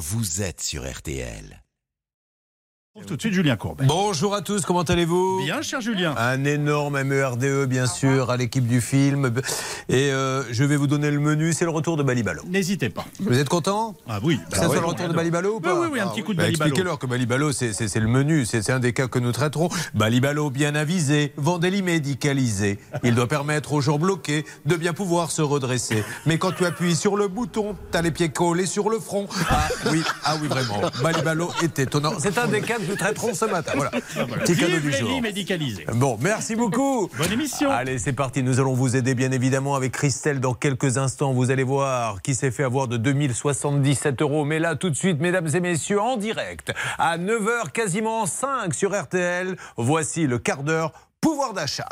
vous êtes sur RTL. Tout de suite, Julien Courbet. Bonjour à tous, comment allez-vous Bien, cher Julien. Un énorme MERDE, E, bien sûr, à l'équipe du film. Et euh, je vais vous donner le menu, c'est le retour de Balibalo. N'hésitez pas. Vous êtes content? Ah oui. C'est ça le retour de Balibalo ou pas Oui, oui, oui, un petit coup de Bah, Balibalo. Expliquez-leur que Balibalo, c'est- c'est c'est le menu, c'est c'est un des cas que nous traiterons. Balibalo bien avisé, Vendélie médicalisé. Il doit permettre aux gens bloqués de bien pouvoir se redresser. Mais quand tu appuies sur le bouton, t'as les pieds collés sur le front. Ah oui, ah oui, vraiment. Balibalo est étonnant. C'est un des cas que nous traiterons ce matin. Voilà. Petit cadeau du jour. lits médicalisés. Bon, merci beaucoup. Bonne émission. Allez, c'est parti. Nous allons vous aider bien évidemment avec Christelle dans quelques instants. Vous allez voir qui s'est fait avoir de 2077 euros. Mais là, tout de suite, mesdames et messieurs, en direct, à 9h quasiment 5 sur RTL, voici le quart d'heure pouvoir d'achat.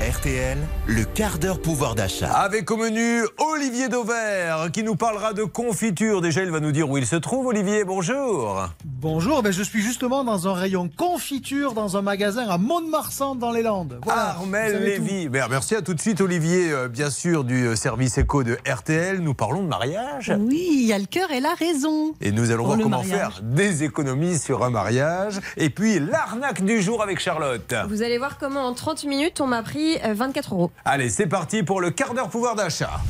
RTL, le quart d'heure pouvoir d'achat. Avec au menu Olivier Dauvert qui nous parlera de confiture. Déjà, il va nous dire où il se trouve. Olivier, bonjour. Bonjour, ben je suis justement dans un rayon confiture dans un magasin à Mont-de-Marsan dans les Landes. Voilà, Armel. Lévy. Ben, Merci à tout de suite, Olivier, euh, bien sûr, du euh, service éco de RTL. Nous parlons de mariage. Oui, il y a le cœur et la raison. Et nous allons voir comment mariage. faire des économies sur un mariage. Et puis l'arnaque du jour avec Charlotte. Vous allez voir comment en 30 minutes, on m'a pris euh, 24 euros. Allez, c'est parti pour le quart d'heure pouvoir d'achat.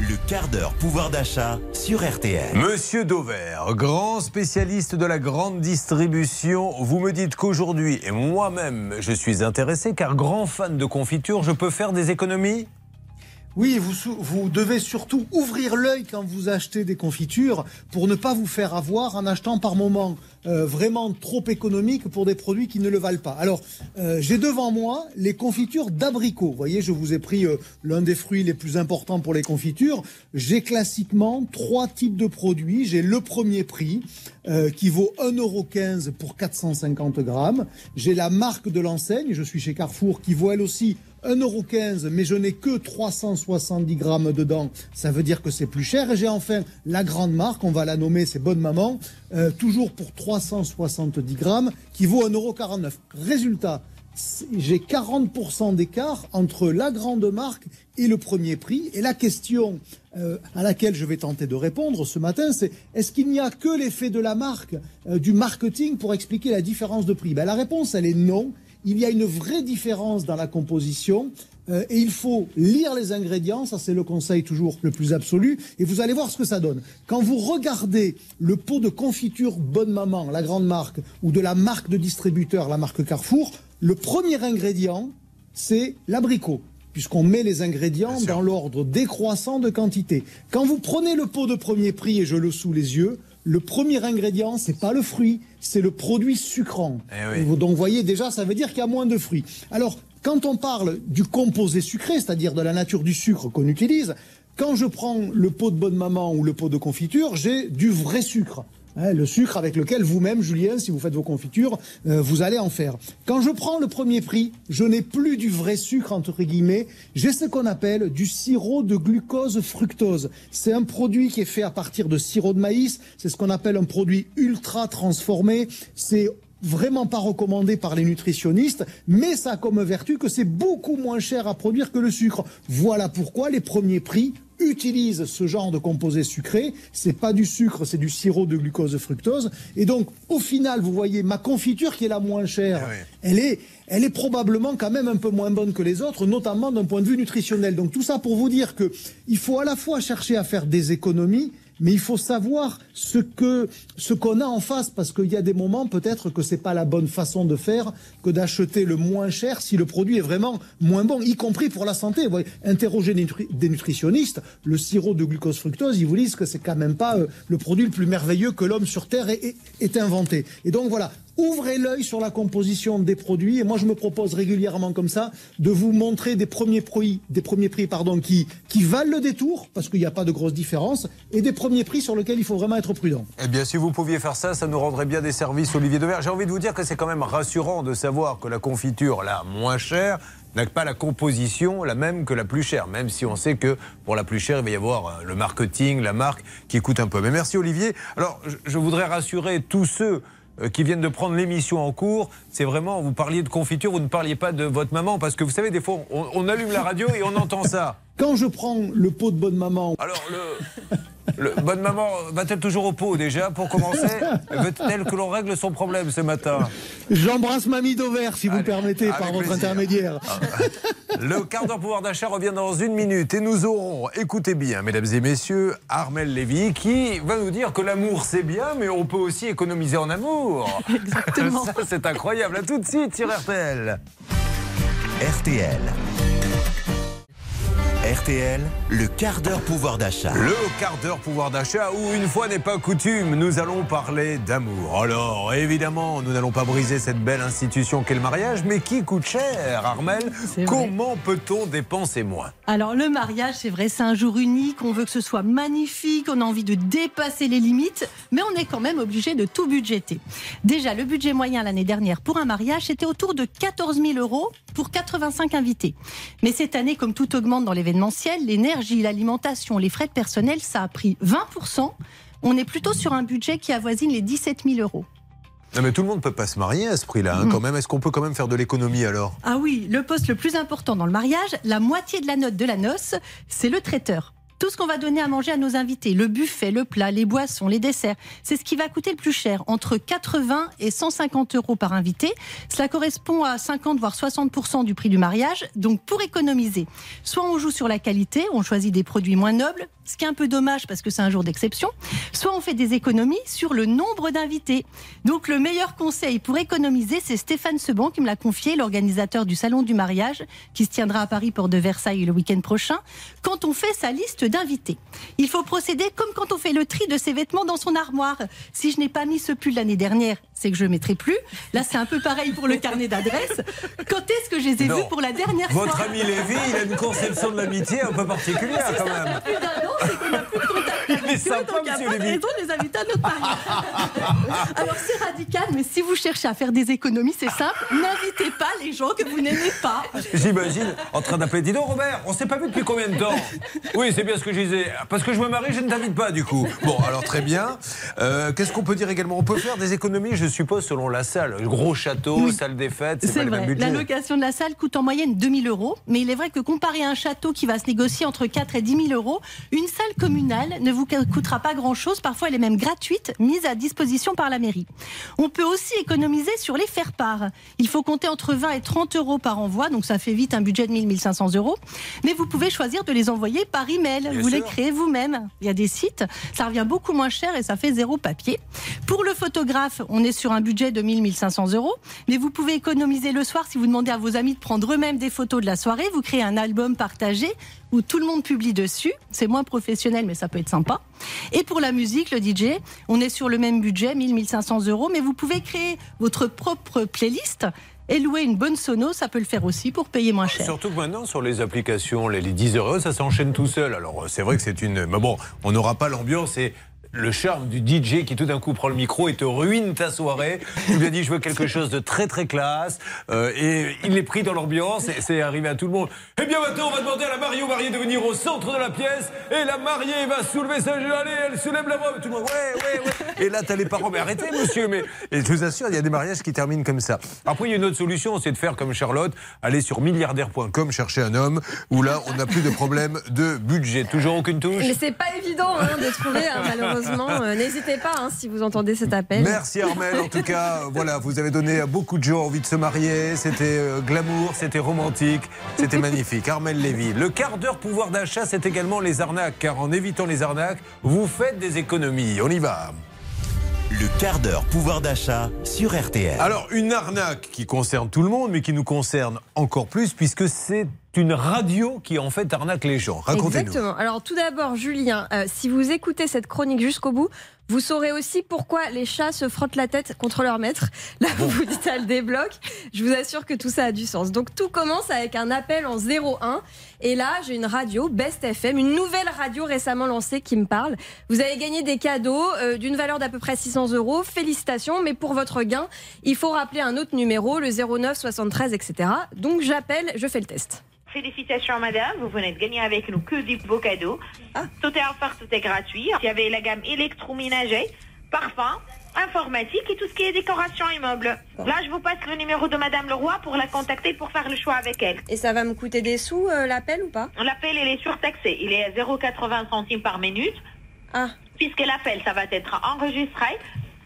Le quart d'heure pouvoir d'achat sur RTL. Monsieur Dauvert, grand spécialiste de la grande distribution, vous me dites qu'aujourd'hui, et moi-même je suis intéressé car grand fan de confiture, je peux faire des économies? Oui, vous, devez surtout ouvrir l'œil quand vous achetez des confitures pour ne pas vous faire avoir en achetant par moment euh, vraiment trop économique pour des produits qui ne le valent pas. Alors, euh, j'ai devant moi les confitures d'abricots. Vous voyez, je vous ai pris euh, l'un des fruits les plus importants pour les confitures. J'ai classiquement trois types de produits. J'ai le premier prix qui vaut 1,15€ pour 450 grammes. J'ai la marque de l'enseigne, je suis chez Carrefour, qui vaut elle aussi 1,15€, mais je n'ai que 370 grammes dedans. Ça veut dire que c'est plus cher. Et j'ai enfin la grande marque, on va la nommer, c'est Bonne Maman, euh, toujours pour 370 grammes, qui vaut 1,49€. Résultat, j'ai 40% d'écart entre la grande marque et le premier prix. Et la question euh, à laquelle je vais tenter de répondre ce matin, c'est est-ce qu'il n'y a que l'effet de la marque, euh, du marketing pour expliquer la différence de prix? Ben, La réponse, elle est non. Il y a une vraie différence dans la composition. euh, et il faut lire les ingrédients, ça c'est le conseil toujours le plus absolu, et vous allez voir ce que ça donne. Quand vous regardez le pot de confiture Bonne Maman, la grande marque, ou de la marque de distributeur, la marque Carrefour, le premier ingrédient, c'est l'abricot, puisqu'on met les ingrédients dans l'ordre décroissant de quantité. Quand vous prenez le pot de premier prix, et je le sous les yeux, le premier ingrédient, c'est pas le fruit, c'est le produit sucrant. Eh oui. Donc, vous voyez, déjà, ça veut dire qu'il y a moins de fruits. Alors, quand on parle du composé sucré, c'est-à-dire de la nature du sucre qu'on utilise, quand je prends le pot de bonne maman ou le pot de confiture, j'ai du vrai sucre. Hein, le sucre avec lequel vous-même, Julien, si vous faites vos confitures, euh, vous allez en faire. Quand je prends le premier prix, je n'ai plus du vrai sucre, entre guillemets, j'ai ce qu'on appelle du sirop de glucose fructose. C'est un produit qui est fait à partir de sirop de maïs, c'est ce qu'on appelle un produit ultra transformé, c'est vraiment pas recommandé par les nutritionnistes, mais ça a comme vertu que c'est beaucoup moins cher à produire que le sucre. Voilà pourquoi les premiers prix utilisent ce genre de composé sucré. C'est pas du sucre, c'est du sirop de glucose fructose. Et donc, au final, vous voyez, ma confiture qui est la moins chère, Ah elle est, elle est probablement quand même un peu moins bonne que les autres, notamment d'un point de vue nutritionnel. Donc tout ça pour vous dire que il faut à la fois chercher à faire des économies, mais il faut savoir ce que ce qu'on a en face parce qu'il y a des moments peut-être que c'est pas la bonne façon de faire que d'acheter le moins cher si le produit est vraiment moins bon, y compris pour la santé. Vous voyez, interrogez des, nutri- des nutritionnistes, le sirop de glucose fructose, ils vous disent que c'est quand même pas euh, le produit le plus merveilleux que l'homme sur terre ait- ait inventé. Et donc voilà, ouvrez l'œil sur la composition des produits. Et moi, je me propose régulièrement comme ça de vous montrer des premiers prix, des premiers prix pardon, qui, qui valent le détour, parce qu'il n'y a pas de grosse différence, et des premiers prix sur lesquels il faut vraiment être prudent. Eh bien, si vous pouviez faire ça, ça nous rendrait bien des services, Olivier Devers. J'ai envie de vous dire que c'est quand même rassurant de savoir que la confiture, la moins chère, n'a pas la composition la même que la plus chère, même si on sait que pour la plus chère, il va y avoir euh, le marketing, la marque qui coûte un peu. Mais merci, Olivier. Alors, je- voudrais rassurer tous ceux qui viennent de prendre l'émission en cours, c'est vraiment, vous parliez de confiture, vous ne parliez pas de votre maman, parce que vous savez, des fois, on, on allume la radio et on entend ça. Quand je prends le pot de bonne maman, Alors, le, Le- bonne maman, va-t-elle toujours au pot déjà pour commencer? Veut-elle que l'on règle son problème ce matin? J'embrasse Mamie Dover, si vous permettez, par votre plaisir. intermédiaire. Le quart d'heure pouvoir d'achat revient dans une minute et nous aurons, écoutez bien, mesdames et messieurs, Armel Lévy qui va nous dire que l'amour c'est bien, mais on peut aussi économiser en amour. Exactement. Ça, c'est incroyable. À tout de suite sur RTL. RTL. RTL, le quart d'heure pouvoir d'achat. Le quart d'heure pouvoir d'achat où une fois n'est pas coutume, nous allons parler d'amour. Alors évidemment, nous n'allons pas briser cette belle institution qu'est le mariage, mais qui coûte cher, Armel? Comment peut-on dépenser moins? Alors le mariage, c'est vrai, c'est un jour unique, on veut que ce soit magnifique, on a envie de dépasser les limites, mais on est quand même obligé de tout budgéter. Déjà, le budget moyen l'année dernière pour un mariage, c'était autour de 14 000 euros pour 85 invités. Mais cette année, comme tout augmente dans l'énergie, l'alimentation, les frais de personnel, ça a pris 20%. On est plutôt sur un budget qui avoisine les 17 000 euros. Non mais tout le monde ne peut pas se marier à ce prix-là, Mm. hein, quand même. Est-ce qu'on peut quand même faire de l'économie alors? Ah oui, le poste le plus important dans le mariage, la moitié de la note de la noce, c'est le traiteur. Tout ce qu'on va donner à manger à nos invités, le buffet, le plat, les boissons, les desserts, c'est ce qui va coûter le plus cher, entre 80 et 150 euros par invité. Cela correspond à 50 voire 60% du prix du mariage. Donc pour économiser, soit on joue sur la qualité, on choisit des produits moins nobles, ce qui est un peu dommage parce que c'est un jour d'exception, soit on fait des économies sur le nombre d'invités. Donc le meilleur conseil pour économiser, c'est Stéphane Seban qui me l'a confié, l'organisateur du salon du mariage qui se tiendra à Paris Porte de Versailles le week-end prochain. Quand on fait sa liste il faut procéder comme quand on fait le tri de ses vêtements dans son armoire. Si je n'ai pas mis ce pull l'année dernière, c'est que je le mettrai plus. Là, c'est un peu pareil pour le carnet d'adresse. Quand est-ce que je les ai Non. vus pour la dernière Votre fois ami Lévy, il a une conception de l'amitié un peu particulière quand même. plus d'un an, c'est qu'on n'a plus de contact Il est avec eux, sympa, donc il n'y a pas de raison de les inviter à notre mariage. Alors c'est radical, mais si vous cherchez à faire des économies, c'est simple, n'invitez pas les gens que vous n'aimez pas. J'imagine en train d'appeler. Dis donc Robert, on s'est pas vu depuis combien de temps? Oui, c'est bien ce que je disais. Parce que je me marie, je ne t'invite pas du coup. Bon, alors très bien. Euh, Qu'est-ce qu'on peut dire également? On peut faire des économies, je suppose, selon la salle. Gros château, Oui. salle des fêtes, c'est pas C'est le même vrai, budget. la location de la salle coûte en moyenne 2000 euros, mais il est vrai que comparé à un château qui va se négocier entre 4 et 10 000 euros, une salle communale ne vous coûtera pas grand-chose, parfois elle est même gratuite, mise à disposition par la mairie. On peut aussi économiser sur les faire-part. Il faut compter entre 20 et 30 euros par envoi, donc ça fait vite un budget de 1000-1500 euros, mais vous pouvez choisir de les envoyer par email. Bien vous les créez vous-même. Il y a des sites, ça revient beaucoup moins cher et ça fait zéro papier. Pour le photographe, on est sur un budget de 1000-1500 euros, mais vous pouvez économiser le soir si vous demandez à vos amis de prendre eux-mêmes des photos de la soirée. Vous créez un album partagé où tout le monde publie dessus. C'est moins professionnel, mais ça peut être sympa. Et pour la musique, le DJ, on est sur le même budget, 1000-1500 euros, mais vous pouvez créer votre propre playlist. Et louer une bonne sono, ça peut le faire aussi pour payer moins cher. Surtout que maintenant, sur les applications, les, les 10 euros, ça s'enchaîne tout seul. Alors, euh, c'est vrai que c'est une. Mais bon, on n'aura pas l'ambiance et le charme du DJ qui tout d'un coup prend le micro et te ruine ta soirée. Tu lui as dit, je veux quelque chose de très très classe. euh, et il est pris dans l'ambiance et c'est arrivé à tout le monde. Eh bien, maintenant, on va demander à la mariée ou marié de venir au centre de la pièce. Et la mariée va soulever sa. Allez, elle soulève la robe. Tout le monde, ouais, ouais, ouais. Et là, t'as les parents, mais arrêtez, monsieur. Mais et je vous assure, il y a des mariages qui terminent comme ça. Après, il y a une autre solution, c'est de faire comme Charlotte, aller sur milliardaire.com, chercher un homme, où là, on n'a plus de problème de budget. Toujours aucune touche Mais c'est pas évident hein, de trouver, hein, malheureusement. Euh, N'hésitez pas hein, si vous entendez cet appel. Merci Armel. En tout cas, voilà, vous avez donné à beaucoup de gens envie de se marier. C'était euh, glamour, c'était romantique, c'était magnifique. Armel Lévy. Le quart d'heure pouvoir d'achat, c'est également les arnaques, car en évitant les arnaques, vous faites des économies. On y va. Le quart d'heure pouvoir d'achat sur RTL. Alors, une arnaque qui concerne tout le monde, mais qui nous concerne encore plus, puisque c'est une radio qui en fait arnaque les gens. Racontez-nous. Exactement. Alors tout d'abord, Julien, euh, si vous écoutez cette chronique jusqu'au bout, vous saurez aussi pourquoi les chats se frottent la tête contre leur maître. Là, vous vous dites, elle débloque. Je vous assure que tout ça a du sens. Donc tout commence avec un appel en 01. Et là, j'ai une radio, Best FM, une nouvelle radio récemment lancée qui me parle. Vous avez gagné des cadeaux euh, d'une valeur d'à peu près 600 euros. Félicitations, mais pour votre gain, il faut rappeler un autre numéro, le 09 73, etc. Donc j'appelle, je fais le test. Félicitations madame, vous venez de gagner avec nous que des beaux cadeaux. Tout est offert, tout est gratuit. Il y avait la gamme électroménager, parfum, informatique et tout ce qui est décoration immeuble. Là, je vous passe le numéro de madame Leroy pour la contacter pour faire le choix avec elle. Et ça va me coûter des sous, euh, l'appel ou pas? L'appel, il est surtaxé. Il est à 0,80 centimes par minute. Ah. Puisque l'appel, ça va être enregistré,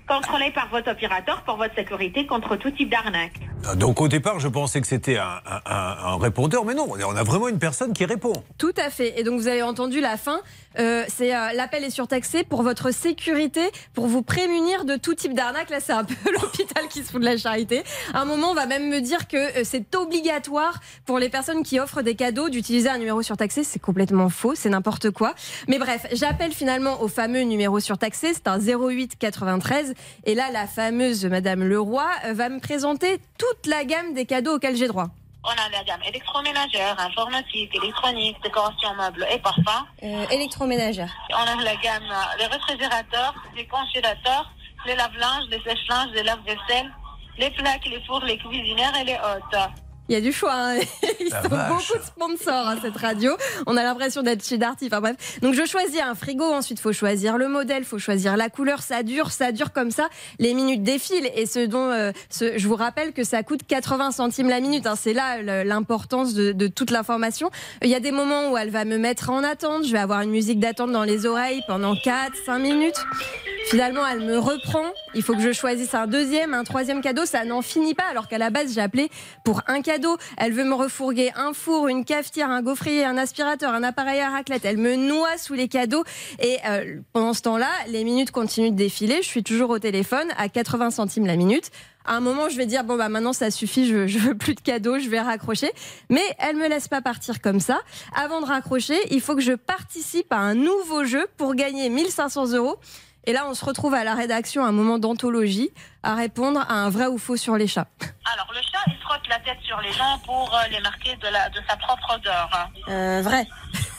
contrôlé par votre opérateur pour votre sécurité contre tout type d'arnaque. Donc au départ, je pensais que c'était un, un- un- un répondeur, mais non, on a vraiment une personne qui répond. Tout à fait. Et donc vous avez entendu la fin. Euh, c'est euh, l'appel est surtaxé pour votre sécurité, pour vous prémunir de tout type d'arnaque. Là, c'est un peu l'hôpital qui se fout de la charité. À un moment, on va même me dire que euh, c'est obligatoire pour les personnes qui offrent des cadeaux d'utiliser un numéro surtaxé. C'est complètement faux, c'est n'importe quoi. Mais bref, j'appelle finalement au fameux numéro surtaxé. C'est un 08 93. Et là, la fameuse Madame Leroy va me présenter toute la gamme des cadeaux auxquels j'ai droit. On a la gamme électroménagère, informatique, électronique, décoration meubles et parfums. Euh, électroménagère. On a la gamme euh, les réfrigérateurs, les congélateurs, les lave-linges, les sèche-linges, les lave-vaisselle, les plaques, les fours, les cuisinières et les hôtes. Il y a du choix. Hein. Ils La sont vache. beaucoup de sponsors à cette radio. On a l'impression d'être chez Darty. Enfin bref. Donc je choisis un frigo. Ensuite, faut choisir le modèle, faut choisir la couleur. Ça dure, ça dure comme ça. Les minutes défilent et ce dont euh, ce- je vous rappelle que ça coûte 80 centimes la minute. hein. C'est là l'importance de, de toute l'information. Il y a des moments où elle va me mettre en attente. Je vais avoir une musique d'attente dans les oreilles pendant 4, 5 minutes. Finalement, elle me reprend. Il faut que je choisisse un deuxième, un troisième cadeau. Ça n'en finit pas. Alors qu'à la base, j'ai appelé pour un cadeau. Elle veut me refourguer un four, une cafetière, un gaufrier, un aspirateur, un appareil à raclette. Elle me noie sous les cadeaux. Et euh, pendant ce temps-là, les minutes continuent de défiler. Je suis toujours au téléphone à 80 centimes la minute. À un moment, je vais dire bon bah maintenant ça suffit, je, je veux plus de cadeaux, je vais raccrocher. Mais elle me laisse pas partir comme ça. Avant de raccrocher, il faut que je participe à un nouveau jeu pour gagner 1500 euros. Et là, on se retrouve à la rédaction, à un moment d'anthologie, à répondre à un vrai ou faux sur les chats. Alors, le chat, il frotte la tête sur les gens pour euh, les marquer de, la, de sa propre odeur. Euh, vrai.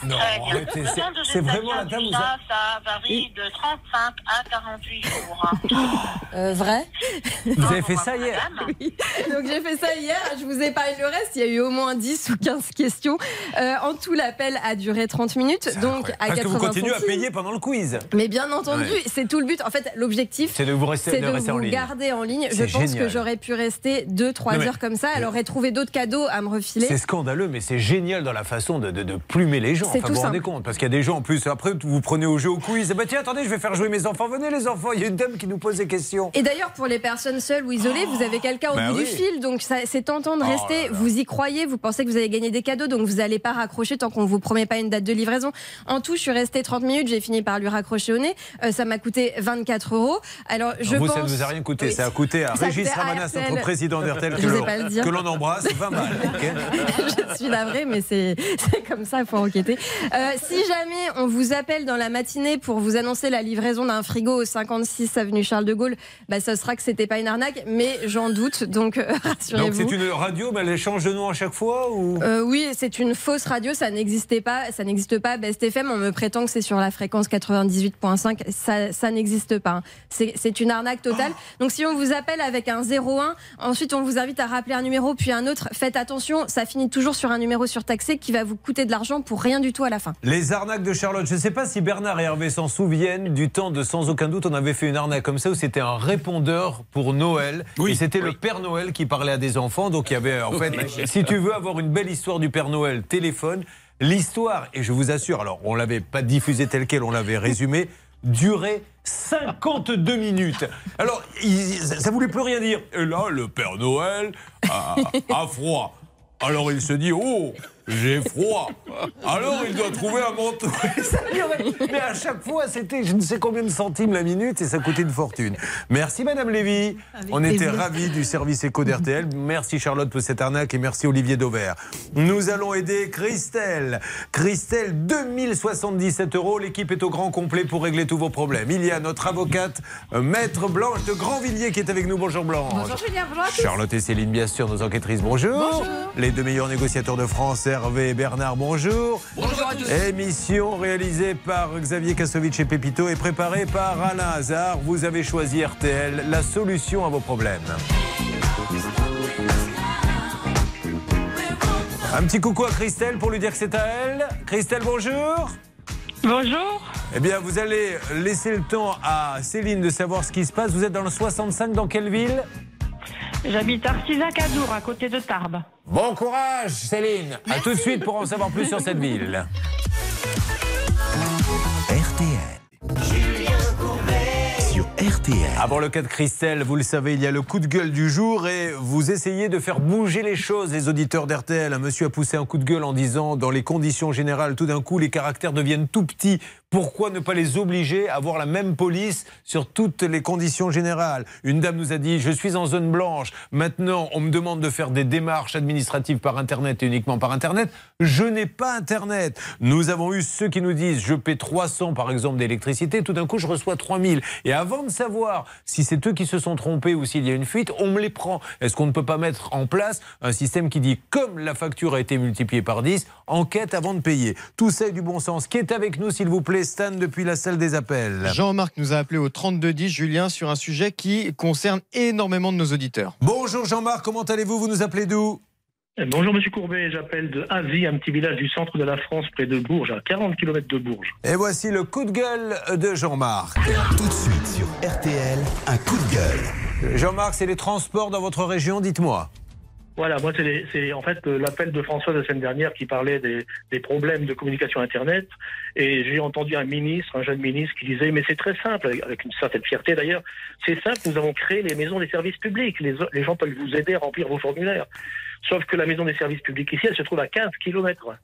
Non, c'est- vraiment la chat, ça... ça varie de 35 à 48 jours. Euh, vrai. Vous avez fait ça hier Madame. Donc j'ai fait ça hier, je vous ai parlé le reste, il y a eu au moins 10 ou 15 questions. Euh, en tout, l'appel a duré 30 minutes, donc à Parce que 80 vous continuez à payer pendant le quiz. Mais bien entendu, Ouais. c'est tout le but. En fait, l'objectif, C'est de vous rester, c'est de de rester en vous ligne. En ligne. Je pense génial. que j'aurais pu rester 2-3 Non, mais- heures comme ça. Elle aurait trouvé d'autres cadeaux à me refiler. C'est scandaleux, mais c'est génial dans la façon de, de- de plumer les gens. C'est Enfin, tout vous vous rendez compte Parce qu'il y a des gens en plus, après, vous prenez au jeu au quiz. Eh ben, tiens, attendez, je vais faire jouer mes enfants. Venez, les enfants, il y a une dame qui nous pose des questions. Et d'ailleurs, pour les personnes seules ou isolées, vous avez quelqu'un au Bah bout oui. du fil, donc c'est tentant de Oh rester. là là. Vous y croyez, vous pensez que vous allez gagner des cadeaux, donc vous n'allez pas raccrocher tant qu'on vous promet pas une date de livraison. En tout, je suis restée 30 minutes, j'ai fini par lui raccrocher au nez. Euh, ça m'a coûté 24 euros. Alors, je vous, pense. ça ne vous a rien coûté. Oui. Ça a coûté à Ça Régis coûté à Ramanas, RTL. notre président d'RTL, que l'on- embrasse. 20 balles. ok je suis navrée, mais c'est comme ça, il faut enquêter. Euh, si jamais on vous appelle dans la matinée pour vous annoncer la livraison d'un frigo au 56 avenue Charles de Gaulle, bah, ça sera que c'était pas une arnaque, mais j'en doute, donc euh, Donc rassurez-vous. c'est une radio, mais elle change de nom à chaque fois ou? Euh, oui, c'est une fausse radio, ça n'existait pas, ça n'existe pas. Best FM, on me prétend que c'est sur la fréquence 98.5, ça, ça n'existe pas. hein. C'est une arnaque totale. Donc si on vous appelle avec un 01, ensuite on vous invite à rappeler un numéro puis un autre, faites attention, ça finit toujours sur un numéro surtaxé qui va vous coûter de l'argent pour rien du tout à la fin. Les arnaques de Charlotte. Je ne sais pas si Bernard et Hervé s'en souviennent du temps de Sans aucun doute. On avait fait une arnaque comme ça où c'était un répondeur pour Noël. Oui, et c'était oui. le Père Noël qui parlait à des enfants. Donc il y avait, en fait, si tu veux avoir une belle histoire du Père Noël, téléphone. L'histoire, et je vous assure, alors on l'avait pas diffusée telle quelle, on l'avait résumée, durait 52 minutes. Alors, ça voulait plus rien dire. Et là, le Père Noël a froid. Alors il se dit, oh, j'ai froid. Alors il doit trouver un manteau. Mais à chaque fois, c'était je ne sais combien de centimes la minute et ça coûtait une fortune. Merci Madame Lévy. Avec On était ravis du service éco d'RTL. Merci Charlotte pour cette arnaque et merci Olivier Dauvert. Nous allons aider Christelle. Christelle, 2077 euros. L'équipe est au grand complet pour régler tous vos problèmes. Il y a notre avocate, euh, Maître Blanche de Grandvilliers qui est avec nous. Bonjour Blanche. Bonjour Julien, bonjour. Charlotte et Céline, bien sûr, nos enquêtrices, bonjour. Les deux meilleurs négociateurs de France, Hervé et Bernard, bonjour. Bonjour à tous. Émission réalisée par Xavier Kassovitch et Pépito et préparée par Alain Hazard. Vous avez choisi RTL, la solution à vos problèmes. Un petit coucou à Christelle pour lui dire que c'est à elle. Christelle, bonjour. Bonjour. Eh bien, vous allez laisser le temps à Céline de savoir ce qui se passe. Vous êtes dans le 65, dans quelle ville? J'habite Arcisac-Adour, à côté de Tarbes. Bon courage, Céline. À tout de suite pour en savoir plus sur cette ville. RTL. RTL. Avant le cas de Christelle, vous le savez, il y a le coup de gueule du jour et vous essayez de faire bouger les choses, les auditeurs d'RTL. Un monsieur a poussé un coup de gueule en disant, dans les conditions générales, tout d'un coup, les caractères deviennent tout petits. Pourquoi ne pas les obliger à avoir la même police sur toutes les conditions générales? Une dame nous a dit, je suis en zone blanche, maintenant on me demande de faire des démarches administratives par Internet et uniquement par Internet. Je n'ai pas Internet. Nous avons eu ceux qui nous disent, je paie 300 par exemple d'électricité, tout d'un coup je reçois 3000. Et avant de savoir si c'est eux qui se sont trompés ou s'il y a une fuite, on me les prend. Est-ce qu'on ne peut pas mettre en place un système qui dit, comme la facture a été multipliée par 10, enquête avant de payer? Tout ça est du bon sens. Qui est avec nous, s'il vous plaît? Stan depuis la salle des appels. Jean-Marc nous a appelé au 3210, Julien, sur un sujet qui concerne énormément de nos auditeurs. Bonjour Jean-Marc, comment allez-vous? Vous nous appelez d'où? Bonjour Monsieur Courbet, j'appelle de Asie, un petit village du centre de la France près de Bourges, à 40 km de Bourges. Et voici le coup de gueule de Jean-Marc. Tout de suite sur RTL, un coup de gueule. Jean-Marc, c'est les transports dans votre région, dites-moi. Voilà, moi c'est en fait euh, l'appel de François la semaine dernière qui parlait des, problèmes de communication Internet et j'ai entendu un ministre, un jeune ministre qui disait mais c'est très simple, avec- une certaine fierté d'ailleurs, c'est simple, nous avons créé les maisons des services publics, les, gens peuvent vous aider à remplir vos formulaires. Sauf que la maison des services publics ici, elle se trouve à 15 km.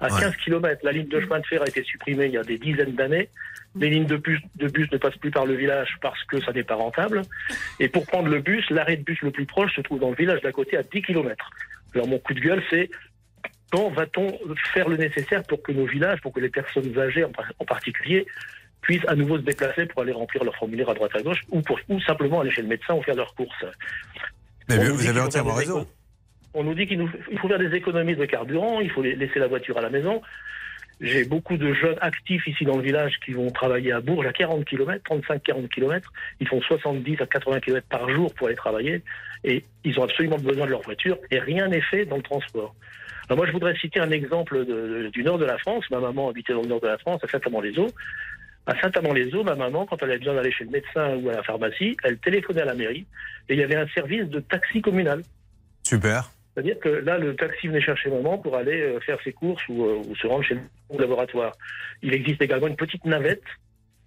À Ouais. 15 km, la ligne de chemin de fer a été supprimée il y a des dizaines d'années. Les lignes de bus, de bus ne passent plus par le village parce que ça n'est pas rentable. Et pour prendre le bus, l'arrêt de bus le plus proche se trouve dans le village d'à côté à 10 km. Alors mon coup de gueule, c'est quand va-t-on faire le nécessaire pour que nos villages, pour que les personnes âgées en, par- en particulier, puissent à nouveau se déplacer pour aller remplir leur formulaire à droite à gauche ou, pour, ou simplement aller chez le médecin ou faire leurs courses? Mais vous dit avez entièrement raison. On nous dit qu'il faut faire des économies de carburant, il faut laisser la voiture à la maison. J'ai beaucoup de jeunes actifs ici dans le village qui vont travailler à Bourges à 40 km, 35-40 km. Ils font 70 à 80 km par jour pour aller travailler et ils ont absolument besoin de leur voiture et rien n'est fait dans le transport. Alors moi, je voudrais citer un exemple du nord de la France. Ma maman habitait dans le nord de la France, à Saint-Amand-les-Eaux. À Saint-Amand-les-Eaux, ma maman, quand elle avait besoin d'aller chez le médecin ou à la pharmacie, elle téléphonait à la mairie et il y avait un service de taxi communal. Super. C'est-à-dire que là, le taxi venait chercher maman pour aller euh, faire ses courses ou, euh, ou se rendre chez le laboratoire. Il existe également une petite navette,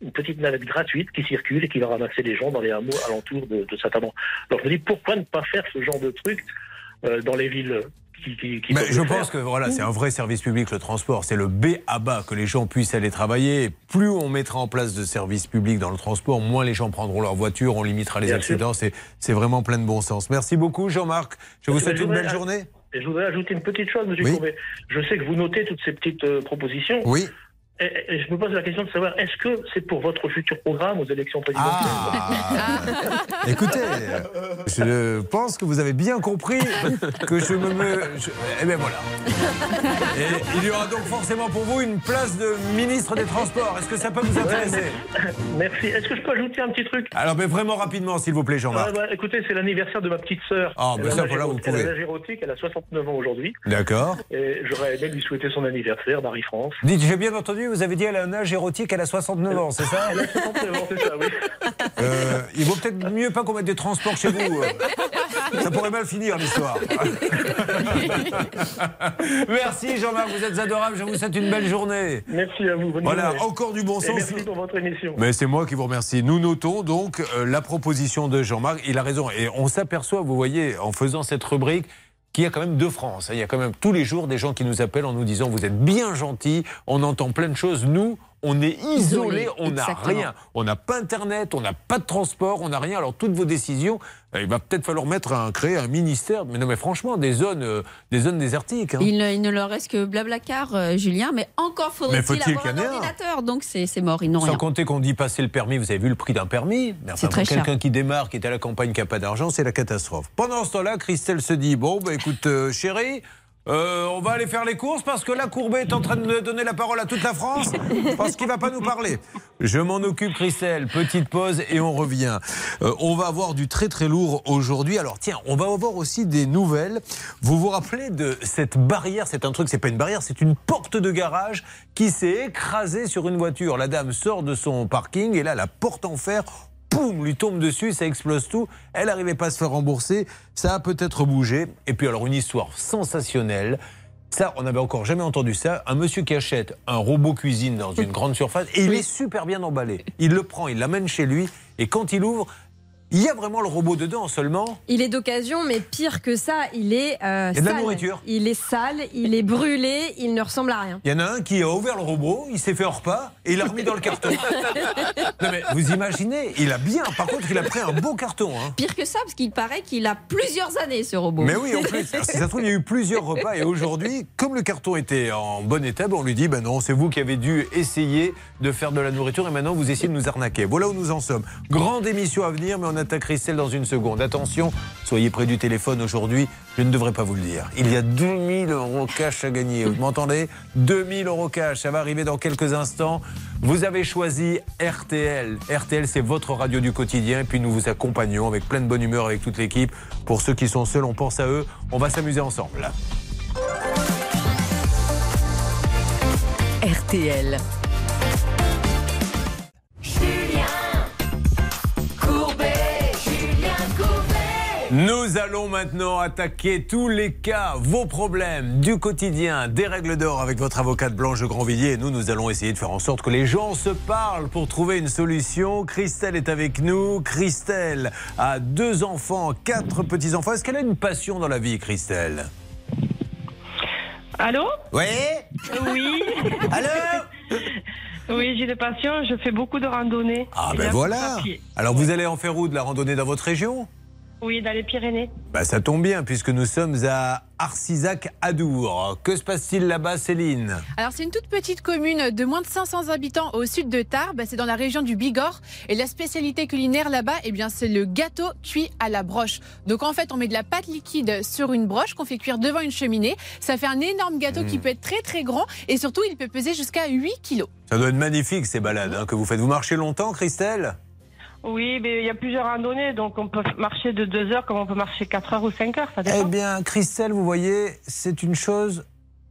une petite navette gratuite qui circule et qui va ramasser les gens dans les hameaux alentours de, de Saint-Amand. Alors je me dis, pourquoi ne pas faire ce genre de truc euh, dans les villes qui, qui, qui Mais peuvent je pense que voilà, c'est un vrai service public le transport. C'est le B à bas que les gens puissent aller travailler. Et plus on mettra en place de services publics dans le transport, moins les gens prendront leur voiture, on limitera les Bien accidents. C'est c'est vraiment plein de bon sens. Merci beaucoup Jean-Marc. Je vous souhaite une belle journée. Et je voudrais ajouter une petite chose, Monsieur Oui. Courbet. Je sais que vous notez toutes ces petites euh, propositions. Oui. Et, et je me pose la question de savoir, est-ce que c'est pour votre futur programme aux élections présidentielles Ah Écoutez, je pense que vous avez bien compris que je me me. je- Eh bien voilà. Et il y aura donc forcément pour vous une place de ministre des Transports. Est-ce que ça peut vous intéresser? Merci. Est-ce que je peux ajouter un petit truc? Alors, mais vraiment rapidement, s'il vous plaît, Jean-Marc. Bah, écoutez, c'est l'anniversaire de ma petite sœur. Ah, Elle a ça, voilà, vous érotique- Elle pouvez. a elle a 69 ans aujourd'hui. D'accord. Et j'aurais aimé lui souhaiter son anniversaire, Marie-France. Dites, j'ai bien entendu, vous avez dit elle a un âge érotique, elle a 69 ans, c'est ça Elle a 69 ans, c'est ça, oui. Euh, Il vaut peut-être mieux pas qu'on mette des transports chez vous. euh. Ça pourrait mal finir l'histoire. Merci Jean-Marc, vous êtes adorable, je vous souhaite une belle journée. Merci à vous. Bonne Voilà, journée. encore du bon Et sens. merci pour votre émission. Mais c'est moi qui vous remercie. Nous notons donc euh, la proposition de Jean-Marc. Il a raison. Et on s'aperçoit, vous voyez, en faisant cette rubrique, qu'il y a quand même deux France. Il y a quand même tous les jours des gens qui nous appellent en nous disant Vous êtes bien gentils, on entend plein de choses. Nous, on est Isolés, on n'a rien. On n'a pas Internet, on n'a pas de transport, on n'a rien. Alors toutes vos décisions, euh, il va peut-être falloir mettre un, créer un ministère. Mais non, mais franchement, des zones, euh, des zones désertiques. hein. Il, ne- il ne leur reste que Blablacar, euh, Julien, mais encore faudrait-il faut-il avoir un ordinateur. Donc c'est mort, ils n'ont Sans rien. compter qu'on dit passer le permis, vous avez vu le prix d'un permis? Mais C'est enfin, quelqu'un qui démarre, qui est à la campagne, qui n'a pas d'argent, c'est la catastrophe. Pendant ce temps-là, Christelle se dit Bon, bah écoute, euh, chérie, euh, on va aller faire les courses parce que là, Courbet est en train de donner la parole à toute la France parce qu'il va pas nous parler. Je m'en occupe, Christelle. Petite pause et on revient. Euh, on va avoir du très très lourd aujourd'hui. Alors tiens, on va avoir aussi des nouvelles. Vous vous rappelez de cette barrière? C'est un truc, c'est pas une barrière, c'est une porte de garage qui s'est écrasée sur une voiture. La dame sort de son parking et là, la porte en fer poum, lui tombe dessus, ça explose tout. Elle n'arrivait pas à se faire rembourser. Ça a peut-être bougé. Et puis alors une histoire sensationnelle. Ça, on n'avait encore jamais entendu ça. Un monsieur qui achète un robot cuisine dans une grande surface et il est super bien emballé. Il le prend, il l'amène chez lui Et quand il ouvre, il y a vraiment le robot dedans seulement. Il est d'occasion, mais pire que ça, il est euh, Il y a de la sale. nourriture. Il est sale, il est brûlé, il ne ressemble à rien. Il y en a un qui a ouvert le robot, il s'est fait un repas et il l'a remis dans le carton. non mais vous imaginez, il a bien. Par contre, il a pris un beau carton. hein. Pire que ça, parce qu'il paraît qu'il a plusieurs années, ce robot. Mais oui, en plus, alors, si ça se trouve, il y a eu plusieurs repas et aujourd'hui, comme le carton était en bon état, ben, on lui dit ben non, c'est vous qui avez dû essayer de faire de la nourriture et maintenant vous essayez de nous arnaquer. Voilà où nous en sommes. Grande émission à venir, mais on attaque Christelle dans une seconde. Attention, soyez près du téléphone aujourd'hui, je ne devrais pas vous le dire. Il y a 2000 euros cash à gagner. Vous m'entendez 2000 euros cash, ça va arriver dans quelques instants. Vous avez choisi RTL. RTL, c'est votre radio du quotidien. Et puis nous vous accompagnons avec plein de bonne humeur avec toute l'équipe. Pour ceux qui sont seuls, on pense à eux. On va s'amuser ensemble. RTL. Nous allons maintenant attaquer tous les cas, vos problèmes du quotidien, des règles d'or avec votre avocate Blanche Grandvilliers. Et nous, nous allons essayer de faire en sorte que les gens se parlent pour trouver une solution. Christelle est avec nous. Christelle a deux enfants, quatre petits-enfants. Est-ce qu'elle a une passion dans la vie, Christelle? Allô? Oui? Oui. Allô? Oui, j'ai des passions, je fais beaucoup de randonnées. Ah ben voilà. Alors vous allez en faire où de la randonnée dans votre région? Oui, dans les Pyrénées. Bah, ça tombe bien puisque nous sommes à Arcisac-Adour. Que se passe-t-il là-bas, Céline? Alors c'est une toute petite commune de moins de 500 habitants au sud de Tarbes, c'est dans la région du Bigorre et la spécialité culinaire là-bas eh bien c'est le gâteau cuit à la broche. Donc en fait on met de la pâte liquide sur une broche qu'on fait cuire devant une cheminée, ça fait un énorme gâteau qui Mmh. peut être très très grand et surtout il peut peser jusqu'à 8 kilos. Ça doit être magnifique ces balades hein, que vous faites. Vous marchez longtemps, Christelle? Oui, mais il y a plusieurs randonnées, donc on peut marcher de 2 heures comme on peut marcher 4 heures ou 5 heures, ça Eh dépend. bien, Christelle, vous voyez, c'est une chose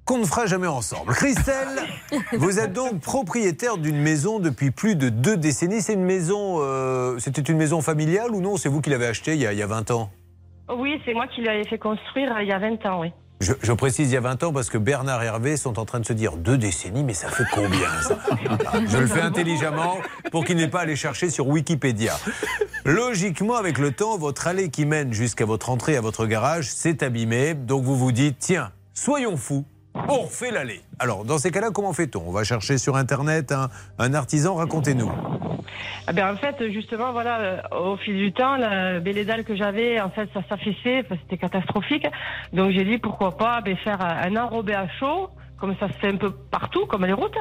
qu'on ne fera jamais ensemble. Christelle, vous êtes donc propriétaire d'une maison depuis plus de deux décennies. C'est une maison, euh, c'était une maison familiale ou non? C'est vous qui l'avez achetée il y, a, il y a 20 ans? Oui, c'est moi qui l'avais fait construire il y a 20 ans, oui. Je, précise il y a 20 ans parce que Bernard et Hervé sont en train de se dire deux décennies, mais ça fait combien ça? Je le fais intelligemment pour qu'il n'ait pas à aller chercher sur Wikipédia. Logiquement, avec le temps, votre allée qui mène jusqu'à votre entrée à votre garage s'est abîmée. Donc vous vous dites, tiens, soyons fous, on refait l'allée. Alors, dans ces cas-là, comment fait-on? On va chercher sur Internet un, un artisan, racontez-nous. Eh bien, en fait, justement, voilà, euh, au fil du temps, la bélédale que j'avais, en fait, ça s'affaissait, c'était catastrophique. Donc, j'ai dit, pourquoi pas ben, faire un enrobé à chaud, comme ça se fait un peu partout, comme les routes.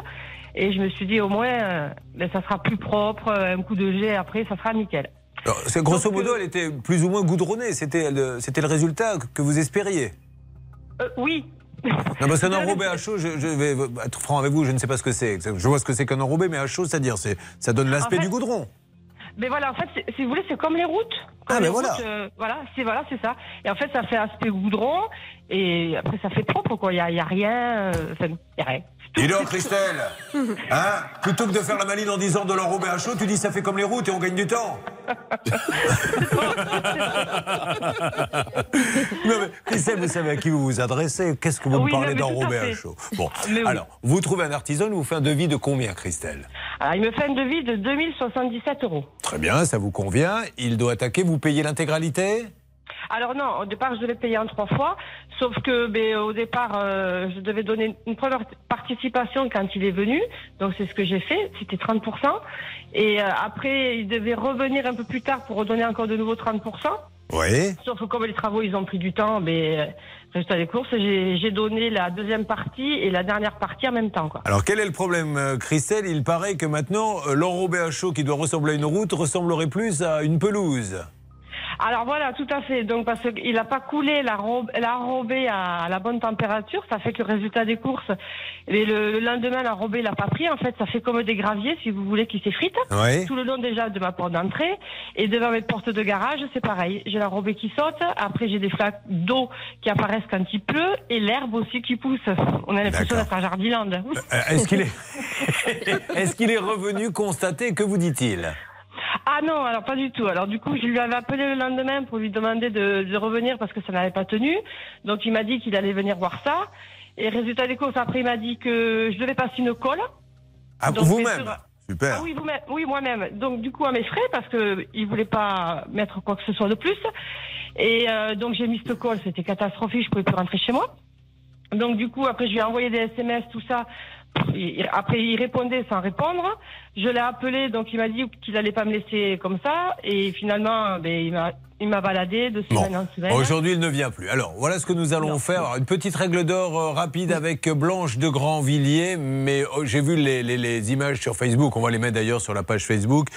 Et je me suis dit, au moins, euh, ben, ça sera plus propre, euh, un coup de jet, après, ça sera nickel. Alors, grosso modo, elle était plus ou moins goudronnée. C'était le, c'était le résultat que vous espériez. Euh, oui. Non, parce qu'un enrobé à chaud, je, je vais être franc avec vous, je ne sais pas ce que c'est. Je vois ce que c'est qu'un enrobé, mais à chaud, c'est-à-dire, c'est, ça donne l'aspect En fait- du goudron. Mais voilà, en fait, c'est- si vous voulez, c'est comme les routes. Comme Ah, mais voilà. routes, euh, voilà, c'est voilà, c'est ça. Et en fait, ça fait aspect goudron, et après, ça fait propre, quoi. Il y a, y a rien, euh, y a rien. Dis donc, Christelle, hein, plutôt que de faire la maline en disant de l'enrobé à chaud, tu dis ça fait comme les routes et on gagne du temps. non mais, Christelle, vous savez à qui vous vous adressez Qu'est-ce que vous Oui, me parlez d'enrobé à chaud? Bon, Mais oui. alors, vous trouvez un artisan, il vous fait un devis de combien, Christelle? Alors, il me fait un devis de 2077 euros. Très bien, ça vous convient. Il doit attaquer, vous payez l'intégralité? Alors non, au départ, je devais payer en trois fois, sauf que ben, au départ, euh, je devais donner une première participation quand il est venu, donc c'est ce que j'ai fait, c'était 30%. Et euh, après, il devait revenir un peu plus tard pour redonner encore de nouveau 30%. Oui. Sauf que comme les travaux, ils ont pris du temps, mais euh, résultat des courses, j'ai donné la deuxième partie et la dernière partie en même temps. Quoi. Alors quel est le problème, Christelle? Il paraît que maintenant, l'enrobé à chaud qui doit ressembler à une route ressemblerait plus à une pelouse. Alors voilà, tout à fait. Donc parce qu'il n'a pas coulé la la enrobé à, la bonne température, ça fait que le résultat des courses, et le, le lendemain la enrobé il n'a pas pris. En fait, ça fait comme des graviers, si vous voulez, qui s'effritent. Ouais. Tout le long déjà de ma porte d'entrée et devant mes portes de garage, c'est pareil. J'ai la robée qui saute. Après, j'ai des flaques d'eau qui apparaissent quand il pleut et l'herbe aussi qui pousse. On a l'impression d'être à Jardiland. Euh, Est-ce qu'il est... Est-ce qu'il est revenu constater Que vous dit-il? Ah non, alors pas du tout. Alors du coup, je lui avais appelé le lendemain pour lui demander de, de revenir parce que ça n'avait pas tenu. Donc il m'a dit qu'il allait venir voir ça. Et résultat des courses, après il m'a dit que je devais passer une colle. Ah, vous-même Super. Ah oui, vous-même- oui, moi-même. Donc, du coup, à mes frais, parce qu'il ne voulait pas mettre quoi que ce soit de plus. Et euh, donc, j'ai mis ce call, c'était catastrophique, je pouvais plus rentrer chez moi. Donc, du coup, après, je lui ai envoyé des SMS, tout ça. Il- Après, il répondait sans répondre. Je l'ai appelé, donc il m'a dit qu'il allait pas me laisser comme ça. Et finalement, ben, il m'a il m'a baladé de semaine en semaine. Aujourd'hui, il ne vient plus. Alors, voilà ce que nous allons faire. Alors, une petite règle d'or euh, rapide avec Blanche de Grandvilliers. Mais oh, j'ai vu les, les- les images sur Facebook. On va les mettre d'ailleurs sur la page Facebook.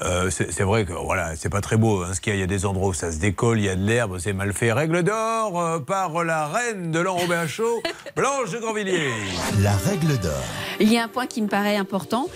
Euh, c'est vrai que voilà, c'est pas très beau. Hein, ce qu'il y a, il y a des endroits où ça se décolle, il y a de l'herbe, c'est mal fait. Règle d'or euh, par la reine de l'enrobé chaud, Blanche de Grandvilliers. La règle d'or. Il y a un point qui me paraît important.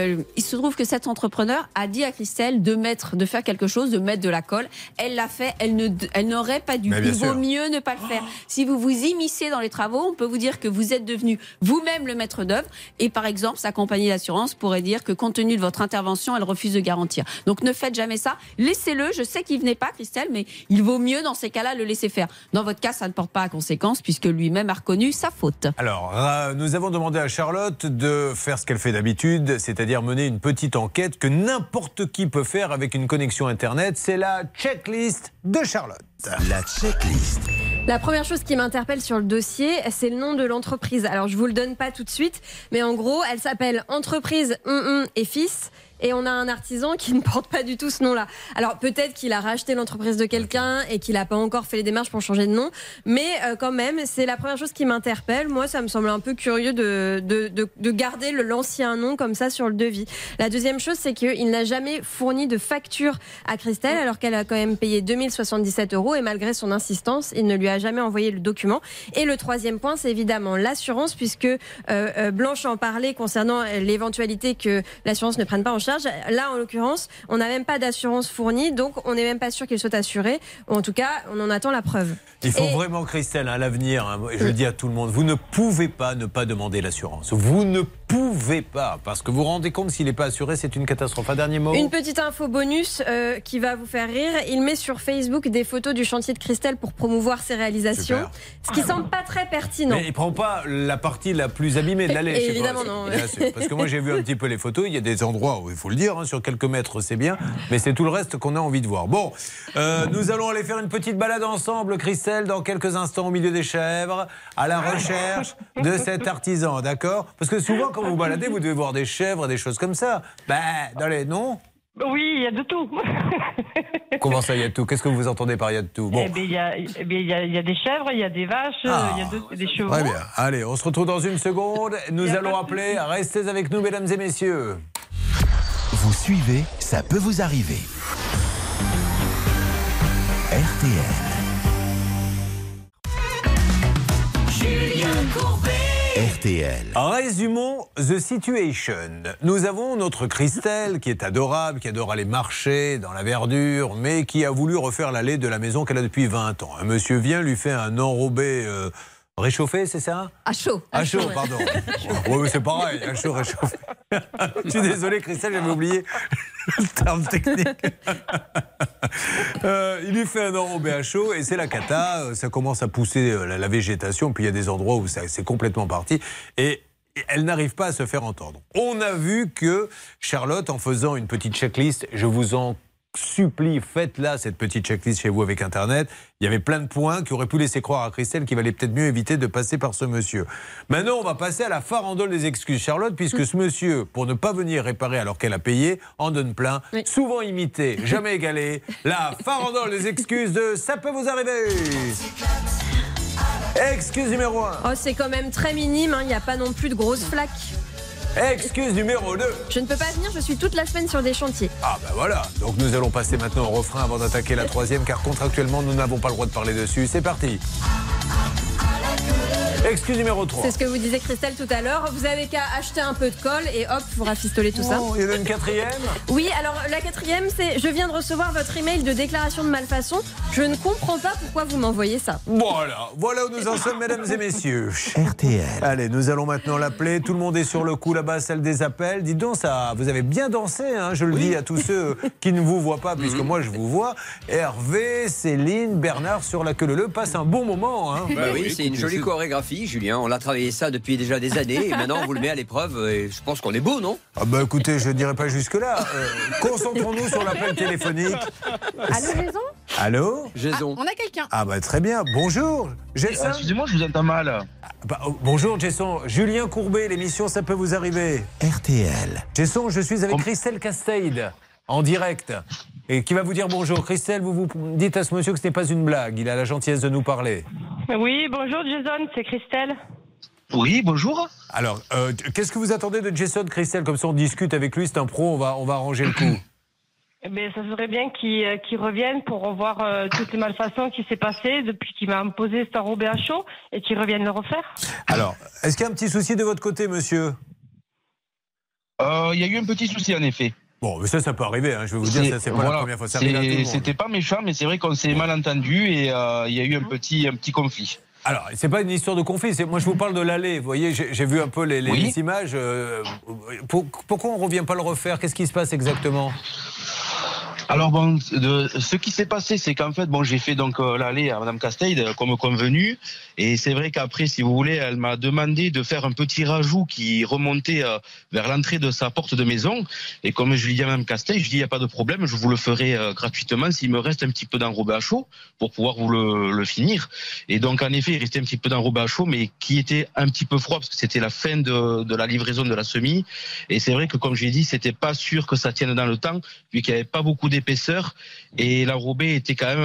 Euh, il se trouve que cet entrepreneur a dit à Christelle de mettre, de faire quelque chose, de mettre de la colle. Elle l'a fait. Elle ne, elle n'aurait pas dû. Il vaut mieux ne pas le faire. Si vous vous immiscez dans les travaux, on peut vous dire que vous êtes devenu vous-même le maître d'œuvre. Et par exemple, sa compagnie d'assurance pourrait dire que compte tenu de votre intervention, elle refuse de garantir. Donc ne faites jamais ça. Laissez-le. Je sais qu'il venait pas, Christelle, mais il vaut mieux dans ces cas-là le laisser faire. Dans votre cas, ça ne porte pas à conséquence puisque lui-même a reconnu sa faute. Alors, euh, nous avons demandé à Charlotte de faire ce qu'elle fait d'habitude, c'est-à-dire mener une petite enquête que n'importe qui peut faire avec une connexion Internet. C'est la checklist de Charlotte. La checklist. La première chose qui m'interpelle sur le dossier, c'est le nom de l'entreprise. Alors, je vous le donne pas tout de suite, mais en gros, elle s'appelle Entreprise hum, hum et Fils. Et on a un artisan qui ne porte pas du tout ce nom-là. Alors peut-être qu'il a racheté l'entreprise de quelqu'un et qu'il n'a pas encore fait les démarches pour changer de nom, mais euh, quand même, c'est la première chose qui m'interpelle. Moi, ça me semble un peu curieux de, de, de, de garder l'ancien nom comme ça sur le devis. La deuxième chose, c'est qu'il n'a jamais fourni de facture à Christelle, alors qu'elle a quand même payé 2077 euros et malgré son insistance, il ne lui a jamais envoyé le document. Et le troisième point, c'est évidemment l'assurance, puisque euh, euh, Blanche en parlait concernant euh, l'éventualité que l'assurance ne prenne pas en charge. Là, en l'occurrence, on n'a même pas d'assurance fournie, donc on n'est même pas sûr qu'il soit assuré. En tout cas, on en attend la preuve. Il faut Et- vraiment, Christelle, à l'avenir, hein, je le dis à tout le monde, vous ne pouvez pas ne pas demander l'assurance. Vous ne pouvez pas, parce que vous vous rendez compte, s'il n'est pas assuré, c'est une catastrophe. Un dernier mot Une petite info bonus euh, qui va vous faire rire. Il met sur Facebook des photos du chantier de Christelle pour promouvoir ses réalisations, Super. ce qui semble pas très pertinent. Mais il prend pas la partie la plus abîmée de l'allée. sais pas. Évidemment, non. Parce que moi, j'ai vu un petit peu les photos. Il y a des endroits où il faut le dire, hein, sur quelques mètres, c'est bien. Mais c'est tout le reste qu'on a envie de voir. Bon, euh, nous allons aller faire une petite balade ensemble, Christelle, dans quelques instants au milieu des chèvres, à la recherche de cet artisan, d'accord? Parce que souvent, quand vous baladez, vous devez voir des chèvres, des choses comme ça. Ben, dans les. Non Oui, il y a de tout. Comment ça, il y a de tout? Qu'est-ce que vous entendez par il y a de tout? Bon. Eh bien, il y a, eh bien, il y a- il y a des chèvres, il y a des vaches, Ah. il y a de- des chevaux. Très bien. Allez, on se retrouve dans une seconde. Nous allons appeler. Restez avec nous, mesdames et messieurs. Vous suivez, ça peut vous arriver. RTL. RTL. Résumons The Situation. Nous avons notre Christelle qui est adorable, qui adore aller marcher dans la verdure, mais qui a voulu refaire l'allée de la maison qu'elle a depuis 20 ans. Un monsieur vient, lui fait un enrobé euh, réchauffé, c'est ça? À chaud. À chaud, pardon. Oui, c'est pareil, à chaud, réchauffé. Je suis désolé, Christelle, j'avais oublié le terme technique. Euh, il lui fait un enrobé à chaud et c'est la cata. Euh, Ça commence à pousser euh, la, la végétation, puis il y a des endroits où c'est complètement parti. Et elle n'arrive pas à se faire entendre. On a vu que Charlotte, en faisant une petite checklist, je vous en supplie, faites-la, cette petite checklist chez vous avec Internet. Il y avait plein de points qui auraient pu laisser croire à Christelle qu'il valait peut-être mieux éviter de passer par ce monsieur. Maintenant, on va passer à la farandole des excuses, Charlotte, puisque ce monsieur, pour ne pas venir réparer alors qu'elle a payé, en donne plein, souvent imité, jamais égalé. La farandole des excuses de Ça peut vous arriver Excuse numéro 1. Oh, c'est quand même très minime, hein, il n'y a pas non plus de grosses flaques. Excuse numéro 2. Je ne peux pas venir, je suis toute la semaine sur des chantiers. Ah ben voilà, donc nous allons passer maintenant au refrain avant d'attaquer la troisième car contractuellement nous n'avons pas le droit de parler dessus. C'est parti. Excuse numéro 3. C'est ce que vous disiez Christelle tout à l'heure. Vous avez qu'à acheter un peu de colle et hop, vous rafistoler tout ça. Oh, il y en a une quatrième Oui, alors la quatrième, c'est je viens de recevoir votre email de déclaration de malfaçon. Je ne comprends pas pourquoi vous m'envoyez ça. Voilà, voilà où nous en sommes, mesdames et messieurs. RTL. Allez, nous allons maintenant l'appeler. Tout le monde est sur le coup là-bas, celle des appels. Dites donc, ça, vous avez bien dansé, hein, je le dis à tous ceux qui ne vous voient pas, puisque moi je vous vois. Hervé, Céline, Bernard sur la queue leu passe un bon moment. Hein. Bah oui, c'est une jolie chorégraphie. Julien. On l'a travaillé ça depuis déjà des années et maintenant on vous le met à l'épreuve et je pense qu'on est beau, non? Ah bah écoutez, je n'irai pas jusque-là. Euh, Concentrons-nous sur l'appel téléphonique. Allô, Jason? Allô? Jason. On a quelqu'un. Ah bah très bien. Bonjour. Jason. Excusez-moi, je vous entends mal. Bah, oh, bonjour Jason. Julien Courbet, l'émission Ça peut vous arriver. RTL. Jason, je suis avec Christelle Casteid en direct. Et qui va vous dire bonjour. Christelle, vous vous dites à ce monsieur que ce n'est pas une blague. Il a la gentillesse de nous parler. Oui, bonjour Jason, c'est Christelle. Oui, bonjour. Alors, euh, qu'est-ce que vous attendez de Jason, Christelle? Comme ça, on discute avec lui, c'est un pro, on va, on va arranger le coup. Eh bien, ça serait bien qu'il euh, qu'il revienne pour revoir euh, toutes les malfaçons qui s'est passées depuis qu'il m'a imposé cet enrobé à chaud et qu'il revienne le refaire. Alors, est-ce qu'il y a un petit souci de votre côté, monsieur? Il y a eu un petit souci en effet. Bon, mais ça, ça peut arriver, hein, je vais vous dire, ça, c'est pas la voilà. première fois. C'était pas méchant, mais c'est vrai qu'on s'est mal entendu et euh, il y a eu un petit, un petit conflit. Alors, c'est pas une histoire de conflit. Moi, je vous parle de l'aller. Vous voyez, j'ai vu un peu les, les- Oui. les images. euh, pour- pourquoi on revient pas le refaire? Qu'est-ce qui se passe exactement? Alors bon, de, ce qui s'est passé, c'est qu'en fait, bon, j'ai fait donc euh, l'aller à Madame Casteid euh, comme convenu, et c'est vrai qu'après, si vous voulez, elle m'a demandé de faire un petit rajout qui remontait euh, vers l'entrée de sa porte de maison, et comme je lui dis à Madame Casteid, je dis il n'y a pas de problème, je vous le ferai euh, gratuitement. S'il me reste un petit peu d'enrobé à chaud pour pouvoir vous le, le finir. Et donc en effet, il restait un petit peu d'enrobé à chaud, mais qui était un petit peu froid parce que c'était la fin de, de la livraison de la semi, et c'est vrai que comme j'ai dit, c'était pas sûr que ça tienne dans le temps, vu qu'il n'y avait pas beaucoup d'épaisseur et l'enrobé était quand même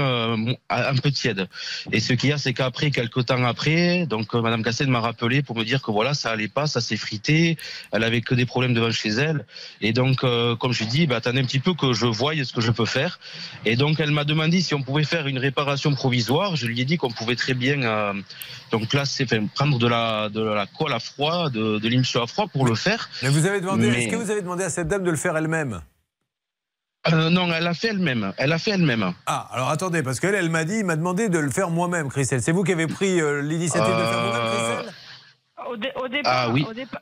euh, un peu tiède. Et ce qu'il y a, c'est qu'après, quelques temps après, donc euh, Madame Cassel m'a rappelé pour me dire que voilà, ça allait pas, ça s'est frité, elle avait que des problèmes devant chez elle. Et donc, euh, comme je dis, bah, attendez un petit peu que je voie ce que je peux faire. Et donc, elle m'a demandé si on pouvait faire une réparation provisoire. Je lui ai dit qu'on pouvait très bien euh, donc placer, enfin, prendre de la, de la colle à froid, de, de à froid pour le faire. Mais vous avez demandé. Mais- Est-ce que vous avez demandé à cette dame de le faire elle-même? Euh, non, elle a fait elle-même. Elle a fait elle-même. Ah, alors attendez, parce qu'elle, elle m'a dit, il m'a demandé de le faire moi-même, Christelle. C'est vous qui avez pris euh, l'initiative de le faire vous-même, Euh, Christelle? Au, dé- au départ, Ah oui. au, dépa-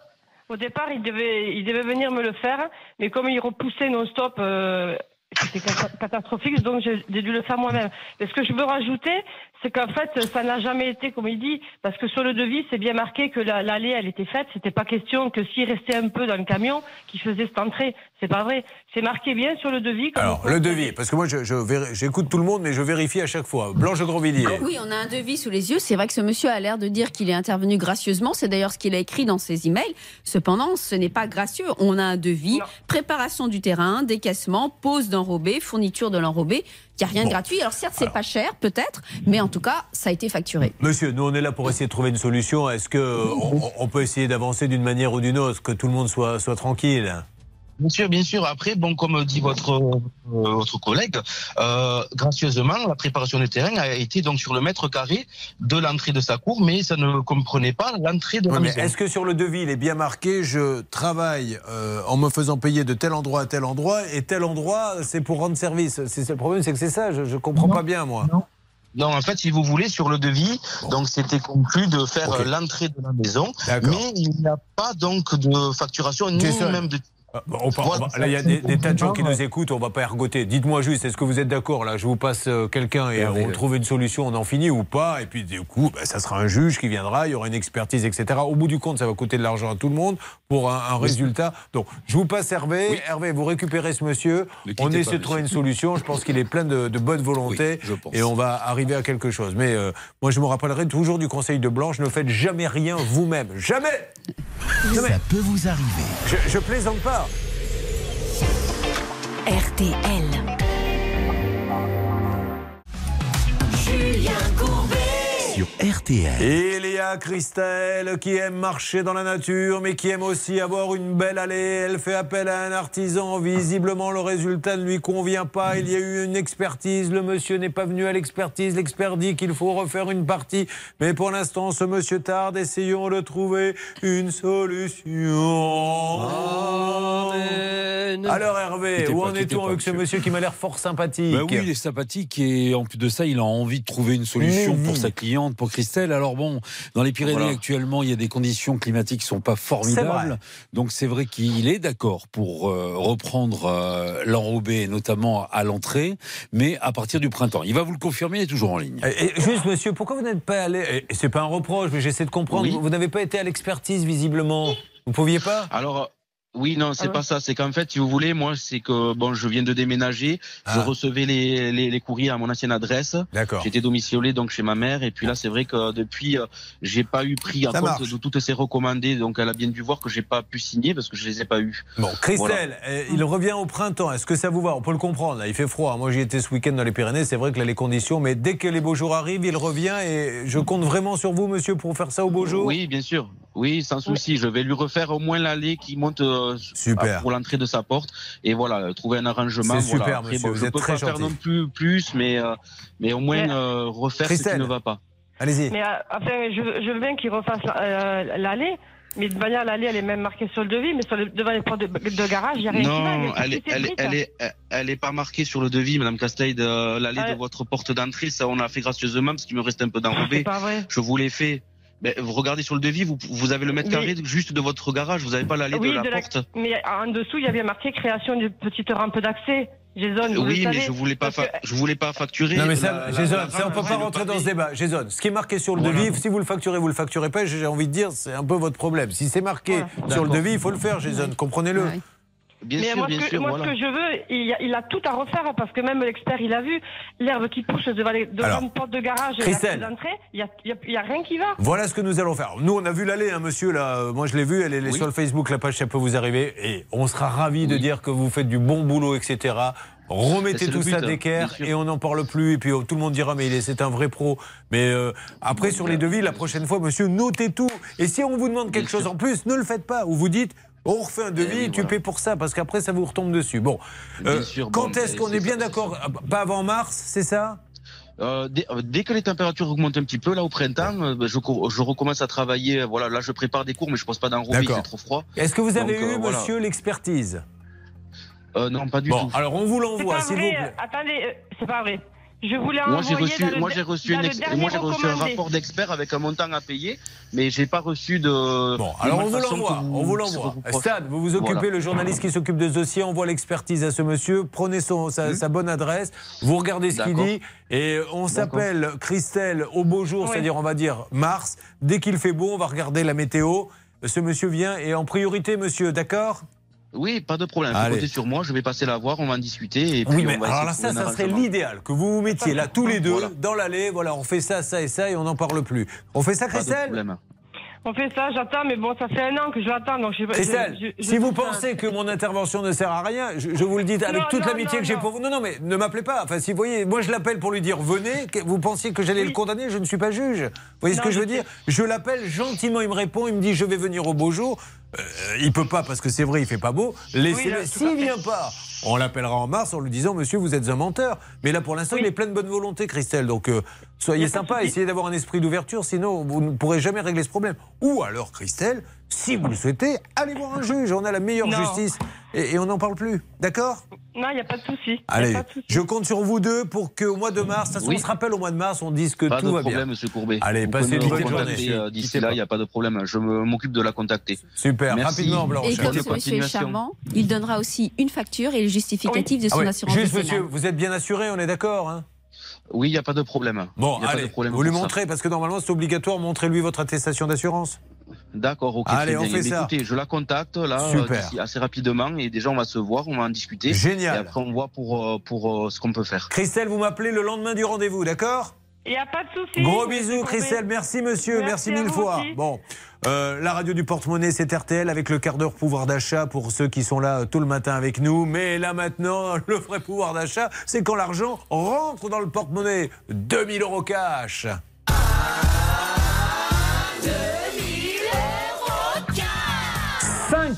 au départ, il devait, il devait venir me le faire, mais comme il repoussait non-stop, euh, c'était cata- catastrophique, donc j'ai j'ai dû le faire moi-même. Et ce que je veux rajouter, c'est qu'en fait, ça n'a jamais été, comme il dit, parce que sur le devis, c'est bien marqué que la- l'allée, elle était faite. C'était pas question que s'il restait un peu dans le camion, qu'il faisait cette entrée. C'est pas vrai. C'est marqué bien sur le devis. comme Alors, le devis, parce que moi, je- je j'écoute tout le monde, mais je vérifie à chaque fois. Blanche Grandvilliers. Oui, on a un devis sous les yeux. C'est vrai que ce monsieur a l'air de dire qu'il est intervenu gracieusement. C'est d'ailleurs ce qu'il a écrit dans ses emails. Cependant, ce n'est pas gracieux. On a un devis, préparation du terrain, décaissement, pose d'enrobé, fourniture de l'enrobé. Il n'y a rien de gratuit. Alors certes, c'est pas cher, peut-être, mais en tout cas, ça a été facturé. Monsieur, nous on est là pour essayer de trouver une solution. Est-ce que on, on peut essayer d'avancer d'une manière ou d'une autre, que tout le monde soit, soit tranquille? Bien sûr, bien sûr. Après, bon, comme dit votre euh, votre collègue, euh, gracieusement, la préparation du terrain a été donc sur le mètre carré de l'entrée de sa cour, mais ça ne comprenait pas l'entrée de la maison. Est-ce que sur le devis, il est bien marqué je travaille euh, en me faisant payer de tel endroit à tel endroit et tel endroit, c'est pour rendre service C'est Le problème, c'est que c'est ça, je ne comprends pas bien, moi. Non, en fait, si vous voulez, sur le devis, donc c'était conclu de faire l'entrée de la maison, mais il n'y a pas donc de facturation ni même de. Bon, on part- on Voilà. va- là, il y a des, des tas de gens qui nous écoutent, on va pas ergoter. Dites-moi juste, est-ce que vous êtes d'accord Là, je vous passe euh, quelqu'un et on trouve une solution, on en finit ou pas Et puis, du coup, ben, ça sera un juge qui viendra, il y aura une expertise, etc. Au bout du compte, ça va coûter de l'argent à tout le monde pour un, un résultat. Donc, je vous passe Hervé. Hervé, vous récupérez ce monsieur. Ne On pas, essaie de trouver une solution. Je pense qu'il est plein de, de bonne volonté Oui, je pense. et on va arriver à quelque chose. Mais euh, moi, je me rappellerai toujours du conseil de Blanche ne faites jamais rien vous-même. Jamais Jamais. Ça peut vous arriver. Je, je plaisante pas. RTL. Julien Courbet. Sur RTL. Il y a Christelle qui aime marcher dans la nature, mais qui aime aussi avoir une belle allée. Elle fait appel à un artisan. Visiblement, le résultat ne lui convient pas. Il y a eu une expertise. Le monsieur n'est pas venu à l'expertise. L'expert dit qu'il faut refaire une partie. Mais pour l'instant, ce monsieur tarde. Essayons de trouver une solution. Alors Hervé, où pas, en est-on avec ce monsieur. qui m'a l'air fort sympathique Bah oui, il est sympathique et en plus de ça, il a envie de trouver une solution pour sa cliente, pour Christelle. Alors bon, dans les Pyrénées Voilà. actuellement, il y a des conditions climatiques qui sont pas vrai. formidables. Donc c'est vrai qu'il est d'accord pour euh, reprendre euh, l'enrobé, notamment à l'entrée, mais à partir du printemps. Il va vous le confirmer, il est toujours en ligne. Et, et juste, monsieur, pourquoi vous n'êtes pas allé C'est pas un reproche, mais j'essaie de comprendre. Oui. Vous, vous n'avez pas été à l'expertise, visiblement. Vous pouviez pas? Alors, euh, oui, non, c'est Ah ouais. pas ça. C'est qu'en fait, si vous voulez, moi, c'est que bon, je viens de déménager. Je Ah. recevais les, les, les courriers à mon ancienne adresse. D'accord. J'étais domicilié donc chez ma mère. Et puis là, c'est vrai que depuis, euh, j'ai pas eu pris en compte marche. de toutes ces recommandées. Donc, elle a bien dû voir que j'ai pas pu signer parce que je les ai pas eues. Bon, Christelle, Voilà. euh, il revient au printemps. Est-ce que ça vous va? On peut le comprendre. Là, il fait froid. Moi, j'y étais ce week-end dans les Pyrénées. C'est vrai que là, les conditions. Mais dès que les beaux jours arrivent, il revient. Et je compte vraiment sur vous, monsieur, pour faire ça au beau jour? Oui, bien sûr. Oui, sans souci. Je vais lui refaire au moins l'allée qui monte euh, Super. pour l'entrée de sa porte. Et voilà, euh, trouver un arrangement. C'est voilà. super, Après, monsieur, bon, vous je êtes peux très pas faire non plus plus, mais euh, mais au moins Mais- euh, refaire ce qui Christelle. ne va pas. Allez-y. Mais euh, enfin, je, veux- je veux bien qu'il refasse euh, l'allée. Mais de manière, l'allée, elle est même marquée sur le devis, mais sur le, devant les portes de, de garage, il n'y a rien qui va. Non, elle est, elle, est- elle est, elle- elle est pas marquée sur le devis, Madame Casteil, de l'allée de votre porte d'entrée. Ça, on l'a fait gracieusement parce qu'il me reste un peu d'enrobé. pas vrai. Je vous l'ai fait. Mais vous regardez sur le devis, vous, vous avez le mètre carré juste de votre garage. Vous n'avez pas l'allée Oui, de la de la- porte. mais en dessous, il y avait marqué création d'une petite rampe d'accès. Jason, vous Oui, mais savez. je voulais pas, Parce fa- que- je voulais pas facturer. Non mais ça, la- Jason, la- ça, on peut pas rentrer dans ce débat. Jason, ce qui est marqué sur le Voilà. devis, si vous le facturez, vous le facturez pas, j'ai envie de dire, c'est un peu votre problème. Si c'est marqué Voilà. sur le devis, il faut le faire, Jason, comprenez-le. Ouais. Bien mais sûr, moi, bien ce que, sûr, moi voilà. ce que je veux, il a, il a tout à refaire parce que même l'expert, il a vu l'herbe qui pousse devant, les, devant Alors, une porte de garage, d'entrée, il y a, rien qui va. Voilà ce que nous allons faire. Nous, on a vu l'allée, hein, monsieur, là. Euh, Moi, je l'ai vu, elle est Oui. sur le Facebook, la page, ça peut vous arriver. Et on sera ravis de dire que vous faites du bon boulot, etc. Remettez tout but, ça hein, d'équerre et on n'en parle plus. Et puis oh, tout le monde dira, mais il est- c'est un vrai pro. Mais euh, après, sur les devis, la prochaine fois, monsieur, notez tout. Et si on vous demande quelque Bien chose sûr. en plus, ne le faites pas. Ou vous dites, on refait un devis, Eh oui, tu voilà. paies pour ça, parce qu'après, ça vous retombe dessus. Bon. Euh, sûr, quand bon, est-ce qu'on est bien d'accord Pas avant mars, c'est ça? Euh, dès, euh, dès que les températures augmentent un petit peu, là au printemps, euh, ben, je, co- je recommence à travailler. Voilà, là je prépare des cours, mais je pose pas d'enrobé, D'accord. c'est trop froid. Est-ce que vous avez Donc, eu, voilà. monsieur, l'expertise? Euh, non, pas du Bon, tout. alors on vous l'envoie, pas s'il vous vrai. plaît. Attendez, euh, c'est pas vrai. Je voulais Moi j'ai envoyer reçu, le moi j'ai reçu, une ex- moi j'ai reçu un rapport d'expert avec un montant à payer, mais j'ai pas reçu de. Bon, de alors on vous l'envoie, on vous l'envoie. Stade, vous vous occupez, Voilà. le journaliste qui s'occupe de ce dossier envoie l'expertise à ce monsieur, prenez son, sa, Hmm. sa bonne adresse, vous regardez ce qu'il dit, et on s'appelle Christelle au beau jour, Oui. c'est-à-dire on va dire mars. Dès qu'il fait beau, on va regarder la météo. Ce monsieur vient et en priorité, monsieur, d'accord? Oui, pas de problème. Allez. Comptez sur moi, je vais passer la voir, on va en discuter. Et puis Oui, mais on va alors là, ça, ça serait l'idéal, que vous vous mettiez là tous les deux, Voilà. dans l'allée, voilà, on fait ça, ça et ça, et on n'en parle plus. On fait ça, Pas de Christelle? problème. On fait ça, j'attends, mais bon, ça fait un an que je l'attends, donc je Christelle, je- je- si je- vous pensez que mon intervention ne sert à rien, je, vous le dis avec Non, toute l'amitié que j'ai pour vous. Non, non, mais ne m'appelez pas. Enfin, si vous voyez, moi je l'appelle pour lui dire venez. Vous pensiez que j'allais le condamner Je ne suis pas juge. Vous voyez ce que je veux dire? Je l'appelle gentiment, il me répond, il me dit je vais venir au beau jour. Euh, il peut pas parce que c'est vrai, il fait pas beau. Laissez-le. à S'il vient pas, on l'appellera en mars en lui disant monsieur, vous êtes un menteur. Mais là, pour l'instant, Oui. il est plein de bonne volonté, Christelle. Donc euh, soyez pas de sympa, essayez d'avoir un esprit d'ouverture, sinon vous ne pourrez jamais régler ce problème. Ou alors, Christelle, si vous le souhaitez, allez voir un juge. On a la meilleure Non. justice et, et on n'en parle plus. D'accord? Non, il n'y a pas de souci. Y a Allez, pas de souci. je compte sur vous deux pour qu'au mois de mars, de Oui. on se rappelle au mois de mars, on dise que Pas tout de va problème, bien. monsieur Courbet. Allez, Vous passez une bonne journée. euh, D'ici là, pas. il n'y a pas de problème. Je m'occupe de la contacter. Super, Merci. rapidement, Blanche. Et comme ce monsieur est charmant, il donnera aussi une facture et le justificatif de Ah son ouais, assurance Juste, monsieur, vous êtes bien assuré, on est d'accord hein? Oui, il n'y a pas de problème. Bon, Il y a pas allez, de problème vous lui ça. montrez, parce que normalement c'est obligatoire, montrez-lui votre attestation d'assurance. D'accord, ok. Allez, on fait ça. Écoutez, je la contacte là euh, Super. assez rapidement et déjà on va se voir, on va en discuter. Génial. Et après on voit pour, euh, pour euh, ce qu'on peut faire. Christelle, vous m'appelez le lendemain du rendez-vous, d'accord? Il n'y a pas de souci. Gros bisous. Christelle. Merci, monsieur. Merci, mille fois. aussi. Bon, euh, la radio du porte-monnaie, c'est RTL avec le quart d'heure pouvoir d'achat pour ceux qui sont là euh, tout le matin avec nous. Mais là maintenant, le vrai pouvoir d'achat, c'est quand l'argent rentre dans le porte-monnaie. 2000 euros cash.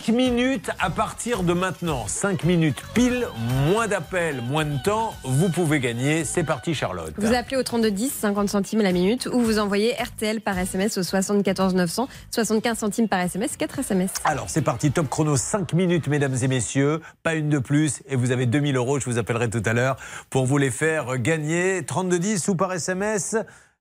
5 minutes à partir de maintenant. 5 minutes pile, moins d'appels, moins de temps. Vous pouvez gagner. C'est parti, Charlotte. Vous appelez au 3210, 50 centimes la minute, ou vous envoyez RTL par SMS au 74 900, 75 centimes par SMS, 4 SMS. Alors, c'est parti, top chrono, 5 minutes, mesdames et messieurs. Pas une de plus. Et vous avez 2000 euros, je vous appellerai tout à l'heure, pour vous les faire gagner. 3210 ou par SMS.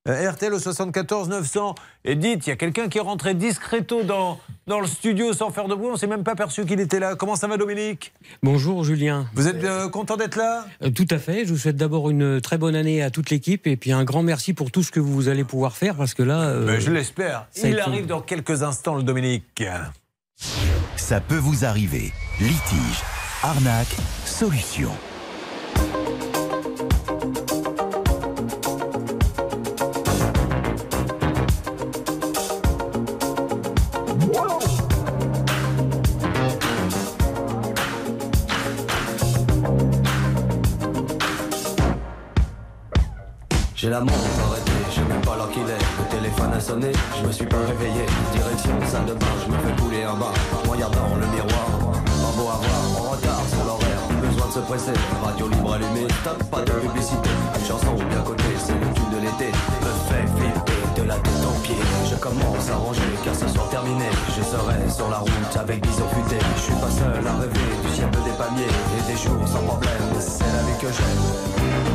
Euh, RTL au 74 900. Et dites, il y a quelqu'un qui est rentré discreto dans, dans le studio sans faire de bruit. On s'est même pas aperçu qu'il était là. Comment ça va, Dominique? Bonjour Julien. Vous êtes euh, content d'être là? Euh, Tout à fait. Je vous souhaite d'abord une très bonne année à toute l'équipe et puis un grand merci pour tout ce que vous allez pouvoir faire parce que là. euh, Ben, Je l'espère. Il été- arrive dans quelques instants, le Dominique. Ça peut vous arriver. Litige, arnaque, solution. J'ai la montre arrêtée, je sais même pas l'heure qu'il est. Le téléphone a sonné, je me suis pas réveillé. Direction salle de bain, je me fais couler un bain. Dans le miroir, pas beau à voir, en retard sur l'horaire. Besoin de se presser, radio libre allumée, stop, pas de publicité. Une chanson bien cotée, c'est le tube de l'été. Me fait flipper de la tête aux pieds. Je commence à ranger car ce soir terminé. Je serai sur la route avec bison futé. Je suis pas seul à rêver du ciel des palmiers et des jours sans problème. C'est la vie que j'aime.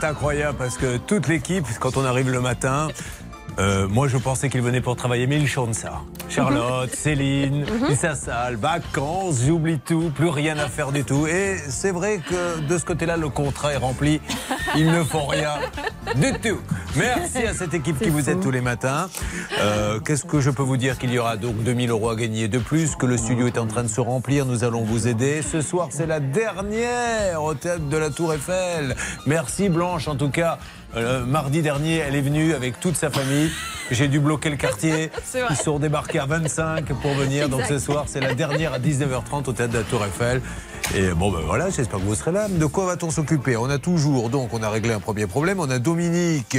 C'est incroyable parce que toute l'équipe, quand on arrive le matin, euh, moi je pensais qu'il venait pour travailler, mais il chante ça. Charlotte, Céline, Mhm. Issa Salle, vacances, j'oublie tout, plus rien à faire du tout. Et c'est vrai que de ce côté-là, le contrat est rempli. Ils ne font rien du tout. Merci à cette équipe qui vous aide tous les matins. Euh, Qu'est-ce que je peux vous dire Qu'il y aura donc 2000 euros à gagner de plus, que le studio est en train de se remplir? Nous allons vous aider. Ce soir, c'est la dernière au théâtre de la Tour Eiffel. Merci Blanche, en tout cas. Euh, mardi dernier, elle est venue avec toute sa famille. J'ai dû bloquer le quartier. Ils sont débarqués à 25 pour venir. Donc ce soir, c'est la dernière à 19h30 au théâtre de la Tour Eiffel. Et bon, ben voilà, j'espère que vous serez là. De quoi va-t-on s'occuper? On a toujours, donc, on a réglé un premier problème. On a Dominique.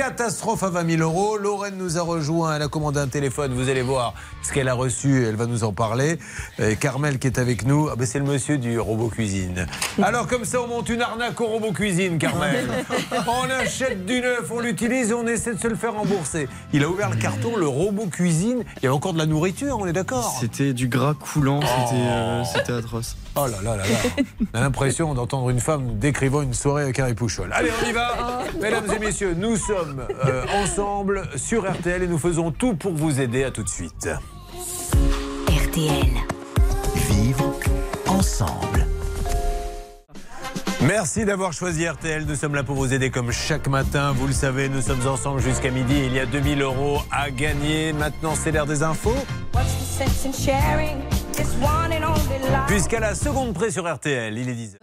Catastrophe à 20 000 euros. Lorraine nous a rejoint. Elle a commandé un téléphone. Vous allez voir ce qu'elle a reçu. Elle va nous en parler. Et Carmel qui est avec nous. Ah ben, c'est le monsieur du robot cuisine. Alors, comme ça, on monte une arnaque au robot cuisine, Carmel. on achète du neuf, on l'utilise et on essaie de se le faire rembourser. Il a ouvert le carton, le robot cuisine. Il y avait encore de la nourriture, on est d'accord? C'était du gras coulant, c'était euh, c'était atroce. Oh là là là là. On a l'impression d'entendre une femme décrivant une soirée avec Harry Pouchol. Allez, on y va Mesdames et messieurs, nous sommes euh, ensemble sur RTL et nous faisons tout pour vous aider. À tout de suite. RTL. Vivre ensemble. Merci d'avoir choisi RTL. Nous sommes là pour vous aider comme chaque matin. Vous le savez, nous sommes ensemble jusqu'à midi. Il y a 2000 euros à gagner. Maintenant, c'est l'heure des infos. Puisqu'à la seconde près sur RTL, il est 10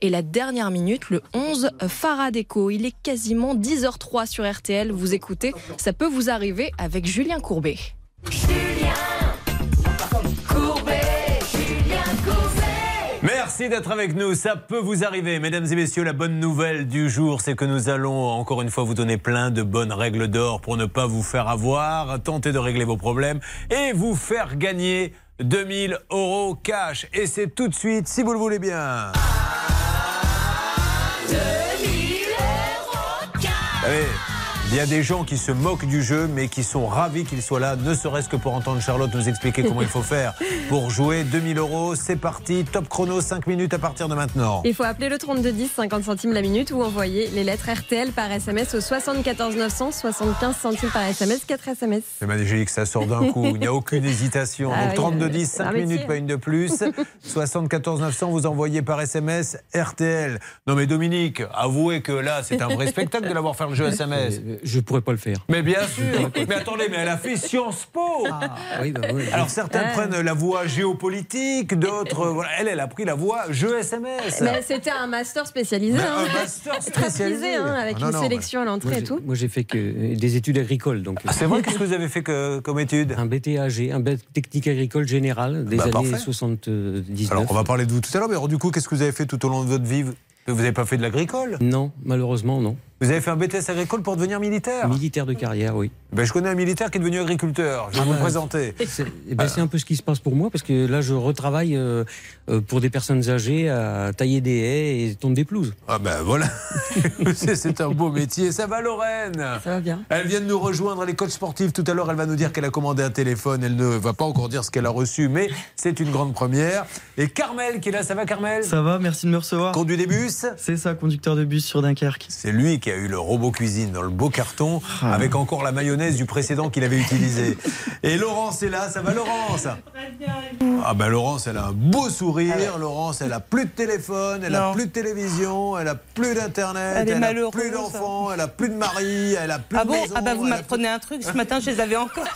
Et la dernière minute, le 11, Faradeco. Il est quasiment 10h03 sur RTL. Vous écoutez, ça peut vous arriver avec Julien Courbet. Merci d'être avec nous. Ça peut vous arriver. Mesdames et messieurs, la bonne nouvelle du jour, c'est que nous allons encore une fois vous donner plein de bonnes règles d'or pour ne pas vous faire avoir, tenter de régler vos problèmes et vous faire gagner 2000 euros cash. Et c'est tout de suite, si vous le voulez bien. Allez, il y a des gens qui se moquent du jeu, mais qui sont ravis qu'il soit là, ne serait-ce que pour entendre Charlotte nous expliquer comment il faut faire pour jouer 2000 euros. C'est parti, top chrono, 5 minutes à partir de maintenant. Il faut appeler le 3210, 50 centimes la minute ou envoyer les lettres RTL par SMS au 74 900, 75 centimes par SMS, 4 SMS. C'est magnifique, ça sort d'un coup, il n'y a aucune hésitation. Ah Donc oui, 32 euh, 10, c'est un 5 métier. minutes, pas une de plus. 74 900, vous envoyez par SMS RTL. Non mais Dominique, avouez que là, c'est un vrai spectacle de l'avoir fait le jeu SMS. Euh, Je pourrais pas le faire. Mais bien sûr Mais attendez, mais elle a fait Sciences Po Oui, bah oui. Alors certains Ah. prennent la voie géopolitique, d'autres... voilà. Elle, elle a pris la voie jeu SMS. Mais c'était un master spécialisé. Hein. un master Très spécialisé. hein, avec Ah, non, une non, sélection à l'entrée Moi, et tout. Moi, j'ai fait que des études agricoles. Donc, Ah, c'est vrai, qu'est-ce que vous avez fait que- comme étude? Un BTAG, un BTAG technique agricole général des Bah, années parfait. 79. Alors on va parler de vous tout à l'heure, mais alors, du coup, qu'est-ce que vous avez fait tout au long de votre vie? Vous n'avez pas fait de l'agricole? Non, malheureusement, non. Vous avez fait un BTS agricole pour devenir militaire Militaire de carrière, oui. ben, Je connais un militaire qui est devenu agriculteur. Je vais Ah vous le bah, présenter. C'est eh ben, c'est un peu ce qui se passe pour moi, parce que là, je retravaille euh, euh, pour des personnes âgées à tailler des haies et tondre des pelouses. Ah ben voilà, c'est un beau métier. Ça va Lorraine Ça va bien. Elle vient de nous rejoindre, elle est coach sportive. Tout à l'heure, elle va nous dire qu'elle a commandé un téléphone. Elle ne va pas encore dire ce qu'elle a reçu, mais c'est une grande première. Et Carmel qui est là, ça va Carmel? Ça va, merci de me recevoir. Conduit des bus? C'est ça, conducteur de bus sur Dunkerque. C'est lui qui a eu le robot cuisine dans le beau carton, Ah. avec encore la mayonnaise du précédent qu'il avait utilisé. Et Laurence est là, ça va Laurence? Ah ben Laurence, elle a un beau sourire. Laurence, elle a plus de téléphone, elle a Non. plus de télévision, elle a plus d'internet, Elle est a plus d'enfants, elle a plus de mari, elle a plus Ah de bon? maison. Ah bah vous elle a m'apprenez un truc, ce matin je les avais encore.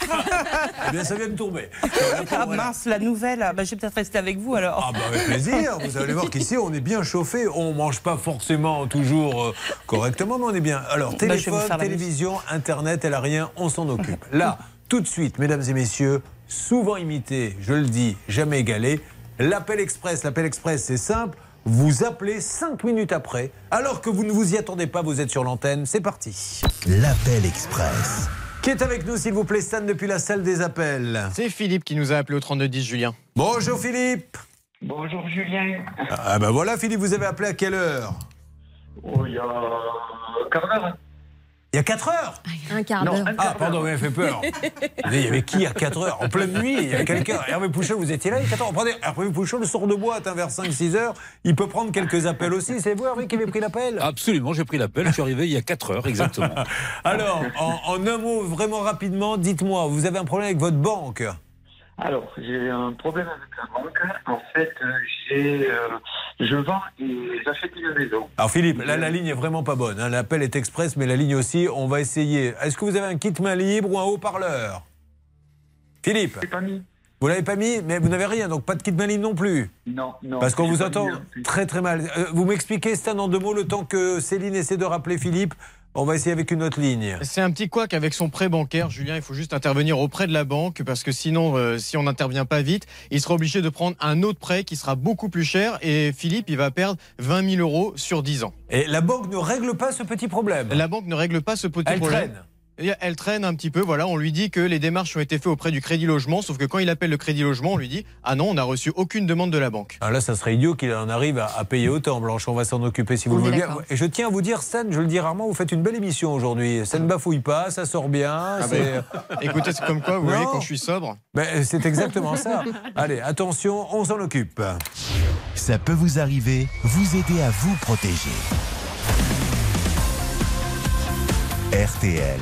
Eh bien, ça vient de tomber. Ah mince, la nouvelle, ah bah, je vais peut-être rester avec vous alors. Ah bah avec plaisir, vous allez voir qu'ici on est bien chauffé, on mange pas forcément toujours euh, correctement, on est bien. Alors Bah, téléphone, télévision, internet, elle a rien, on s'en occupe. Là, tout de suite, mesdames et messieurs, souvent imité, je le dis, jamais égalé, l'appel express. L'appel express, c'est simple. Vous appelez 5 minutes après, alors que vous ne vous y attendez pas, vous êtes sur l'antenne. C'est parti. L'appel express. Qui est avec nous, s'il vous plaît, Stan, depuis la salle des appels? C'est Philippe qui nous a appelé au 3210, Julien. Bonjour Philippe. Bonjour Julien. Ah ben voilà, Philippe, vous avez appelé à quelle heure? Oh, il y a un quart d'heure. Il y a 4 heures Un quart d'heure. Ah, pardon, vous m'avez fait peur. Mais il y avait qui à 4 heures En pleine nuit, il y avait quelqu'un. Hervé Pouchot, vous étiez là il y a 4 heures. Prenez, Hervé Pouchot, le sort de boîte hein, vers 5-6 heures. Il peut prendre quelques appels aussi. C'est vous, Hervé, qui avez pris l'appel? Absolument, j'ai pris l'appel. Je suis arrivé il y a 4 heures exactement. Alors, en, en un mot, vraiment rapidement, dites-moi, vous avez un problème avec votre banque? Alors, j'ai un problème avec la banque. En fait, euh, j'ai, euh, je vends et j'achète une maison. Alors Philippe, là la ligne est vraiment pas bonne. hein. L'appel est express, mais la ligne aussi. On va essayer. Est-ce que vous avez un kit main libre ou un haut-parleur? Philippe? Je pas mis. Vous l'avez pas mis, mais vous n'avez rien, donc pas de kit main libre non plus. Non, non. Parce qu'on vous entend très très mal. Euh, vous m'expliquez, Stan, en deux mots, le temps que Céline essaie de rappeler Philippe. On va essayer avec une autre ligne. C'est un petit couac avec son prêt bancaire, Julien. Il faut juste intervenir auprès de la banque parce que sinon, euh, si on n'intervient pas vite, il sera obligé de prendre un autre prêt qui sera beaucoup plus cher et Philippe, il va perdre 20 000 euros sur 10 ans. Et la banque ne règle pas ce petit problème. La banque ne règle pas ce petit Elle problème. traîne. Et Elle traîne un petit peu, voilà, on lui dit que les démarches ont été faites auprès du Crédit Logement, sauf que quand il appelle le Crédit Logement, on lui dit Ah non, on n'a reçu aucune demande de la banque. Ah là, ça serait idiot qu'il en arrive à, à payer autant, Blanche. On va s'en occuper si vous On le voulez bien. Et je tiens à vous dire, Stan, je le dis rarement, vous faites une belle émission aujourd'hui. Ça ne bafouille pas, ça sort bien. Ah c'est- ben, écoutez, c'est comme quoi, vous Non. voyez, quand je suis sobre. Ben, c'est exactement ça. Allez, attention, on s'en occupe. Ça peut vous arriver, vous aider à vous protéger. RTL.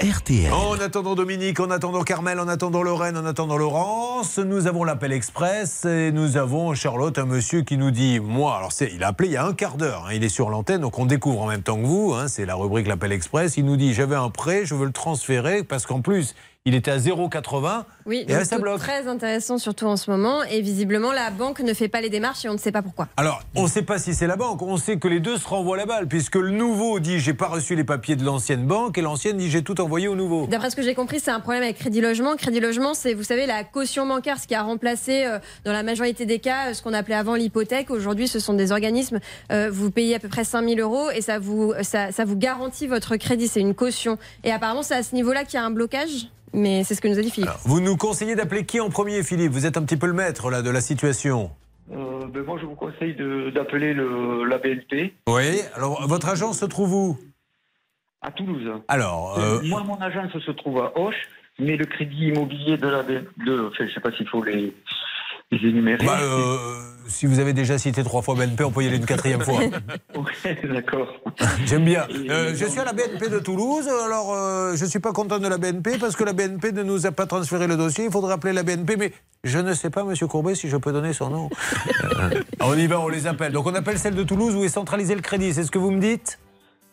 RTL. En attendant Dominique, en attendant Carmel, en attendant Lorraine, en attendant Laurence, nous avons l'appel express et nous avons Charlotte, un monsieur qui nous dit, moi, alors il a appelé il y a un quart d'heure, hein, il est sur l'antenne, donc on découvre en même temps que vous, hein, c'est la rubrique l'appel express, il nous dit, j'avais un prêt, je veux le transférer parce qu'en plus, il était à 0,80 Oui, et là, ça bloque. très intéressant, surtout en ce moment. Et visiblement, la banque ne fait pas les démarches et on ne sait pas pourquoi. Alors, on ne sait pas si c'est la banque, on sait que les deux se renvoient la balle, puisque le nouveau dit j'ai pas reçu les papiers de l'ancienne banque et l'ancienne dit j'ai tout envoyé au nouveau. D'après ce que j'ai compris, c'est un problème avec Crédit Logement. Crédit Logement, c'est, vous savez, la caution bancaire, ce qui a remplacé, euh, dans la majorité des cas, euh, ce qu'on appelait avant l'hypothèque. Aujourd'hui, ce sont des organismes. euh, vous payez à peu près 5000 euros et ça vous, ça, ça vous garantit votre crédit. C'est une caution. Et apparemment, c'est à ce niveau-là qu'il y a un blocage? Mais c'est ce que nous a dit Philippe. Vous nous conseillez d'appeler qui en premier, Philippe? Vous êtes un petit peu le maître là de la situation. Euh, ben moi, je vous conseille d'appeler le- la BNP Oui. Alors, votre agence se trouve où? À Toulouse. Alors, euh, Moi, mon agence se trouve à Auch, mais le crédit immobilier de la BNP, de, enfin, je sais pas s'il faut les, bah, euh, si vous avez déjà cité trois fois BNP, on peut y aller une quatrième fois. Ouais, D'accord. J'aime bien. Euh, je suis à la BNP de Toulouse, alors euh, je ne suis pas content de la BNP parce que la BNP ne nous a pas transféré le dossier. Il faudrait appeler la BNP, mais je ne sais pas, Monsieur Courbet, si je peux donner son nom. On y va, on les appelle. Donc on appelle celle de Toulouse où est centralisé le crédit, c'est ce que vous me dites?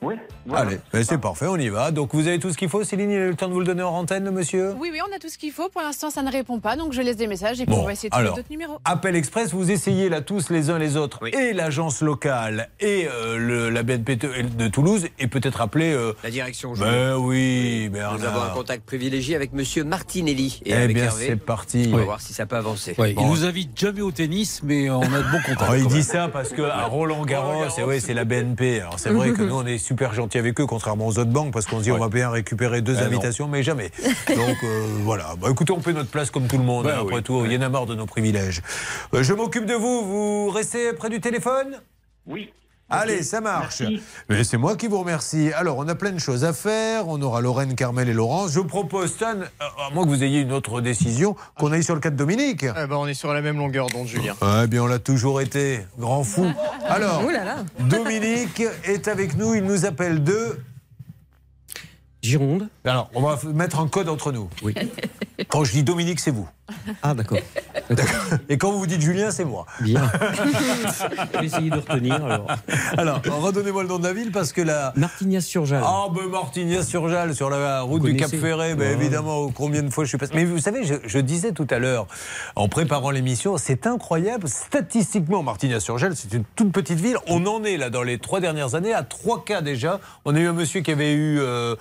Oui. Allez, ben, c'est parfait, on y va. Donc vous avez tout ce qu'il faut, Céline, il a eu le temps de vous le donner en antenne, monsieur Oui, oui, on a tout ce qu'il faut. Pour l'instant, ça ne répond pas, donc je laisse des messages et puis Bon, on va essayer de trouver d'autres numéros. Appel Express, vous essayez là tous les uns les autres, et l'agence locale, et euh, le- la BNP de, de Toulouse, et peut-être appeler... euh, La direction. Ben oui, Nous Bernard. avons un contact privilégié avec Monsieur Martinelli et Eh avec bien, Hervé. c'est parti. On va Oui. voir si ça peut avancer. Ouais, Bon. Il nous invite jamais au tennis, mais on a de bons contacts. Alors, il dit même. ça parce que à Roland Garros, c'est ouais, c'est la BNP. Alors c'est vrai que nous on est super gentils avec eux, contrairement aux autres banques, parce qu'on se dit on va bien récupérer deux Eh non. invitations, mais jamais. Donc euh, voilà. Bah, écoutez, on fait notre place comme tout le monde. Bah hein, après tout, il y en a marre de nos privilèges. Euh, je m'occupe de vous. Vous restez près du téléphone? Oui. Allez, ça marche. Mais c'est moi qui vous remercie. Alors, on a plein de choses à faire. On aura Lorraine, Carmel et Laurence. Je propose, Stan, euh, à moins que vous ayez une autre décision, qu'on aille sur le cas de Dominique. Eh ben, on est sur la même longueur d'onde, Julien. Eh bien, on l'a toujours été. Grand fou. Alors, Ouh là là. Dominique est avec nous. Il nous appelle de. Gironde. Alors, on va mettre un code entre nous. Oui. Quand je dis Dominique, c'est vous. Ah, d'accord. Et quand vous vous dites Julien, c'est moi. Bien. Je vais essayer de retenir alors. Alors, redonnez-moi le nom de la ville parce que la. Martignas-sur-Jalles. Ah, ben Martignas-sur-Jalles, sur la route du Cap Ferré, ben évidemment, combien de fois je suis passé. Mais vous savez, je, je disais tout à l'heure, en préparant l'émission, c'est incroyable. Statistiquement, Martignas-sur-Jalles, c'est une toute petite ville. On en est là, dans les trois dernières années, à trois cas déjà. On a eu un monsieur qui avait eu euh,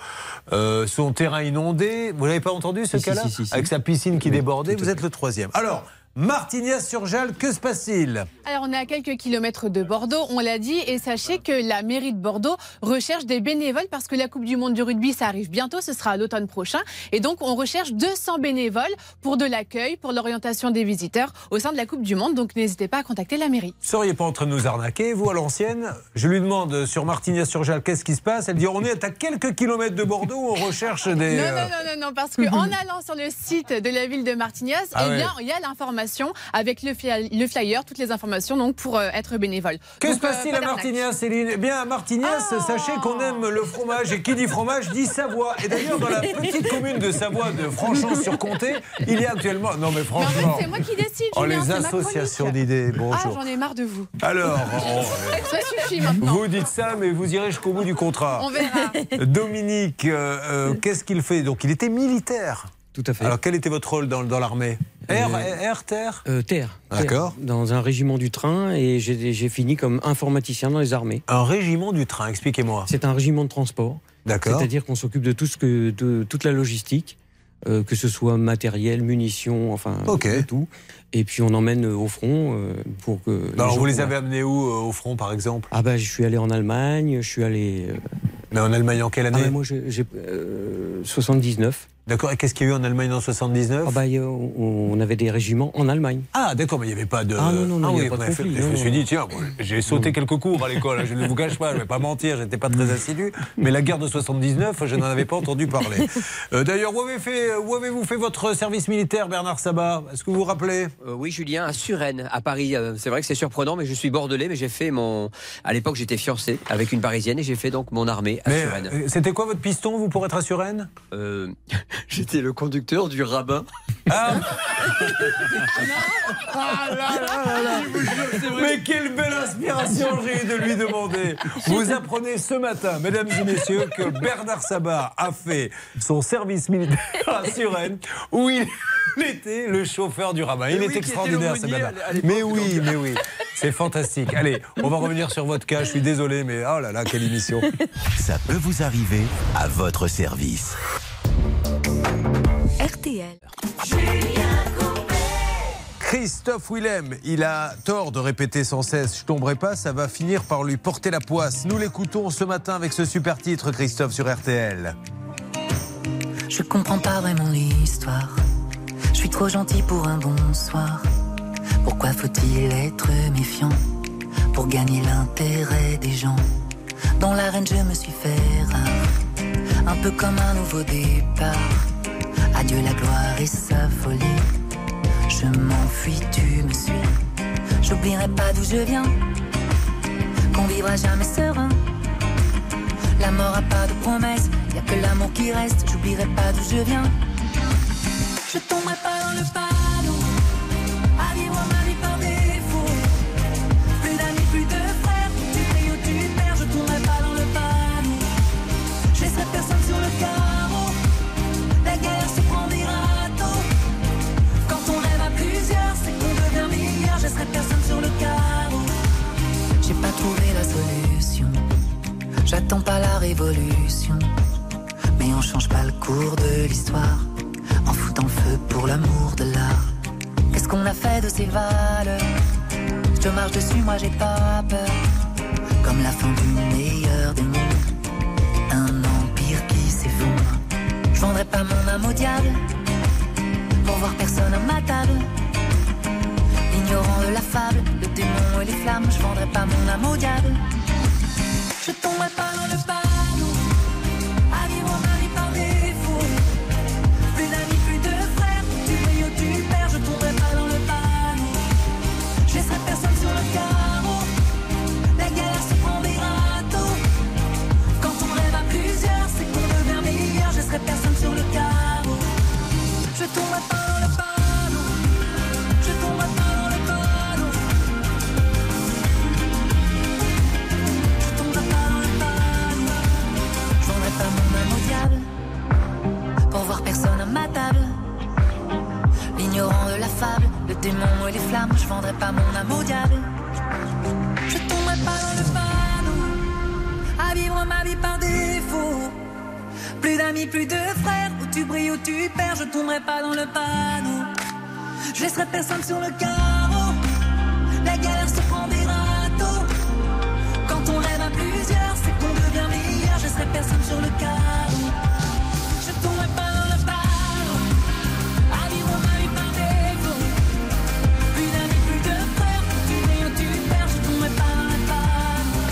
euh, son terrain inondé. Vous n'avez pas entendu ce Si, cas-là si, si, si. Avec sa piscine qui débordait. Vous êtes le troisième. Alors, Martignas-sur-Jalles, que se passe-t-il Alors, on est à quelques kilomètres de Bordeaux, on l'a dit, et sachez que la mairie de Bordeaux recherche des bénévoles parce que la Coupe du Monde du rugby, ça arrive bientôt, ce sera à l'automne prochain. Et donc, on recherche 200 bénévoles pour de l'accueil, pour l'orientation des visiteurs au sein de la Coupe du Monde. Donc, n'hésitez pas à contacter la mairie. seriez pas en train de nous arnaquer, vous, à l'ancienne Je lui demande sur Martignas-sur-Jalles qu'est-ce qui se passe. Elle dit on est à quelques kilomètres de Bordeaux, on recherche des. Non, euh, non, non, non, non, parce qu'en allant sur le site de la ville de Martignas, Ah eh bien, il y a l'information avec le, fly- le flyer, toutes les informations donc pour euh, être bénévole. Que se euh, passe-t-il pas à. Martignas, Céline? Eh bien, à Martignas, sachez qu'on aime le fromage. Et qui dit fromage dit Savoie. Et d'ailleurs, dans la petite commune de Savoie de Franchon-sur-Comté, il y a actuellement. Non, mais Mais en franchement. fait, c'est moi qui décide. Oh, les associations d'idées. Ah, Bonjour. j'en ai marre de vous. Alors, oh, Ça suffit maintenant. vous dites ça, mais vous irez jusqu'au bout du contrat. On verra. Dominique, euh, euh, qu'est-ce qu'il fait? Donc, il était militaire. Tout à fait. Alors, quel était votre rôle dans, dans l'armée Air, Euh, air, terre Euh, terre. Terre. D'accord. Dans un régiment du train et j'ai fini comme informaticien dans les armées. Un régiment du train, expliquez-moi. C'est un régiment de transport. D'accord. C'est-à-dire qu'on s'occupe de tout ce que de toute la logistique, euh, que ce soit matériel, munitions, enfin Ok. de tout. Et puis on emmène au front euh, pour que. Alors, gens- vous les avez amenés où euh, au front, par exemple? Ah bah je suis allé en Allemagne, je suis allé. Mais en Allemagne, en quelle Ah année? bah, moi j'ai j'ai, euh, 79. D'accord. Et qu'est-ce qu'il y a eu en Allemagne en 79 Ah bah, on avait des régiments en Allemagne. Ah, d'accord, mais il n'y avait pas de. Ah non, non, non, il y oui, pas de on avait fait- conflit, Je non, me suis non. dit, tiens, bon, j'ai sauté quelques cours à l'école, je ne vous cache pas, je ne vais pas mentir, j'étais pas très assidu. Mais la guerre de 79, je n'en avais pas entendu parler. Euh, D'ailleurs, où avez fait- où avez-vous fait, votre service militaire, Bernard Sabat? Est-ce que vous vous rappelez? Euh, oui, Julien, à Suresnes, à Paris. Euh, c'est vrai que c'est surprenant, mais je suis bordelais, mais j'ai fait mon. À l'époque, j'étais fiancé avec une parisienne et j'ai fait donc mon armée à Mais, Suresnes. C'était quoi votre piston, vous, pour être à Suresnes? Euh, J'étais le conducteur du rabbin. Ah Ah là là là là. Mais quelle belle inspiration j'ai eu de lui demander. Vous apprenez ce matin, mesdames et messieurs, que Bernard Sabat a fait son service militaire à Suresnes, où il était le chauffeur du rabbin. Il est extraordinaire, ce l'époque, Mais oui, mais oui. C'est fantastique. Allez, on va revenir sur votre cas. Je suis désolé, mais oh là là, quelle émission. Ça peut vous arriver à votre service. RTL. Christophe Willem, il a tort de répéter sans cesse Je tomberai pas, ça va finir par lui porter la poisse. Nous l'écoutons ce matin avec ce super titre, Christophe, sur RTL. Je comprends pas vraiment l'histoire. Je suis trop gentil pour un bonsoir. Pourquoi faut-il être méfiant pour gagner l'intérêt des gens? Dans l'arène, je me suis fait rare, un peu comme un nouveau départ. Adieu la gloire et sa folie. Je m'enfuis, tu me suis. J'oublierai pas d'où je viens, qu'on vivra jamais serein. La mort a pas de promesse, y a que l'amour qui reste. J'oublierai pas d'où je viens. Je tomberai pas dans le panneau, J'attends pas la révolution, mais on change pas le cours de l'histoire en foutant le feu pour l'amour de l'art. Qu'est-ce qu'on a fait de ces valeurs? Je marche dessus, moi j'ai pas peur. Comme la fin du meilleur des mondes, un empire qui s'effondre. Je vendrai pas mon âme au diable pour voir personne à ma table. Ignorant de la fable, le démon et les flammes, je vendrai pas mon âme au diable. Je tomberai L'ignorant de la fable Le démon et les flammes Je vendrai pas mon âme au diable. Je tomberai pas dans le panneau À vivre ma vie par défaut. Plus d'amis, plus de frères Où tu brilles, où tu perds Je tomberai pas dans le panneau. Je laisserai personne sur le carreau. La galère se prend des râteaux. Quand on rêve à plusieurs, c'est qu'on devient meilleur. Je laisserai personne sur le carreau.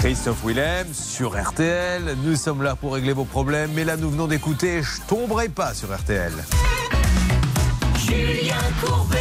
Christophe Willem sur RTL. Nous sommes là pour régler vos problèmes, mais là nous venons d'écouter Je tomberai pas sur RTL. Julien Courbet.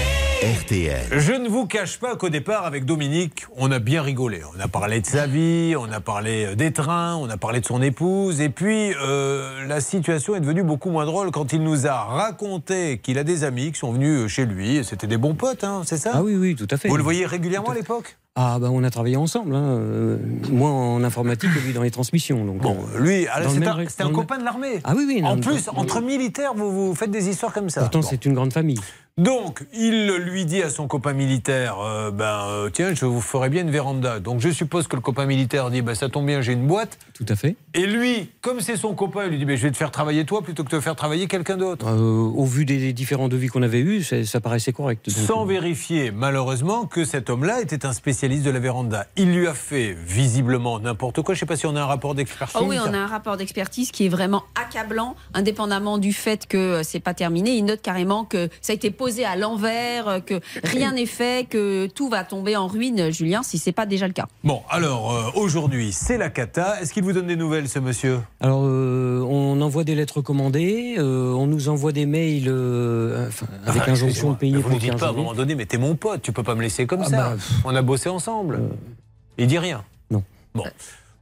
RTL. Je ne vous cache pas qu'au départ, avec Dominique, on a bien rigolé. On a parlé de sa vie, on a parlé euh, des trains, on a parlé de son épouse. Et puis, euh, la situation est devenue beaucoup moins drôle quand il nous a raconté qu'il a des amis qui sont venus euh, chez lui. Et C'était des bons potes, hein, c'est ça? Ah oui, oui, tout à fait. Vous le voyez régulièrement à l'époque? Ah bah on a travaillé ensemble, hein. euh, moi en informatique et lui dans les transmissions. Donc, Bon, euh, lui, un, c'était un copain de l'armée. Ah oui, oui. En non, plus, non, entre militaires, vous, vous faites des histoires comme ça. Pourtant Bon. c'est une grande famille. Donc, il lui dit à son copain militaire euh, ben, Tiens, je vous ferai bien une véranda. Donc, je suppose que le copain militaire dit ben, Ça tombe bien, j'ai une boîte. Tout à fait. Et lui, comme c'est son copain, il lui dit ben, Je vais te faire travailler toi plutôt que de faire travailler quelqu'un d'autre. Au vu des différents devis qu'on avait eus, ça, ça paraissait correct. Donc, Sans vérifier, malheureusement, que cet homme-là était un spécialiste spécialiste de la véranda. Il lui a fait visiblement n'importe quoi. Je ne sais pas si on a un rapport d'expertise. Oh oui, on a un rapport d'expertise qui est vraiment accablant, indépendamment du fait que euh, c'est pas terminé. Il note carrément que ça a été posé à l'envers, euh, que rien n'est fait, que tout va tomber en ruine, Julien, si c'est pas déjà le cas. Bon, alors euh, aujourd'hui, c'est la cata. Est-ce qu'il vous donne des nouvelles, ce monsieur? Alors, euh, on envoie des lettres commandées, euh, on nous envoie des mails euh, enfin, avec Ah, injonction de payer Vous ne dites 15 pas à un moment donné, mais t'es mon pote, tu peux pas me laisser comme Ah ça. bah, on a bossé ensemble. Il dit rien Non. Bon.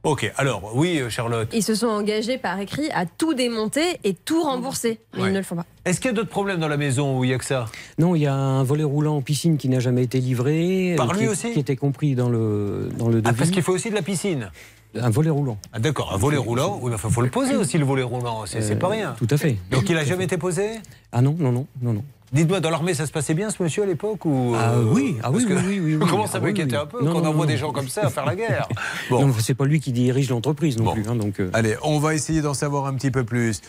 Ok, alors, oui, euh, Charlotte. Ils se sont engagés par écrit à tout démonter et tout rembourser. Mais Ouais. ils ne le font pas. Est-ce qu'il y a d'autres problèmes dans la maison où il y a que ça? Non, il y a un volet roulant en piscine qui n'a jamais été livré. Par euh, lui qui, aussi? Qui était compris dans le, dans le Ah, parce qu'il faut aussi de la piscine Un volet roulant. Ah, D'accord, un volet roulant. Oui, il faut le poser aussi, le volet roulant. C'est pas rien. Euh, Tout à fait. Donc il a jamais été posé? Ah non, non, non, non, non. Dites-moi, dans l'armée, ça se passait bien ce monsieur à l'époque ou Ah euh, oui, ah oui, parce que oui, oui, oui, On commence à Ah m'inquiéter un peu Non, quand on envoie des gens comme ça à faire la guerre? Non, c'est pas lui qui dirige l'entreprise non plus. hein, donc, euh, Allez, on va essayer d'en savoir un petit peu plus.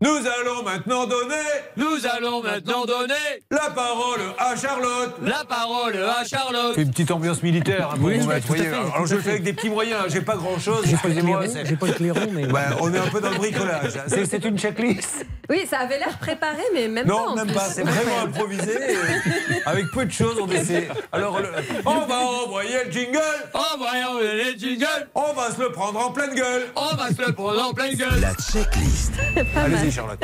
Nous allons maintenant donner. Nous allons maintenant donner la parole à Charlotte. La parole à Charlotte. C'est une petite ambiance militaire. hein, Oui, mettre, voyez. fait, Alors je le fais avec des petits moyens. J'ai pas grand chose. J'ai pas le clairon, pas mais. On est un peu dans le bricolage. C'est une checklist. Oui, ça avait l'air préparé, mais même pas. Non, même plus. pas. C'est vraiment improvisé. Avec peu de choses, on essaie. Alors, le- on va envoyer le jingle. On va envoyer le jingle. On va se le prendre en pleine gueule. On va se le prendre en pleine gueule. La checklist. Charlotte.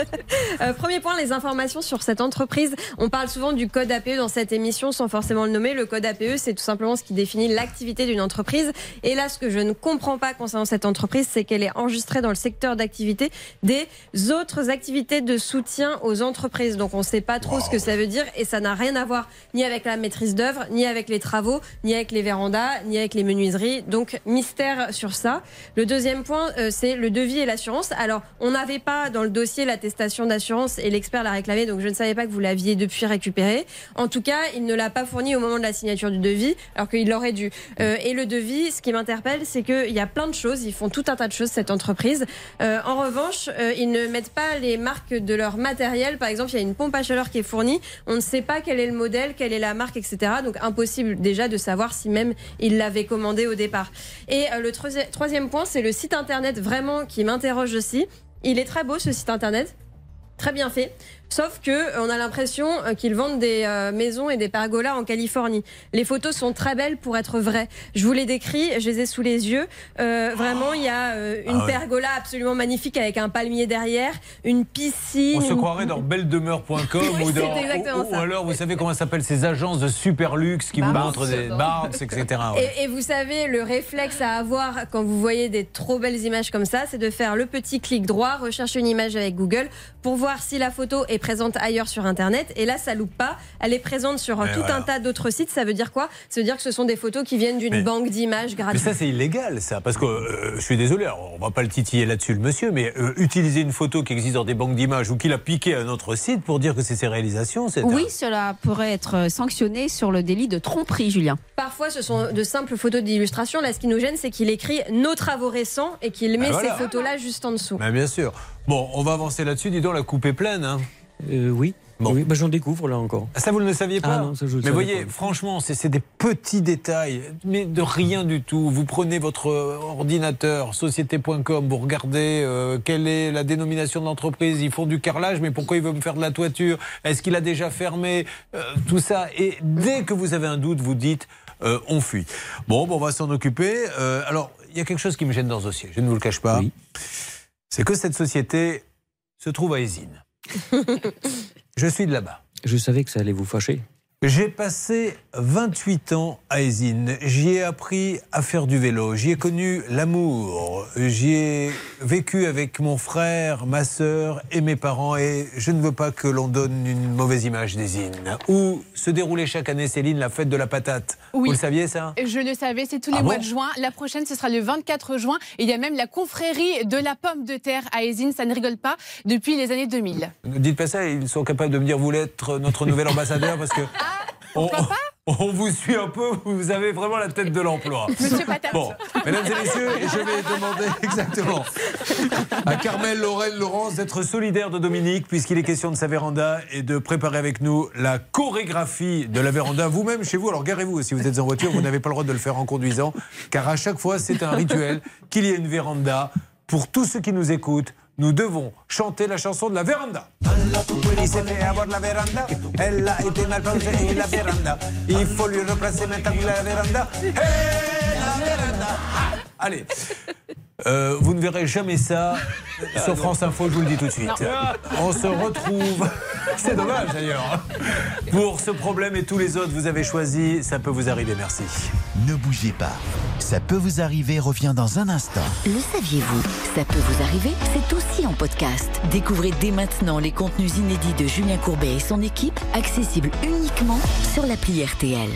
Euh, premier point, les informations sur cette entreprise. On parle souvent du code APE dans cette émission sans forcément le nommer. Le code APE, c'est tout simplement ce qui définit l'activité d'une entreprise. Et là, ce que je ne comprends pas concernant cette entreprise, c'est qu'elle est enregistrée dans le secteur d'activité des autres activités de soutien aux entreprises. Donc on ne sait pas trop ce que ça veut dire et ça n'a rien à voir ni avec la maîtrise d'œuvre, ni avec les travaux, ni avec les vérandas, ni avec les menuiseries. Donc mystère sur ça. Le deuxième point, euh, c'est le devis et l'assurance. Alors, on n'avait pas dans le dossier l'attestation d'assurance et l'expert l'a réclamé, donc je ne savais pas que vous l'aviez depuis récupéré. En tout cas, il ne l'a pas fourni au moment de la signature du devis, alors qu'il l'aurait dû. Euh, et le devis, ce qui m'interpelle, c'est qu'il y a plein de choses, ils font tout un tas de choses, cette entreprise. Euh, en revanche, euh, ils ne mettent pas les marques de leur matériel. Par exemple, il y a une pompe à chaleur qui est fournie, on ne sait pas quel est le modèle, quelle est la marque, etc. Donc impossible déjà de savoir si même il l'avait commandé au départ. Et le troisi- troisième point, c'est le site internet vraiment qui m'interroge aussi. Il est très beau ce site internet, très bien fait. Sauf que euh, on a l'impression euh, qu'ils vendent des euh, maisons et des pergolas en Californie. Les photos sont très belles pour être vraies. Je vous les décris, je les ai sous les yeux. Euh, vraiment, il y a euh, une Ah ouais. pergola absolument magnifique avec un palmier derrière, une piscine. On se une- croirait dans belledemeure.com ou, c'est dans- ou- ou alors, vous savez comment s'appellent ces agences de super luxe qui vous montrent des Barnes, etc. ouais. Et, et vous savez, le réflexe à avoir quand vous voyez des trop belles images comme ça, c'est de faire le petit clic droit, rechercher une image avec Google pour voir si la photo est présente ailleurs sur Internet. Et là, ça loupe pas. Elle est présente sur euh, Mais tout voilà. un tas d'autres sites. Ça veut dire quoi? Ça veut dire que ce sont des photos qui viennent d'une Mais- banque d'images Mais gratuites. ça, c'est illégal, ça. Parce que euh, je suis désolé, on va pas le titiller là-dessus, le monsieur, mais euh, utiliser une photo qui existe dans des banques d'images ou qu'il a piqué à un autre site pour dire que c'est ses réalisations, c'est. Oui, cela pourrait être sanctionné sur le délit de tromperie, Julien. Parfois, ce sont de simples photos d'illustration. Là, ce qui nous gêne, c'est qu'il écrit nos travaux récents et qu'il met Ah, voilà. ces photos-là juste en dessous. Mais bien sûr. Bon, on va avancer là-dessus. Dis donc, la coupe est pleine. Hein. Euh, oui. Oui, bah, j'en découvre là encore. Ça, vous ne le saviez pas Ah non, ça, je le Mais voyez, pas. franchement, c'est des petits détails, mais de rien du tout. Vous prenez votre euh, ordinateur, société.com, vous regardez euh, quelle est la dénomination de l'entreprise. Ils font du carrelage, mais pourquoi il veut me faire de la toiture? Est-ce qu'il a déjà fermé? Euh, Tout ça. Et dès que vous avez un doute, vous dites euh, on fuit. Bon, bon, on va s'en occuper. Euh, alors, il y a quelque chose qui me gêne dans ce dossier, je ne vous le cache pas. C'est que cette société se trouve à Esine. je suis de là-bas. Je savais que ça allait vous fâcher. J'ai passé 28 ans à Esine. J'y ai appris à faire du vélo. J'y ai connu l'amour. J'y ai vécu avec mon frère, ma sœur et mes parents. Et je ne veux pas que l'on donne une mauvaise image d'Esine. Où se déroulait chaque année, Céline, la fête de la patate? Oui. Vous le saviez, ça? Je le savais, c'est tous les Ah mois bon de juin. La prochaine, ce sera le 24 juin. Et il y a même la confrérie de la pomme de terre à Esine. Ça ne rigole pas depuis les années 2000. Ne dites pas ça, ils sont capables de me dire vous être notre nouvel ambassadeur parce que. Pourquoi on- pas On vous suit un peu, vous avez vraiment la tête de l'emploi. Monsieur Patate. Bon, mesdames et messieurs, je vais demander exactement à Carmel, Lorraine, Laurence d'être solidaire de Dominique, puisqu'il est question de sa véranda, et de préparer avec nous la chorégraphie de la véranda. Vous-même, chez vous, alors garez-vous si vous êtes en voiture, vous n'avez pas le droit de le faire en conduisant, car à chaque fois, c'est un rituel qu'il y ait une véranda. Pour tous ceux qui nous écoutent, nous devons chanter la chanson de la véranda. Il s'est fait avoir la véranda, elle a été mal plongée et la véranda. Il faut lui replacer maintenant la véranda. Hey, la véranda. Allez. Euh, vous ne verrez jamais ça sur France Info, je vous le dis tout de suite. On se retrouve, c'est dommage d'ailleurs, pour ce problème et tous les autres, vous avez choisi, ça peut vous arriver, merci. Ne bougez pas. Ça peut vous arriver revient dans un instant. Le saviez-vous? Ça peut vous arriver, c'est aussi en podcast. Découvrez dès maintenant les contenus inédits de Julien Courbet et son équipe, accessibles uniquement sur l'appli RTL.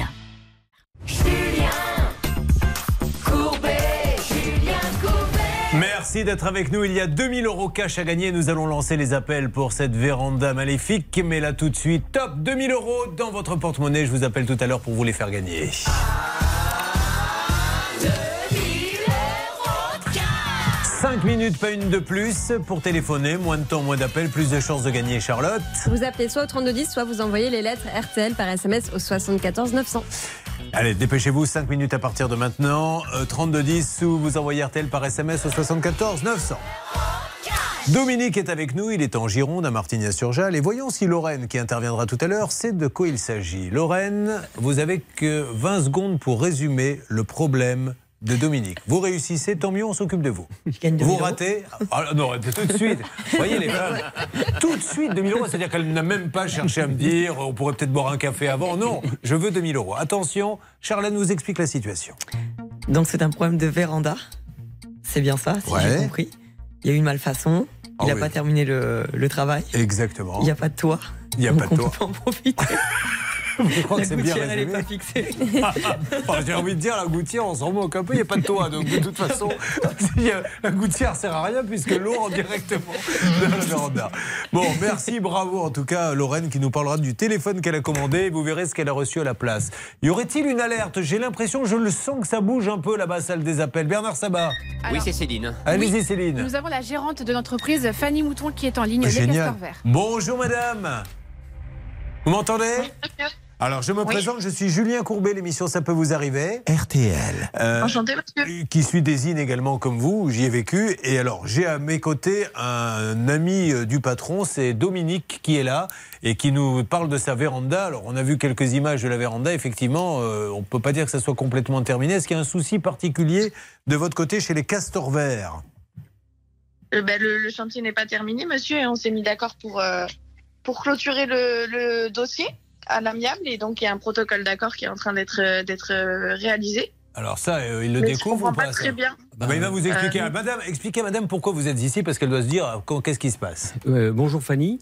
Merci d'être avec nous. Il y a 2000 euros cash à gagner. Nous allons lancer les appels pour cette véranda maléfique. Mais là, tout de suite, top 2000 euros dans votre porte-monnaie. Je vous appelle tout à l'heure pour vous les faire gagner. 5 minutes, pas une de plus pour téléphoner. Moins de temps, moins d'appels, plus de chances de gagner, Charlotte. Vous appelez soit au 3210, soit vous envoyez les lettres RTL par SMS au 74 900. Allez, dépêchez-vous, 5 minutes à partir de maintenant. Euh, 3210 ou vous envoyez RTL par SMS au 74 900. Dominique est avec nous, il est en Gironde, à Martignas-sur-Jalles. Et voyons si Lorraine, qui interviendra tout à l'heure, sait de quoi il s'agit. Lorraine, vous avez que 20 secondes pour résumer le problème de Dominique. Vous réussissez, tant mieux, on s'occupe de vous. Vous ratez ah, Non, tout de suite. Vous voyez les femmes Tout de suite, 2000 euros. C'est-à-dire qu'elle n'a même pas cherché à me dire on pourrait peut-être boire un café avant. Non, je veux 2000 euros. Attention, Charlène nous explique la situation. Donc c'est un problème de véranda. C'est bien ça, si Ouais. j'ai compris. Il y a eu une malfaçon. Ah Il n'a oui. pas terminé le, le travail. Exactement. Il n'y a pas de toit. Il n'y a Donc pas de on toit. peut pas en profiter. Je crois La que c'est bien gouttière, elle n'est pas fixée. Oh, J'ai envie de dire, la gouttière, on s'en moque un peu, il n'y a pas de toit. Donc, de toute façon, la gouttière sert à rien puisque l'eau rentre directement dans la véranda. Bon, merci, bravo en tout cas, Lorraine, qui nous parlera du téléphone qu'elle a commandé. Et vous verrez ce qu'elle a reçu à la place. Y aurait-il une alerte? J'ai l'impression, je le sens que ça bouge un peu là-bas, salle des appels. Bernard Sabat. Oui, c'est Céline. Allez-y, Céline. Nous avons la gérante de l'entreprise, Fanny Mouton, qui est en ligne. Les Génial. verts. Bonjour, madame. Vous m'entendez? Alors, je me présente, je suis Julien Courbet, l'émission Ça peut vous arriver. RTL. Euh, Enchanté, monsieur. qui suis des îles également comme vous, j'y ai vécu. Et alors, j'ai à mes côtés un ami euh, du patron, c'est Dominique qui est là et qui nous parle de sa véranda. Alors, on a vu quelques images de la véranda. Effectivement, euh, on ne peut pas dire que ça soit complètement terminé. Est-ce qu'il y a un souci particulier de votre côté chez les castors verts? Euh, ben, le, le chantier n'est pas terminé, monsieur, et on s'est mis d'accord pour, euh, pour clôturer le, le dossier à l'amiable. Et donc, il y a un protocole d'accord qui est en train d'être euh, d'être euh, réalisé. Alors ça, euh, il le Mais je découvre comprends ou pas pas très bien. Bah, il va vous expliquer. Euh, Madame, expliquez à madame pourquoi vous êtes ici, parce qu'elle doit se dire qu- qu'est-ce qui se passe? Euh, bonjour Fanny.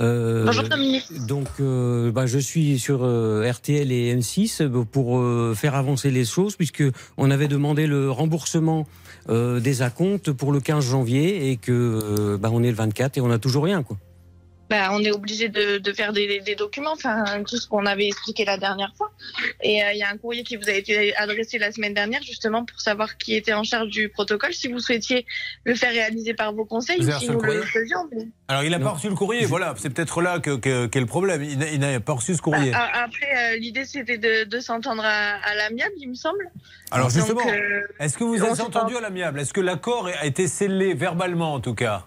Euh, Bonjour, Dominique. Donc, euh, bah, je suis sur euh, RTL et M6 pour euh, faire avancer les choses, puisque on avait demandé le remboursement euh, des acomptes pour le 15 janvier et que euh, bah, on est le 24 et on n'a toujours rien. Quoi. Ben, on est obligé de, de faire des, des documents, enfin tout ce qu'on avait expliqué la dernière fois. Et euh, il y a un courrier qui vous a été adressé la semaine dernière justement pour savoir qui était en charge du protocole. Si vous souhaitiez le faire réaliser par vos conseils, si nous le faisions. mais- Alors, il n'a pas reçu le courrier, voilà, c'est peut-être là que, que- qu'est le problème. Il n'a- pas reçu ce courrier. A- Après, euh, l'idée c'était de, de s'entendre à, à l'amiable, il me semble. Alors Donc, justement, euh, est-ce que vous êtes entendu pas- à l'amiable? Est-ce que l'accord a été scellé verbalement en tout cas?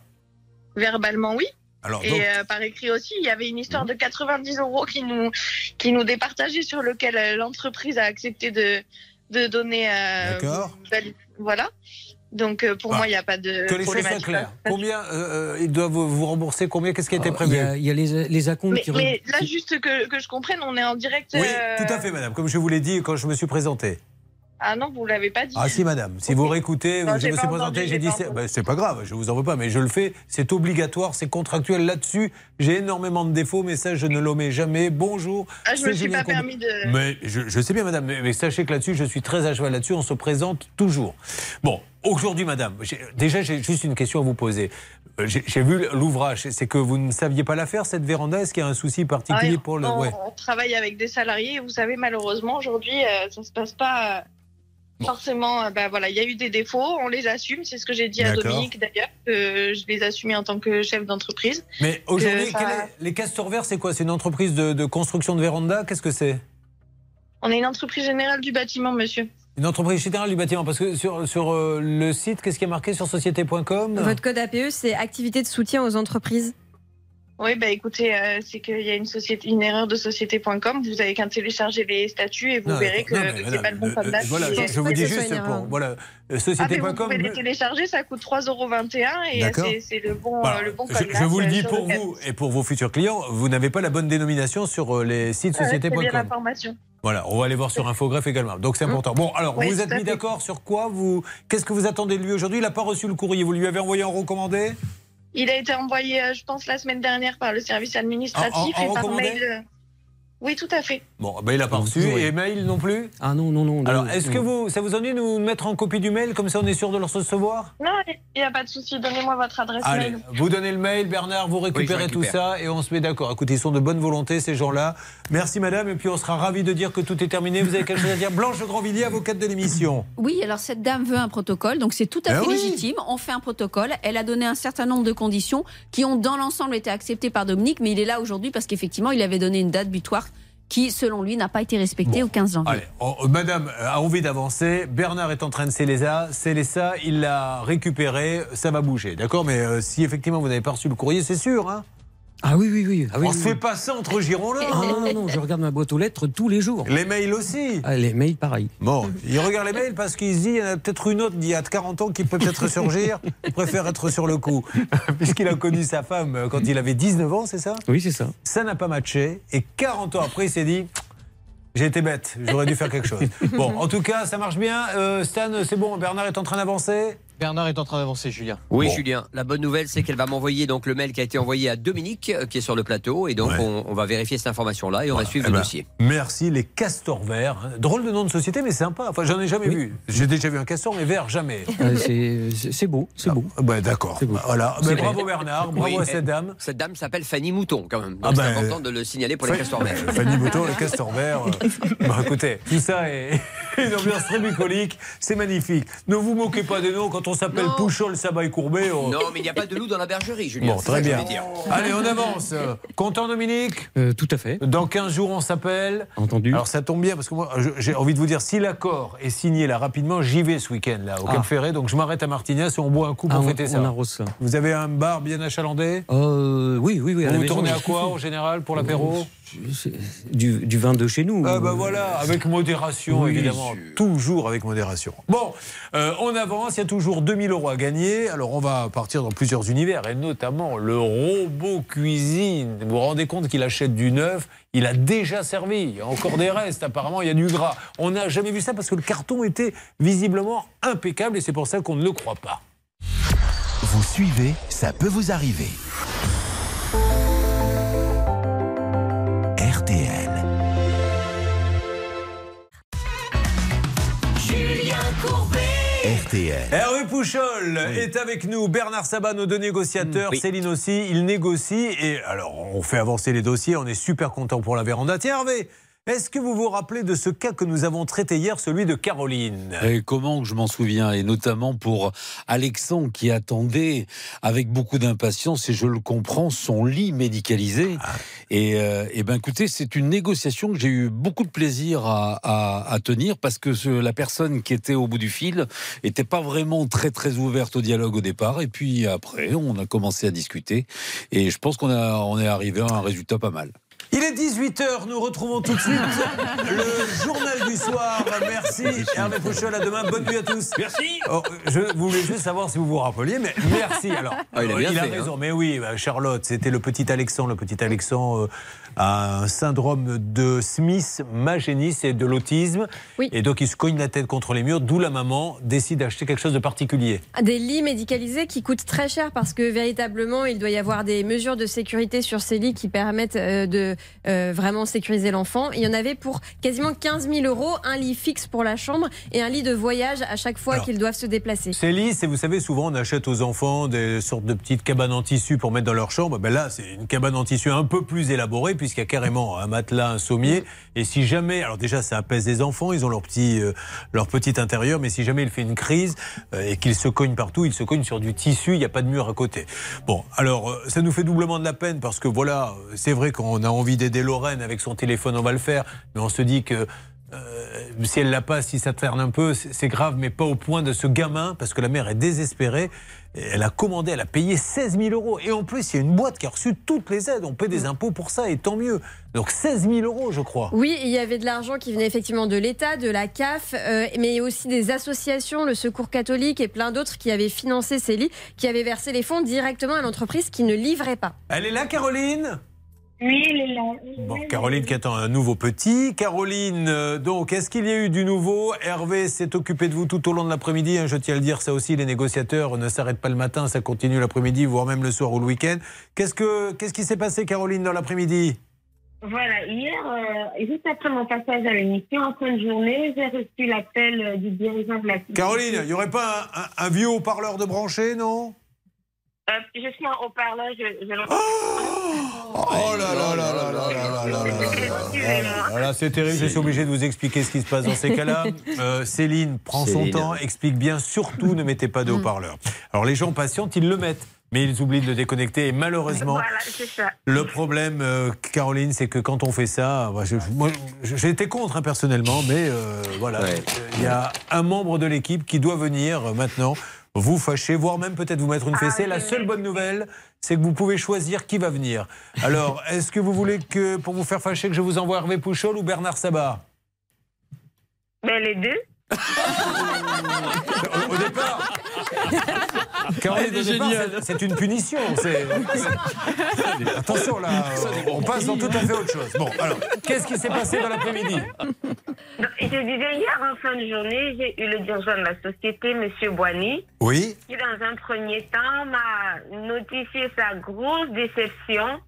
Verbalement, oui. Alors, Et donc- euh, par écrit aussi, il y avait une histoire de 90 euros qui nous, qui nous départageait, sur lequel euh, l'entreprise a accepté de, de donner. euh, D'accord. Voilà. Donc euh, pour Ah. moi, il n'y a pas de. Que les choses soient claires. Combien euh, ils doivent vous rembourser? Combien? Qu'est-ce qui a été prévu? Il y a, il y a les, les acomptes Mais, qui... mais là, juste que, que je comprenne, on est en direct. Oui, euh, tout à fait, madame. Comme je vous l'ai dit quand je me suis présenté. Ah non, vous l'avez pas dit. Ah si, madame. Si vous réécoutez, Non, je me suis présenté, j'ai dit, c'est ben, c'est pas grave, je vous en veux pas, mais je le fais. C'est obligatoire, c'est contractuel là-dessus. J'ai énormément de défauts, mais ça, je ne l'omets jamais. Bonjour. Ah, je me c'est suis pas permis de- Mais je, je sais bien, madame, mais, mais sachez que là-dessus, je suis très à cheval là-dessus. On se présente toujours. Bon, aujourd'hui, madame, déjà, j'ai juste une question à vous poser. Euh, J'ai vu l'ouvrage. C'est que vous ne saviez pas la faire, cette véranda Est-ce qu'il y a un souci particulier Ah pour le. on, ouais. on travaille avec des salariés vous savez, malheureusement, aujourd'hui, euh, ça se passe pas. Forcément, euh, bah, voilà, il y a eu des défauts, on les assume. C'est ce que j'ai dit à. Dominique d'ailleurs, que je les assumais en tant que chef d'entreprise. Mais aujourd'hui, ça- est- les Castors Verts, c'est quoi? C'est une entreprise de, de construction de véranda Qu'est-ce que c'est? On est une entreprise générale du bâtiment, monsieur. Une entreprise générale du bâtiment Parce que sur, sur euh, le site, qu'est-ce qui est marqué sur société.com Votre code APE, c'est activité de soutien aux entreprises. Oui, bah écoutez, euh, c'est qu'il y a une société, une erreur de société.com. Vous avez qu'à télécharger les statuts et vous Non, verrez que c'est pas le bon euh, code euh, d'âge. Voilà, je, vous dis juste pour. Voilà, euh, Ah, vous société.com. pouvez les télécharger, ça coûte 3,21€ et D'accord. c'est- c'est le bon, Voilà. euh, le bon je, code je vous le dis euh, pour vous et pour vos futurs clients, vous n'avez pas la bonne dénomination sur euh, les sites bien société.com. l'information. Voilà, on va aller voir sur Infogreffe également. Donc c'est important. Bon, alors, Oui, vous êtes mis d'accord sur quoi vous Qu'est-ce que vous attendez de lui aujourd'hui? Il n'a pas reçu le courrier. Vous lui avez envoyé un recommandé? Il a été envoyé, euh, je pense, la semaine dernière par le service administratif En- en- en et par mail. Oui, tout à fait. Bon, ben il n'a pas reçu. Oui. Et mail non plus Ah non, non, non. Alors, non, est-ce que vous, ça vous ennuie de nous mettre en copie du mail Comme ça, on est sûr de le recevoir? Non, il n'y a pas de souci. Donnez-moi votre adresse Allez, mail. vous donnez le mail, Bernard, vous récupérez Oui, tout ça et on se met d'accord. Écoutez, ils sont de bonne volonté, ces gens-là. Merci, madame, et puis on sera ravis de dire que tout est terminé. Vous avez quelque chose à dire? Blanche Grandvilliers, avocate de l'émission. Oui, alors cette dame veut un protocole, donc c'est tout à Ben fait oui. légitime. On fait un protocole. Elle a donné un certain nombre de conditions qui ont dans l'ensemble été acceptées par Dominique, mais il est là aujourd'hui parce qu'effectivement, il avait donné une date butoir qui, selon lui, n'a pas été respectée au 15 janvier. Allez, on- madame a envie d'avancer. Bernard est en train de sceller ça. Sceller ça, il l'a récupéré. Ça va bouger, d'accord? Mais euh, si effectivement vous n'avez pas reçu le courrier, c'est sûr, hein Ah oui, oui, oui. Ah, oui On oui, se oui. fait pas ça entre girons-là. Ah non, non, non, je regarde ma boîte aux lettres tous les jours. Les mails aussi. Ah, les mails, pareil. Bon, il regarde les mails parce qu'il se dit il y en a peut-être une autre d'il y a 40 ans qui peut peut-être surgir. Il préfère être sur le coup. Puisqu'il a connu sa femme quand il avait 19 ans, c'est ça? Oui, c'est ça. Ça n'a pas matché. Et 40 ans après, il s'est dit j'ai été bête, j'aurais dû faire quelque chose. Bon, en tout cas, ça marche bien. Euh, Stan, c'est bon, Bernard est en train d'avancer Bernard est en train d'avancer, Julien. Oui, Bon. Julien. La bonne nouvelle, c'est qu'elle va m'envoyer donc le mail qui a été envoyé à Dominique, euh, qui est sur le plateau, et donc Ouais. on, on va vérifier cette information-là et on va suivre Eh le ben, dossier. Merci, les castors verts. Drôle de nom de société, mais sympa. Enfin, j'en ai jamais vu. J'ai déjà vu un castor, mais vert, jamais. Euh, c'est- beau, c'est beau. Ah, bah, D'accord. C'est beau. Voilà. Mais bravo Bernard, bravo Oui, à cette et- dame. Cette dame s'appelle Fanny Mouton, quand même. Ah c'est ben, important de le signaler pour les castors verts. Fanny Mouton, les castors verts. euh, bah, écoutez, tout ça est une ambiance très bucolique. C'est magnifique. Ne vous moquez pas des noms quand on s'appelle. Pouchol, Sabat et Courbet. on- Non, mais il n'y a pas de loup dans la bergerie, Julien. Bon, très bien. Allez, on avance. Content, Dominique Euh, tout à fait. Dans 15 jours, on s'appelle. Entendu. Alors, ça tombe bien parce que moi, j'ai envie de vous dire, si l'accord est signé là rapidement, j'y vais ce week-end là, au Ah. Cap Ferré. Donc, je m'arrête à Martignas et on boit un coup pour Ah, on, fêter ça. on arrose ça. Vous avez un bar bien achalandé? Euh, oui, oui, oui. à Vous tournez à quoi en général pour l'apéro? C'est du, du vin de chez nous. Ah bah voilà, avec modération Oui, évidemment, toujours avec modération. Bon, euh, on avance, il y a toujours 2000 euros à gagner. Alors on va partir dans plusieurs univers et notamment le robot cuisine. Vous vous rendez compte qu'il achète du neuf, il a déjà servi, il y a encore des restes apparemment, il y a du gras. On n'a jamais vu ça parce que le carton était visiblement impeccable et c'est pour ça qu'on ne le croit pas. Vous suivez, ça peut vous arriver. RTL. Hervé Pouchol est avec nous, Bernard Sabat, nos deux négociateurs, Oui. Céline aussi, il négocie et alors on fait avancer les dossiers, on est super content pour la véranda. Tiens Hervé, est-ce que vous vous rappelez de ce cas que nous avons traité hier, celui de Caroline? Et comment que je m'en souviens, et notamment pour Alexandre qui attendait avec beaucoup d'impatience, et je le comprends, son lit médicalisé. Et, euh, eh ben écoutez, c'est une négociation que j'ai eu beaucoup de plaisir à, à- à tenir parce que ce- la personne qui était au bout du fil était pas vraiment très très ouverte au dialogue au départ. Et puis après, on a commencé à discuter, et je pense qu'on a on est arrivé à un résultat pas mal. Il est 18h, nous retrouvons tout de suite le journal du soir. Merci Hervé Pouchol, à demain, bonne nuit à tous. Merci. Oh, je voulais juste savoir si vous vous rappeliez, mais merci. Alors, Ah, il a bien a fait, raison, hein. mais oui, bah, Charlotte, c'était le petit Alexandre, le petit Alexandre. euh, a un syndrome de Smith-Magenis et de l'autisme. Et donc il se cogne la tête contre les murs, d'où la maman décide d'acheter quelque chose de particulier. Des lits médicalisés qui coûtent très cher parce que véritablement, il doit y avoir des mesures de sécurité sur ces lits qui permettent euh, de euh, vraiment sécuriser l'enfant. Il y en avait pour quasiment 15 000 euros, un lit fixe pour la chambre et un lit de voyage à chaque fois qu'ils doivent se déplacer. Ces lits, c'est, vous savez, souvent on achète aux enfants des sortes de petites cabanes en tissu pour mettre dans leur chambre. Ben là, c'est une cabane en tissu un peu plus élaborée puisqu'il y a carrément un matelas, un sommier. Et si jamais, alors déjà, ça apaise les enfants, ils ont leur petit, euh, leur intérieur, mais si jamais il fait une crise euh, et qu'ils se cognent partout, ils se cognent sur du tissu, il n'y a pas de mur à côté. Bon, alors euh, ça nous fait doublement de la peine parce que voilà, c'est vrai qu'on a envie d'aider Lorraine avec son téléphone, on va le faire, mais on se dit que si elle l'a pas, si ça traîne un peu, c'est grave, mais pas au point de ce gamin, parce que la mère est désespérée. Elle a commandé, elle a payé 16 000 euros. Et en plus, il y a une boîte qui a reçu toutes les aides. On paie des impôts pour ça, et tant mieux. Donc 16 000 euros, je crois. Oui, il y avait de l'argent qui venait effectivement de l'État, de la CAF, euh, mais aussi des associations, le Secours catholique et plein d'autres qui avaient financé ces lits, qui avaient versé les fonds directement à l'entreprise qui ne livrait pas. Elle est là, Caroline? Oui, elle est là. Bon, Caroline qui attend un nouveau petit. Caroline, euh, donc, est-ce qu'il y a eu du nouveau? Hervé s'est occupé de vous tout au long de l'après-midi. hein, je tiens à le dire, ça aussi, les négociateurs ne s'arrêtent pas le matin, ça continue l'après-midi, voire même le soir ou le week-end. Qu'est-ce, que, qu'est-ce qui s'est passé, Caroline, dans l'après-midi? Voilà, hier, euh, juste après mon passage à l'émission, en fin de journée, j'ai reçu l'appel euh, du dirigeant de la Caroline, il n'y aurait pas un, un- un vieux haut-parleur de branché, non? Euh, je suis en haut-parleur, je, je Oh là là là là là là là là là là. Voilà, c'est terrible, je suis obligé de vous expliquer ce qui se passe dans ces cas-là. Euh, Céline prend Céline. son temps, explique bien, surtout ne mettez pas de haut-parleur. Alors les gens patientent, ils le mettent, mais ils oublient de le déconnecter et malheureusement... Voilà, c'est ça. Le problème, euh, Caroline, c'est que quand on fait ça, moi, je- moi, je- j'ai été contre hein, personnellement, mais euh, voilà, Ouais. il y a un membre de l'équipe qui doit venir euh, maintenant vous fâcher, voire même peut-être vous mettre une fessée. La seule bonne nouvelle, c'est que vous pouvez choisir qui va venir. Alors, est-ce que vous voulez que, pour vous faire fâcher, que je vous envoie Hervé Pouchol ou Bernard Sabat? Ben, les deux. au, au départ. Caroline, c'est- une punition. c'est- Attention là, on passe dans tout à fait autre chose. Bon, alors, qu'est-ce qui s'est passé dans l'après-midi? Donc, Je disais, hier, en fin de journée, j'ai eu le dirigeant de la société, M. Boigny, Oui. qui, dans un premier temps, m'a notifié sa grosse déception.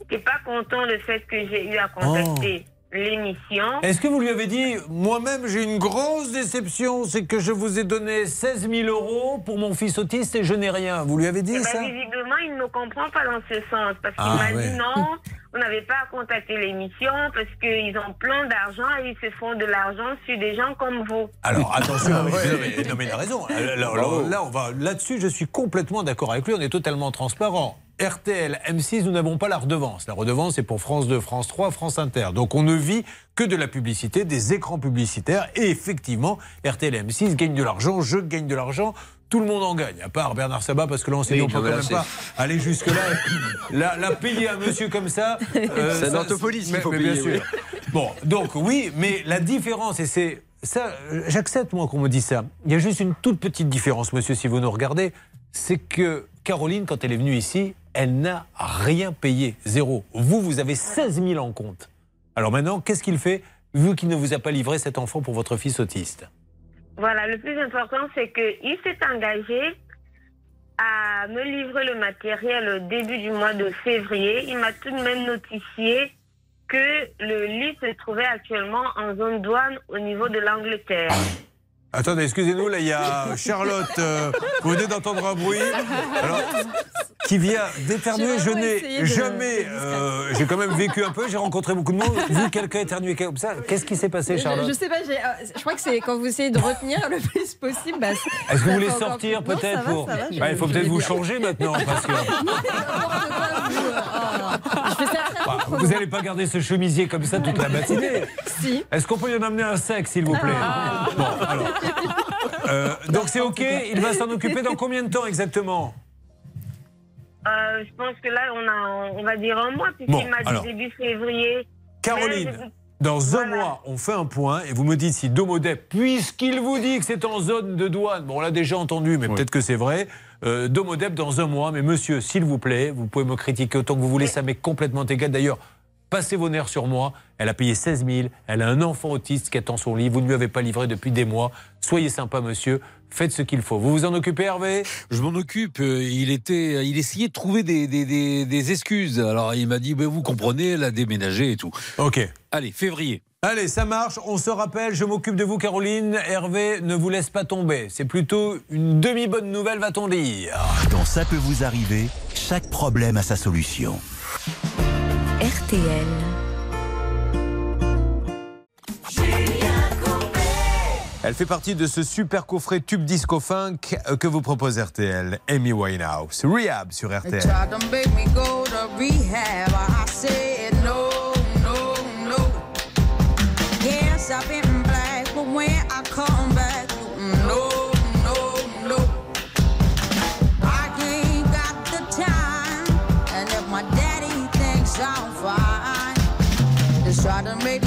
Il n'était pas content le fait que j'ai eu à contacter l'émission. Est-ce que vous lui avez dit, moi-même j'ai une grosse déception, c'est que je vous ai donné 16 000 euros pour mon fils autiste et je n'ai rien. Vous lui avez dit Eh ben, ça? visiblement, il ne me comprend pas dans ce sens. Parce qu'il Ah, m'a ouais. dit non, on n'avait pas à contacter l'émission parce qu'ils ont plein d'argent et ils se font de l'argent sur des gens comme vous. Alors attention, non, mais, non, mais il a raison. Là, on va là-dessus, je suis complètement d'accord avec lui. On est totalement transparent. RTL, M6, nous n'avons pas la redevance. La redevance est pour France 2, France 3, France Inter. Donc on ne vit que de la publicité, des écrans publicitaires. Et effectivement, RTL et M6 gagnent de l'argent, je gagne de l'argent. Tout le monde en gagne, à part Bernard Sabat, parce que là, on s'est Oui, dit, on peut quand même pas aller jusque-là. La, la payer un monsieur comme ça. euh, C'est orthopolice qu'il mais- bien sûr. Bon, donc oui, mais la différence, et c'est ça, euh, j'accepte moi qu'on me dise ça. Il y a juste une toute petite différence, monsieur, si vous nous regardez, c'est que Caroline, quand elle est venue ici, elle n'a rien payé, zéro. Vous, vous avez 16 000 en compte. Alors maintenant, qu'est-ce qu'il fait, vu qu'il ne vous a pas livré cet enfant pour votre fils autiste? Voilà, le plus important, c'est qu'il s'est engagé à me livrer le matériel au début du mois de février. Il m'a tout de même notifié que le lit se trouvait actuellement en zone douane au niveau de l'Angleterre. Attendez, excusez-nous, là, il y a Charlotte. euh, vous venez d'entendre un bruit. Alors, qui vient d'éternuer. Je n'ai jamais. euh, j'ai quand même vécu un peu, j'ai rencontré beaucoup de monde. Vu quelqu'un éternuer comme ça, qu'est-ce qui s'est passé, Charlotte je sais pas, euh, je crois que c'est quand vous essayez de retenir le plus possible. bah, Est-ce que vous voulez sortir peut-être pour. Bah, Il faut peut-être vous dire. changer maintenant parce que. Fais ça très Bah, vous n'allez pas garder ce chemisier comme ça toute la matinée. Si. Est-ce qu'on peut lui en amener un sec, s'il vous plaît? Ah. Bon, alors. Euh, donc c'est OK, il va s'en occuper dans combien de temps exactement Euh, je pense que là, on, a, on va dire un mois, puisqu'il Bon, m'a dit alors. début février. Caroline, dans un mois, on fait un point et vous me dites si Domodep, puisqu'il vous dit que c'est en zone de douane, bon on l'a déjà entendu, mais peut-être que c'est vrai, euh, Domodep dans un mois, mais monsieur, s'il vous plaît, vous pouvez me critiquer autant que vous voulez, ça m'est complètement égal. D'ailleurs, passez vos nerfs sur moi. Elle a payé 16 000. Elle a un enfant autiste qui attend son lit. Vous ne lui avez pas livré depuis des mois. Soyez sympa, monsieur. Faites ce qu'il faut. Vous vous en occupez, Hervé? Je m'en occupe. Euh, Il était, il essayait de trouver des, des- des- des excuses. Alors il m'a dit, Ben, vous comprenez, elle a déménagé et tout. Ok. Allez, février. Allez, ça marche. On se rappelle. Je m'occupe de vous, Caroline. Hervé ne vous laisse pas tomber. C'est plutôt une demi-bonne nouvelle, va-t-on dire? Dans Ça peut vous arriver, chaque problème a sa solution. RTL. Elle fait partie de ce super coffret tube disco funk euh, que vous propose RTL. Amy Winehouse. Rehab sur RTL. Yes, I've been black, but when I gotta make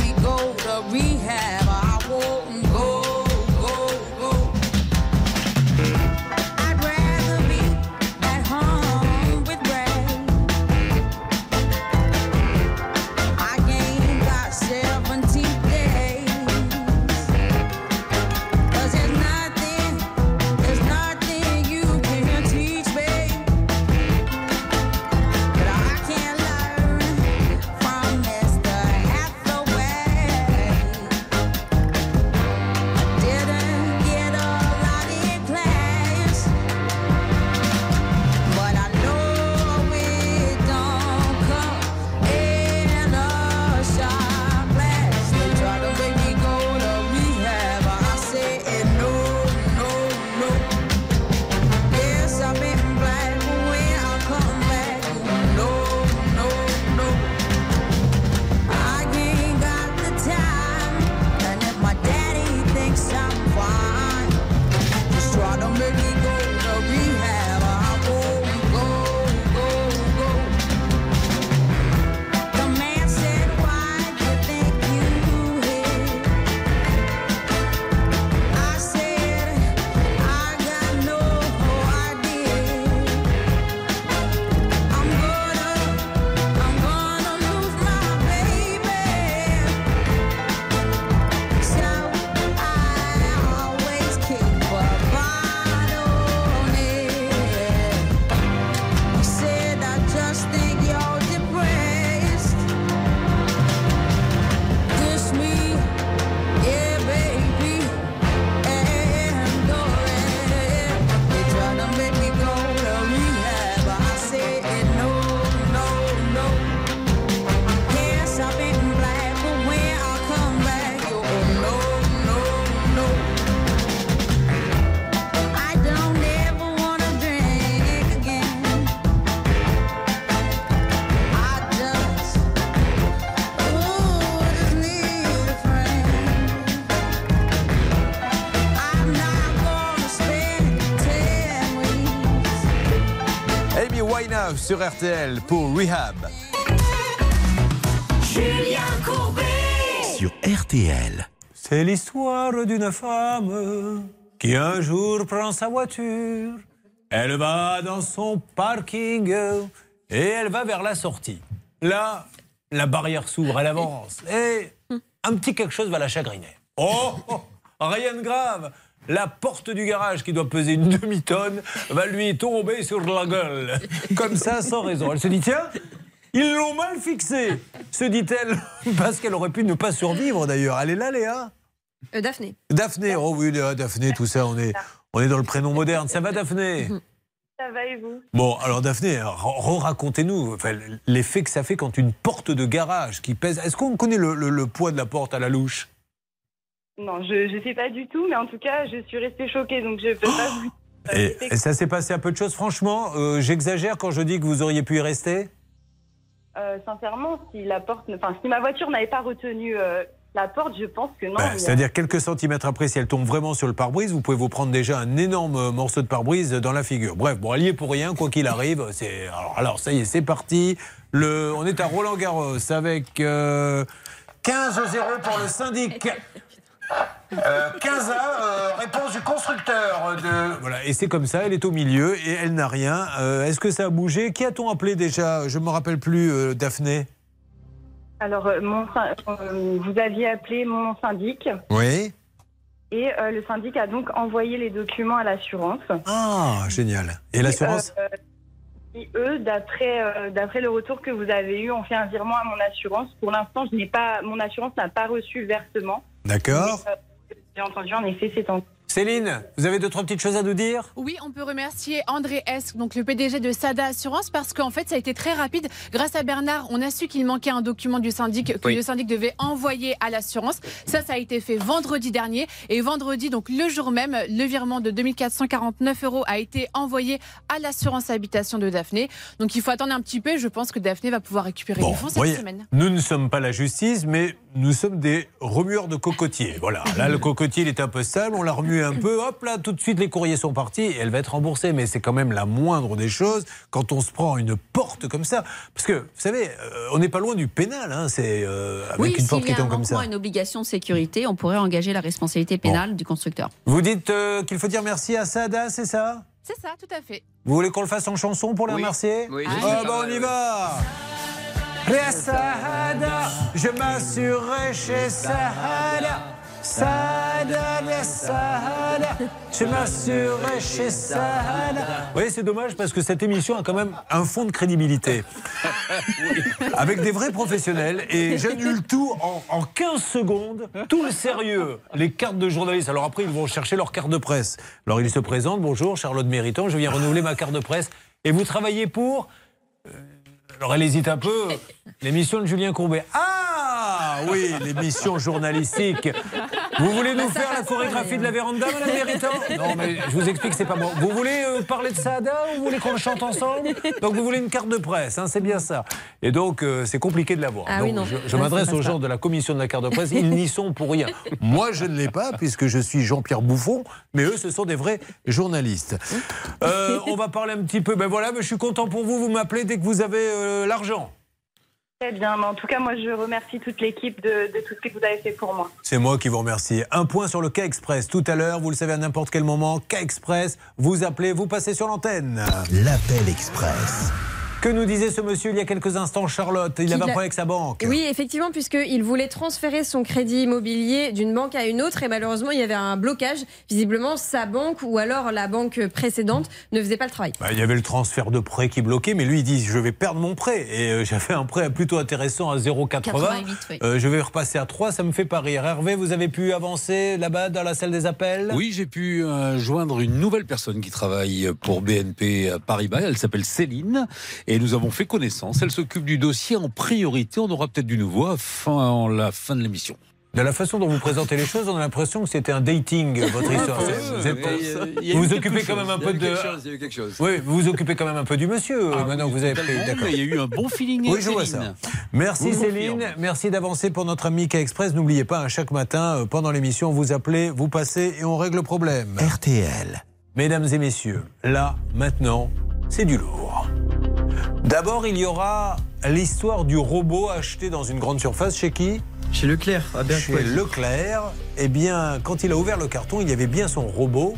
sur RTL pour Rehab. Julien Courbet. Sur RTL. C'est l'histoire d'une femme qui un jour prend sa voiture. Elle va dans son parking et elle va vers la sortie. Là, la barrière s'ouvre, elle avance et un petit quelque chose va la chagriner. Oh, oh, rien de grave. La porte du garage qui doit peser une demi-tonne va lui tomber sur la gueule. Comme ça, sans raison. Elle se dit, tiens, ils l'ont mal fixé, se dit-elle, parce qu'elle aurait pu ne pas survivre d'ailleurs. Elle est là, Léa? Euh, Daphné. Daphné, oh oui, Léa, Daphné, tout ça, on est, on est dans le prénom moderne. Ça va, Daphné? Ça va et vous? Bon, alors Daphné, re- racontez-nous enfin, l'effet que ça fait quand une porte de garage qui pèse. Est-ce qu'on connaît le, le- le poids de la porte à la louche? Non, je ne sais pas du tout, mais en tout cas, je suis restée choquée, donc je peux pas vous. et, et ça s'est passé un peu de choses. Franchement, euh, j'exagère quand je dis que vous auriez pu y rester Euh, sincèrement, si la porte, enfin, si ma voiture n'avait pas retenu euh, la porte, je pense que non. Bah, a- C'est-à-dire quelques centimètres après, si elle tombe vraiment sur le pare-brise, vous pouvez vous prendre déjà un énorme morceau de pare-brise dans la figure. Bref, bon, elle y est pour rien, quoi qu'il arrive. C'est alors, alors, ça y est, c'est parti. Le, on est à Roland Garros avec euh, 15-0 pour le syndic. Euh, 15 à euh, réponse du constructeur de voilà et c'est comme ça elle est au milieu et elle n'a rien Euh, est-ce que ça a bougé? Qui a-t-on appelé déjà? Je me rappelle plus euh, Daphné Alors, euh, mon, euh, vous aviez appelé mon syndic Oui. et euh, le syndic a donc envoyé les documents à l'assurance. Ah, génial. Et l'assurance Euh, et eux, d'après euh, d'après le retour que vous avez eu, ont fait un virement à mon assurance. Pour l'instant, je n'ai pas, mon assurance n'a pas reçu le versement. D'accord. J'ai entendu, en effet, c'est en Céline, vous avez deux, trois petites choses à nous dire? Oui, on peut remercier André S, donc le PDG de Sada Assurance, parce qu'en fait, ça a été très rapide. Grâce à Bernard, on a su qu'il manquait un document du syndic que Oui. le syndic devait envoyer à l'assurance. Ça, ça a été fait vendredi dernier. Et vendredi, donc le jour même, le virement de 2449 euros a été envoyé à l'assurance habitation de Daphné. Donc il faut attendre un petit peu. Je pense que Daphné va pouvoir récupérer Bon, les fonds cette voyez, semaine. nous ne sommes pas la justice, mais nous sommes des remueurs de cocotiers. Voilà, là le cocotier il est un peu sale, on l'a remué un peu, hop là, tout de suite les courriers sont partis et elle va être remboursée. Mais c'est quand même la moindre des choses quand on se prend une porte comme ça. Parce que, vous savez, euh, on n'est pas loin du pénal, hein, c'est euh, avec Oui, une porte qui tombe comme ça. à une obligation de sécurité, on pourrait engager la responsabilité pénale du constructeur. Vous dites euh, qu'il faut dire merci à Sada, c'est ça? C'est ça, tout à fait. Vous voulez qu'on le fasse en chanson pour les Oui. remercier? Oui, Ah sais bah on y va Sahada, je m'assurerai chez Sahada. Je m'assurerai chez. Vous voyez, c'est dommage parce que cette émission a quand même un fond de crédibilité. Avec des vrais professionnels et j'annule tout en, en 15 secondes, tout le sérieux, les cartes de journalistes. Alors après, ils vont chercher leur carte de presse. Alors ils se présentent, bonjour, Charlotte Mériton, je viens renouveler ma carte de presse. Et vous travaillez pour Euh, Alors elle hésite un peu, l'émission de Julien Courbet. Ah oui, l'émission journalistique. Vous voulez nous faire la chorégraphie de la véranda, Madame Mériton Non, mais je vous explique, c'est pas bon. Vous voulez euh, parler de Saada ou vous voulez qu'on le chante ensemble Donc vous voulez une carte de presse, hein, c'est bien ça. Et donc euh, c'est compliqué de l'avoir. Ah Donc, oui, non. Je, je Là, m'adresse aux gens pas. de la commission de la carte de presse, ils n'y sont pour rien. Moi, je ne l'ai pas puisque je suis Jean-Pierre Bouffon, mais eux, ce sont des vrais journalistes. Euh, on va parler un petit peu. Ben voilà, mais je suis content pour vous. Vous m'appelez dès que vous avez l'argent. Très bien, mais en tout cas, moi, je remercie toute l'équipe de, de tout ce que vous avez fait pour moi. C'est moi qui vous remercie. Un point sur le cas express tout à l'heure. Vous le savez à n'importe quel moment. Cas express. Vous appelez, vous passez sur l'antenne. L'appel express. Que nous disait ce monsieur il y a quelques instants, Charlotte? Il avait un a- problème avec sa banque. Oui, effectivement, puisqu'il voulait transférer son crédit immobilier d'une banque à une autre et malheureusement, il y avait un blocage. Visiblement, sa banque ou alors la banque précédente ne faisait pas le travail. Bah, il y avait le transfert de prêt qui bloquait, mais lui il dit je vais perdre mon prêt. Et euh, j'avais un prêt plutôt intéressant à 0,80. 88, oui. Euh, je vais repasser à 3, ça me fait pas rire. Hervé, vous avez pu avancer là-bas dans la salle des appels? Oui, j'ai pu euh, joindre une nouvelle personne qui travaille pour BNP Paribas. Elle s'appelle Céline et nous avons fait connaissance. Elle s'occupe du dossier en priorité. On aura peut-être du nouveau à fin, la fin de l'émission. De la façon dont vous présentez les choses, on a l'impression que c'était un dating, votre histoire. Vous, êtes- vous vous occupez quand même un peu de. Il y a eu quelque chose. Oui, vous vous occupez quand même un peu du monsieur, euh, maintenant que vous avez pris. D'accord. il y a eu un bon feeling Oui, je vois Céline. ça. Merci Vous Céline, merci d'avancer pour notre ami K Express. N'oubliez pas, à chaque matin, euh, pendant l'émission, vous appelez, vous passez et on règle le problème. RTL. Mesdames et messieurs, là, maintenant, c'est du lourd. D'abord, il y aura l'histoire du robot acheté dans une grande surface chez qui? Chez Leclerc, à Chez. Leclerc. Eh bien, quand il a ouvert le carton, il y avait bien son robot.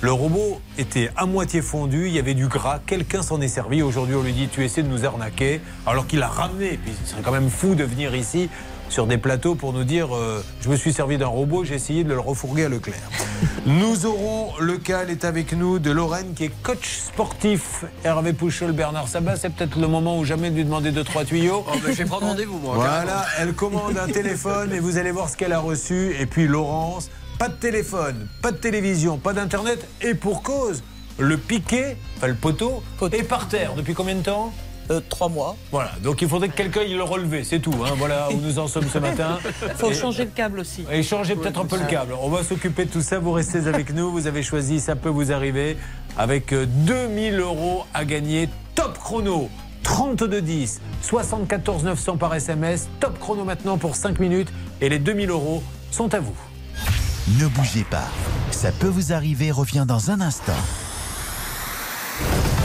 Le robot était à moitié fondu, il y avait du gras, quelqu'un s'en est servi. Aujourd'hui, on lui dit Tu essaies de nous arnaquer, alors qu'il l'a ramené. Puis, ce serait quand même fou de venir ici sur des plateaux pour nous dire euh, Je me suis servi d'un robot, j'ai essayé de le refourguer à Leclerc. nous aurons le cas, elle est avec nous, de Lorraine qui est coach sportif. Hervé Pouchol, Bernard Sabat, c'est peut-être le moment où jamais de lui demander deux, trois tuyaux. Oh, ben, je vais prendre rendez-vous, moi. Voilà, elle commande un téléphone et vous allez voir ce qu'elle a reçu. Et puis Laurence, pas de téléphone, pas de télévision, pas d'internet. Et pour cause, le piquet, enfin le poteau, est par terre. Depuis combien de temps? Euh, Trois mois. Voilà, donc il faudrait que quelqu'un il le relevait, c'est tout. hein. Voilà où nous en sommes ce matin. faut Et- changer le câble aussi. et changer peut-être un peu le câble. On va s'occuper de tout ça. Vous restez avec nous. Vous avez choisi, ça peut vous arriver, avec euh, 2000 euros à gagner. Top chrono. 3210, 74 900 par SMS. Top chrono maintenant pour 5 minutes. Et les 2000 euros sont à vous. Ne bougez pas. Ça peut vous arriver revient dans un instant.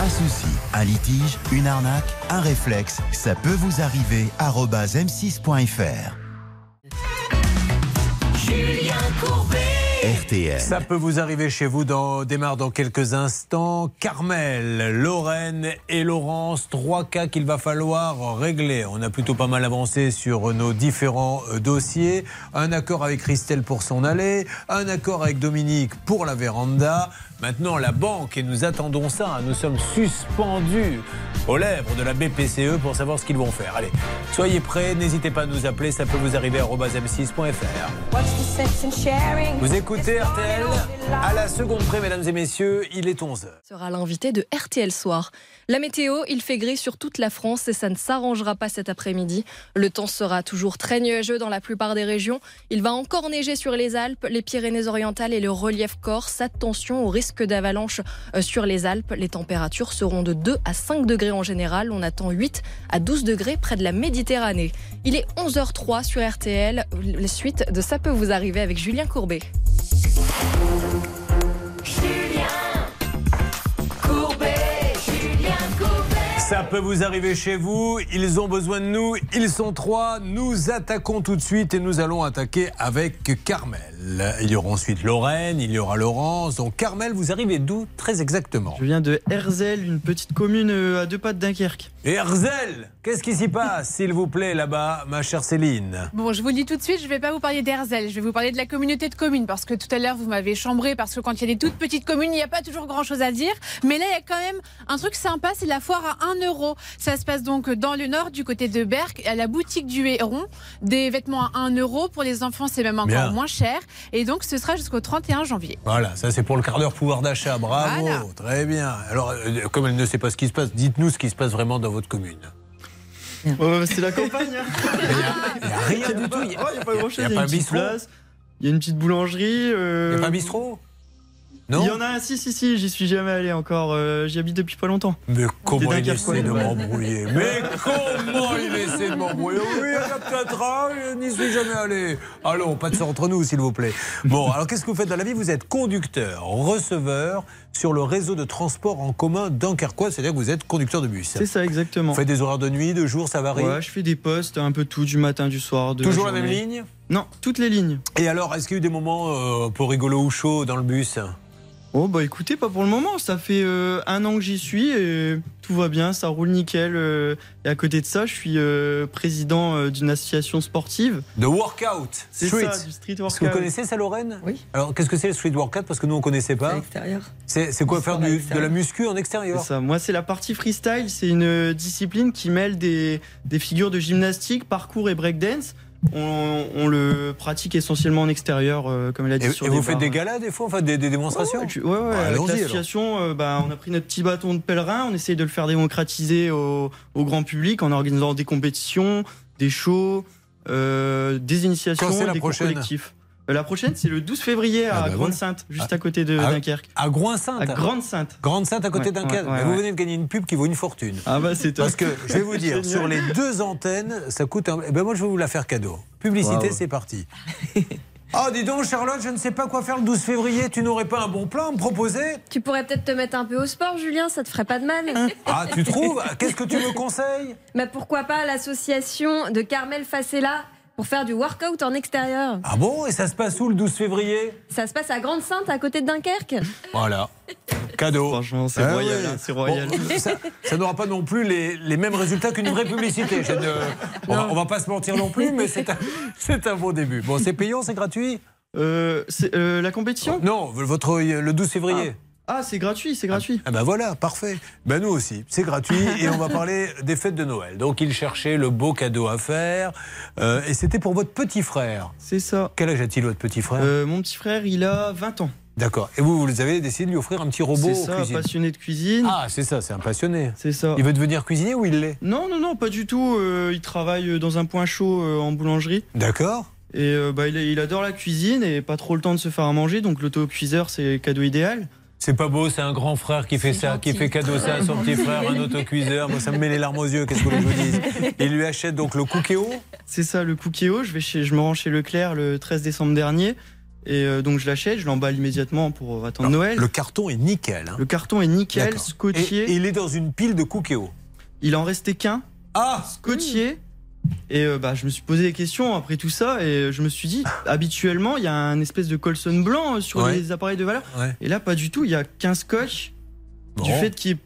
Un souci, un litige, une arnaque, un réflexe, ça peut vous arriver. arobase m6.fr. Julien Courbet. RTL. Ça peut vous arriver chez vous. Dans, démarre dans quelques instants. Carmel, Lorraine et Laurence, trois cas qu'il va falloir régler. On a plutôt pas mal avancé sur nos différents euh, dossiers. Un accord avec Christelle pour son aller, un accord avec Dominique pour la véranda. Maintenant, la banque, et nous attendons ça. Nous sommes suspendus aux lèvres de la BPCE pour savoir ce qu'ils vont faire. Allez, soyez prêts. N'hésitez pas à nous appeler. Ça peut vous arriver à m6.fr. Vous écoutez RTL à la seconde près, mesdames et messieurs, il est 11h. sera l'invité de RTL Soir. La météo, il fait gris sur toute la France et ça ne s'arrangera pas cet après-midi. Le temps sera toujours très nuageux dans la plupart des régions. Il va encore neiger sur les Alpes, les Pyrénées-Orientales et le relief corse. Attention au risque d'avalanche euh, sur les Alpes. Les températures seront de 2 à 5 degrés en général. On attend 8 à 12 degrés près de la Méditerranée. Il est 11h03 sur RTL. La suite de Ça peut vous arriver avec Julien Courbet. Ça peut vous arriver chez vous, ils ont besoin de nous, ils sont trois, nous attaquons tout de suite et nous allons attaquer avec Carmel. Il y aura ensuite Lorraine, il y aura Laurence. Donc Carmel, vous arrivez d'où très exactement Je viens de Herzl, une petite commune euh, à deux pas de Dunkerque. Et Herzl, qu'est-ce qui s'y passe, s'il vous plaît, là-bas, ma chère Céline? Bon, je vous le dis tout de suite, je ne vais pas vous parler d'Herzl, je vais vous parler de la communauté de communes, parce que tout à l'heure, vous m'avez chambré, parce que quand il y a des toutes petites communes, il n'y a pas toujours grand-chose à dire. Mais là, il y a quand même un truc sympa, c'est la foire à 1 euro. Ça se passe donc dans le nord, du côté de Berck, à la boutique du Héron. Des vêtements à 1 euro. Pour les enfants, c'est même encore Bien. moins cher. Et donc, ce sera jusqu'au 31 janvier. Voilà, ça c'est pour le quart d'heure pouvoir d'achat. Bravo, Voilà. très bien. Alors, euh, comme elle ne sait pas ce qui se passe, dites-nous ce qui se passe vraiment dans votre commune. c'est la campagne. hein. Il n'y a rien du tout. Il n'y a pas grand-chose. Il y a pas a un une petite bistrot place, il y a une petite boulangerie. euh, Il y a pas un bistrot Non Il y en a un, si, si, si, j'y suis jamais allé encore. euh, J'y habite depuis pas longtemps. Mais comment il essaie de m'embrouiller Mais comment il essaie de m'embrouiller Oui, il y en a peut-être un, je n'y suis jamais allé. Allons, pas de ça entre nous, s'il vous plaît. Bon, alors qu'est-ce que vous faites dans la vie? Vous êtes conducteur, receveur sur le réseau de transport en commun dunkerquois, c'est-à-dire que vous êtes conducteur de bus. C'est ça, exactement. Vous faites des horaires de nuit, de jour, ça varie? Ouais, je fais des postes, un peu tout, du matin, du soir. De Toujours la même ligne? Non, toutes les lignes. Et alors, est-ce qu'il y a eu des moments euh, un peu rigolos ou chauds dans le bus? Oh bah écoutez, pas pour le moment. Ça fait euh, un an que j'y suis et tout va bien, ça roule nickel. euh, et à côté de ça, je suis euh, président euh, d'une association sportive. De workout C'est street. ça, du street Est-ce que vous workout. connaissez ça, Lorraine Oui. Alors, qu'est-ce que c'est le street workout? Parce que nous, on ne connaissait pas. l'extérieur. C'est quoi faire du- de la muscu en extérieur? C'est ça. Moi, c'est la partie freestyle. C'est une discipline qui mêle des, des figures de gymnastique, parcours et breakdance. On, on le pratique essentiellement en extérieur, euh, comme elle a dit Et, sur et des vous faites des galas des fois, enfin des, des démonstrations Ouais, tu- ouais, ouais, Bah, avec l'association, euh, bah, on a pris notre petit bâton de pèlerin, on essaye de le faire démocratiser au, au grand public en organisant des compétitions, des shows, euh, des initiations, des cours collectifs. Euh, la prochaine, c'est le 12 février à Ah, bah, voilà. Grande-Sainte, juste Ah. à côté de Ah, Dunkerque. À Groin-Sainte À Grande-Sainte. Grande-Sainte à côté Ouais, d'un cadre. ouais, ouais, Vous venez de gagner une pub qui vaut une fortune. Ah bah c'est top. Parce que je vais vous dire, sur les deux antennes, ça coûte un. Eh ben moi, je vais vous la faire cadeau. Publicité, c'est parti. Oh, dis donc, Charlotte, je ne sais pas quoi faire le 12 février. Tu n'aurais pas un bon plan à me proposer? Tu pourrais peut-être te mettre un peu au sport, Julien, ça te ferait pas de mal. Ah, tu trouves? Qu'est-ce que tu me conseilles? Mais pourquoi pas l'association de Carmel Facella pour faire du workout en extérieur Ah bon Et ça se passe où le 12 février? Ça se passe à Grande-Sainte, à côté de Dunkerque. Voilà. Cadeau. Franchement, c'est Ah royal, ouais. hein, c'est royal. Bon, ça ça n'aura pas non plus les, les mêmes résultats qu'une vraie publicité. Je ne- on, va, on va pas se mentir non plus, mais c'est un, c'est un bon début. Bon, c'est payant, c'est gratuit? Euh, euh, la compétition? Non, votre, le 12 février. Ah, c'est gratuit, c'est gratuit. Ah ben voilà, parfait. Ben nous aussi, c'est gratuit et on va parler des fêtes de Noël. Donc il cherchait le beau cadeau à faire euh, et c'était pour votre petit frère. C'est ça. Quel âge a-t-il votre petit frère? Euh, mon petit frère, il a 20 ans. D'accord. Et vous, vous avez décidé de lui offrir un petit robot C'est ça, cuisine? passionné de cuisine. Ah, c'est ça, c'est un passionné. C'est ça. Il veut devenir cuisinier ou il l'est? Non, non, non, pas du tout. euh, il travaille dans un point chaud en boulangerie. D'accord. Et bah, il, il adore la cuisine et pas trop le temps de se faire à manger, donc l'autocuiseur, c'est le cadeau idéal. C'est pas beau, c'est un grand frère qui fait ça, qui fait cadeau ça à son petit frère, un autocuiseur. Moi, ça me met les larmes aux yeux, qu'est-ce que vous voulez que je vous dise Il lui achète donc le cookéo C'est ça, le cookéo. Je, vais chez, je me rends chez Leclerc le 13 décembre dernier. Et euh, donc je l'achète, je l'emballe immédiatement pour attendre Noël. Le carton est nickel. hein. Le carton est nickel, scotché. Et, et il est dans une pile de cookéo. Il en restait qu'un. Ah Scotché. Et euh, bah, je me suis posé des questions après tout ça et je me suis dit, habituellement, il y a un espèce de colson blanc euh, sur Ouais. les appareils de valeur. Ouais. Et là, pas du tout. Il y a 15 scotch du fait qu'il y ait.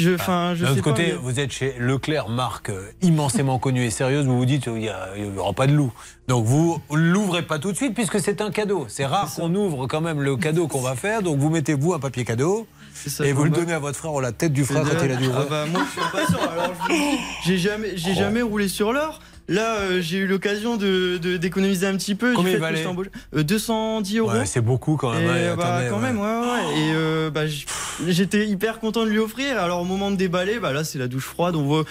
je- Enfin, je D'un autre pas, côté, mais- vous êtes chez Leclerc, marque euh, immensément connue et sérieuse. Vous vous dites, il n'y aura pas de loup. Donc vous l'ouvrez pas tout de suite puisque c'est un cadeau. C'est rare qu'on ouvre quand même le cadeau qu'on va faire. Donc vous mettez vous un papier cadeau ça, et vous le donnez à votre frère ou la tête du frère quand il a Ah bah, moi, je suis impatient. Alors, je vous dis, j'ai jamais, j'ai Oh. jamais roulé sur l'or. Là, euh, j'ai eu l'occasion de, de- d'économiser un petit peu. Combien fait il valait j'étais embauché. Euh, 210 euros. Ouais, c'est beaucoup quand même. Et, ouais, bah, attendez, quand ouais. même, ouais, ouais. Et euh, bah, j- j'étais hyper content de lui offrir. Alors, au moment de déballer, bah, là, c'est la douche froide. On voit.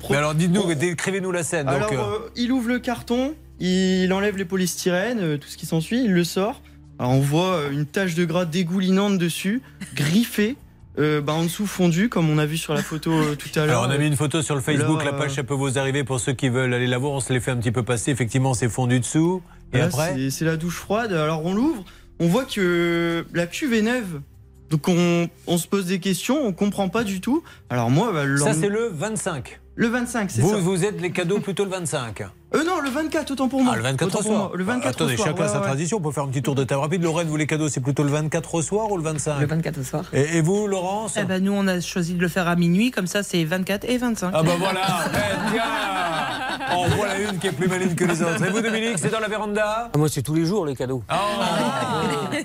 pro- Mais alors dites-nous, décrivez-nous la scène. alors, donc, euh, euh, il ouvre le carton, il enlève les polystyrènes, tout ce qui s'ensuit, il le sort. Alors, on voit euh, une tache de gras dégoulinante dessus, griffée, euh, bah, en dessous fondu, comme on a vu sur la photo euh, tout à l'heure. Alors on a mis une photo sur le Facebook, Là, la page ça peut vous arriver pour ceux qui veulent aller la voir. On se les fait un petit peu passer. Effectivement, c'est fondu dessous. Et Là, après c'est- la douche froide. Alors on l'ouvre, on voit que la cuve est neuve. Donc on, on se pose des questions, on comprend pas du tout. Alors moi, bah, Ça c'est le 25. le 25, c'est Vous, ça. vous êtes les cadeaux plutôt le 25. Euh non, le 24, autant pour moi. Ah, le 24 Autant au pour soir. moi. Le 24 Attendez, au soir, chacun ouais, sa ouais. tradition. On peut faire un petit tour de table rapide. Lorraine, vous les cadeaux, c'est plutôt le 24 au soir ou le 25 Le 24 au soir. Et, et vous, Laurence Eh ben, nous, on a choisi de le faire à minuit, comme ça, c'est 24 et 25. Ah bah voilà, eh, tiens On voit la une qui est plus maligne que les autres. Et vous, Dominique, c'est dans la véranda Ah, Moi, c'est tous les jours les cadeaux.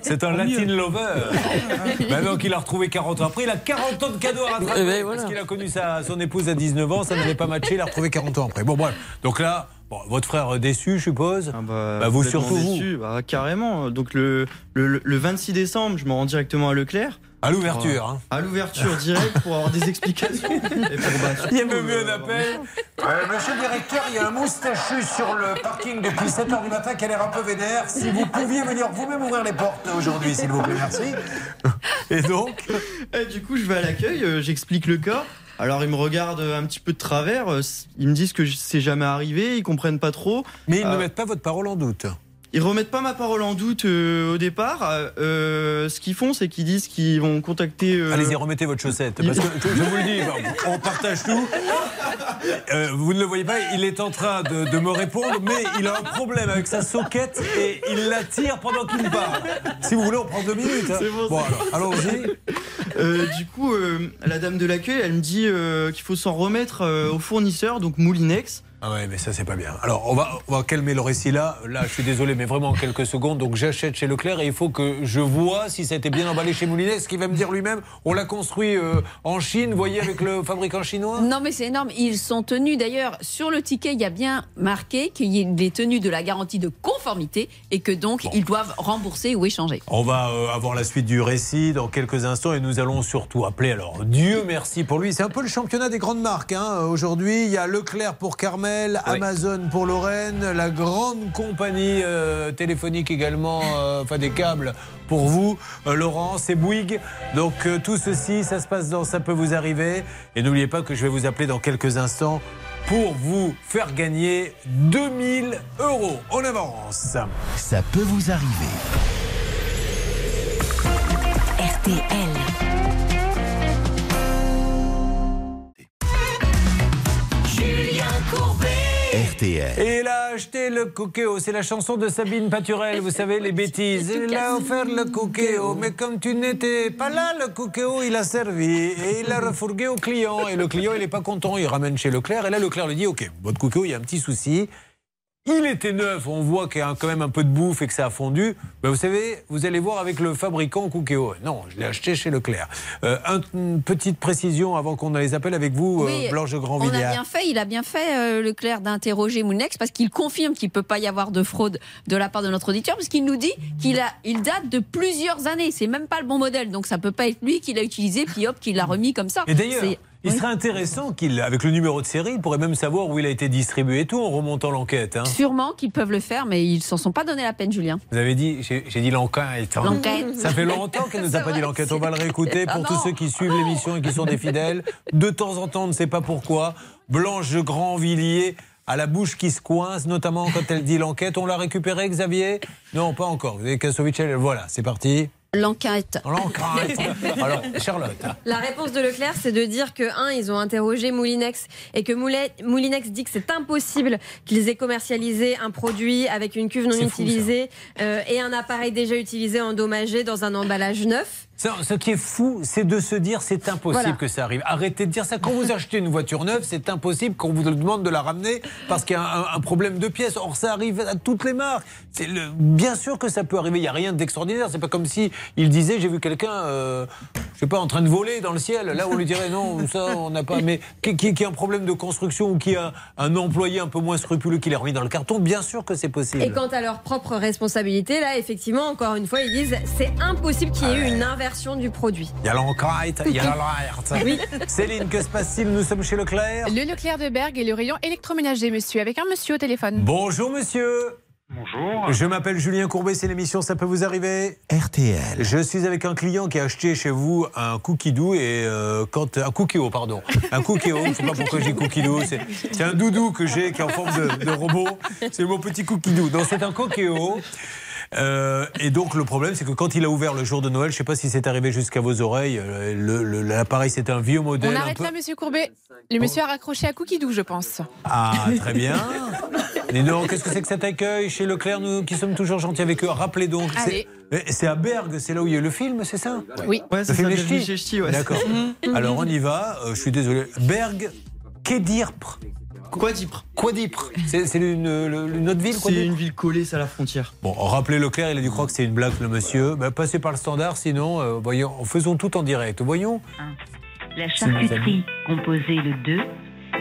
C'est un Latin lover. Bah donc il a retrouvé 40 ans après. Il a 40 ans de cadeaux à rattraper. Eh ben, voilà. Parce qu'il a connu sa, son épouse à 19 ans, ça n'avait pas matché, il a retrouvé 40 ans après. Bon bref, donc là, bon, votre frère déçu, je suppose. Bah, Bah, vous surtout vous. bah, carrément. Donc le, le, le 26 décembre, je me rends directement à Leclerc. À l'ouverture, hein. À l'ouverture direct pour avoir des explications. Et pour, bah, surtout, Il y a même eu euh, un appel. Euh, monsieur le directeur, il y a un moustachu sur le parking depuis 7h du matin qui a l'air un peu vénère. Si vous pouviez venir vous-même ouvrir les portes aujourd'hui, s'il vous plaît, merci. Et donc Et du coup, je vais à l'accueil, euh, j'explique le cas. Alors, ils me regardent un petit peu de travers. euh, Ils me disent que c'est jamais arrivé, ils comprennent pas trop. Mais ils ne Euh, mettent pas votre parole en doute. Ils remettent pas ma parole en doute euh, au départ. Euh, ce qu'ils font, c'est qu'ils disent qu'ils vont contacter. euh, Allez-y, remettez votre chaussette. Parce que je, je vous le dis, on partage tout. Vous ne le voyez pas, il est en train de, de me répondre, mais il a un problème avec sa soquette et il la tire pendant qu'il me parle. Si vous voulez, on prend deux minutes. hein. C'est bon, Bon, alors, allons-y. Du coup, la dame de l'accueil, elle me dit qu'il faut s'en remettre au fournisseur, donc Moulinex. Ah ouais, mais ça, c'est pas bien. Alors, on va, on va calmer le récit là. Là, je suis désolé, mais vraiment en quelques secondes. Donc, j'achète chez Leclerc et il faut que je vois si ça a été bien emballé chez Moulinet. Ce qu'il va me dire lui-même, on l'a construit euh, en Chine, vous voyez, avec le fabricant chinois? Non, mais c'est énorme. Ils sont tenus, d'ailleurs, sur le ticket, il y a bien marqué qu'il est tenu de la garantie de conformité et que donc ils doivent rembourser ou échanger. On va euh, avoir la suite du récit dans quelques instants et nous allons surtout appeler alors Dieu merci pour lui. C'est un peu le championnat des grandes marques. hein. Aujourd'hui, il y a Leclerc pour Carmel, Oui. Amazon pour Lorraine, la grande compagnie euh, téléphonique également, euh, enfin des câbles pour vous, euh, Laurent, c'est Bouygues. Donc euh, tout ceci, ça se passe dans Ça peut vous arriver. Et n'oubliez pas que je vais vous appeler dans quelques instants pour vous faire gagner 2000 euros. On avance. Ça peut vous arriver. RTL. RTL. Et il a acheté le cookéo. C'est la chanson de Sabine Paturel, vous savez, les bêtises. Il a offert le cookéo. Mais comme tu n'étais pas là, le cookéo, il a servi. Et il l'a refourgué au client. Et le client, il n'est pas content. Il ramène chez Leclerc. Et là, Leclerc lui dit Ok, votre cookéo, il y a un petit souci. Il était neuf, on voit qu'il y a quand même un peu de bouffe et que ça a fondu. Ben, vous savez, vous allez voir avec le fabricant Cookéo. Non, je l'ai acheté chez Leclerc. Euh, un- une petite précision avant qu'on les appelle avec vous, Oui, euh, Blanche de On a Grandvilliers. bien fait, il a bien fait euh, Leclerc d'interroger Moulinex parce qu'il confirme qu'il peut pas y avoir de fraude de la part de notre auditeur parce qu'il nous dit qu'il a, il date de plusieurs années. C'est même pas le bon modèle, donc ça peut pas être lui qui l'a utilisé puis hop qui l'a remis comme ça. Et d'ailleurs, Il serait intéressant qu'il, avec le numéro de série, il pourrait même savoir où il a été distribué et tout en remontant l'enquête. hein. Sûrement qu'ils peuvent le faire, mais ils s'en sont pas donné la peine, Julien. Vous avez dit, j'ai dit l'enquête. hein. L'enquête. Ça fait longtemps qu'elle nous a pas dit l'enquête. On va le réécouter Ah pour tous ceux qui suivent l'émission et qui sont des fidèles. De temps en temps, on ne sait pas pourquoi. Blanche de Grandvilliers a la bouche qui se coince, notamment quand elle dit l'enquête. On l'a récupéré, Xavier? Non, pas encore. Vous avez Kassovitch, voilà, c'est parti. L'enquête. L'enquête. Alors, Charlotte. La réponse de Leclerc, c'est de dire que, un, ils ont interrogé Moulinex et que Moulin- Moulinex dit que c'est impossible qu'ils aient commercialisé un produit avec une cuve non fou, utilisée euh, et un appareil déjà utilisé endommagé dans un emballage neuf. Ce qui est fou, c'est de se dire c'est impossible Voilà. que ça arrive. Arrêtez de dire ça. Quand vous achetez une voiture neuve, c'est impossible qu'on vous demande de la ramener parce qu'il y a un, un problème de pièces. Or, ça arrive à toutes les marques. Le- bien sûr que ça peut arriver. Il n'y a rien d'extraordinaire. C'est pas comme si il disait j'ai vu quelqu'un, euh, je sais pas, en train de voler dans le ciel. Là, on lui dirait non, ça, on n'a pas. Mais qui, qui, qui a un problème de construction ou qui a un employé un peu moins scrupuleux qui l'a remis dans le carton, bien sûr que c'est possible. Et quant à leur propre responsabilité, là, effectivement, encore une fois, ils disent c'est impossible qu'il y ait eu une inversion du produit. Il y a l'enquête, il y a l'alerte. Oui. Céline, que se passe-t-il Nous sommes chez Leclerc. Le Leclerc de Bergue et le rayon électroménager, monsieur, avec un monsieur au téléphone. Bonjour monsieur. Bonjour. Je m'appelle Julien Courbet, c'est l'émission Ça peut vous arriver RTL. Je suis avec un client qui a acheté chez vous un cookie doux et euh, quand un cookie pardon, un cookie je sais pas pourquoi j'ai cookie doux, c'est c'est un doudou que j'ai qui est en forme de, de robot, c'est mon petit cookie doux. Donc c'est un cookie euh, et donc le problème, c'est que quand il a ouvert le jour de Noël, je sais pas si c'est arrivé jusqu'à vos oreilles, euh, l'appareil c'était un vieux modèle. On un arrête peu- là, monsieur Courbet. Le monsieur a raccroché à Cookie Doux, je pense. Ah, très bien. Mais non, qu'est-ce que c'est que cet accueil chez Leclerc, nous qui sommes toujours gentils avec eux? Rappelez donc, c'est- Allez. c'est à Bergue, c'est là où il y a le film, c'est ça? Oui. Ouais, Le c'est film Ch'tis, ouais. D'accord. Alors on y va, euh, je suis désolé. Bergue, Kédirpre. Quadipre. Quadipre. C'est c'est une, autre ville C'est une ville collée, c'est à la frontière. Bon, rappelez Leclerc, il a dû croire que c'est une blague, le monsieur. Ben, passez par le standard, sinon, euh, voyons, faisons tout en direct. Voyons. La charcuterie, composée le 2.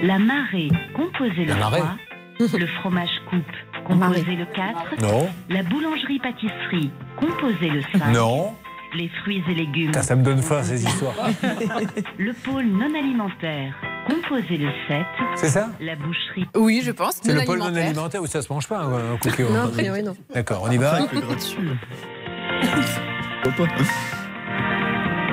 La marée, composée le La marée 3. Le fromage coupe, composé le 4. Non. La boulangerie-pâtisserie, composée le 5. Non. Les fruits et légumes. Putain, ça me donne faim, ces histoires. le pôle non alimentaire, composé le 7. C'est ça La boucherie. Oui, je pense. C'est le pôle non alimentaire. où ça se mange pas, un, un cookie. Non, a priori, non. D'accord, on y va.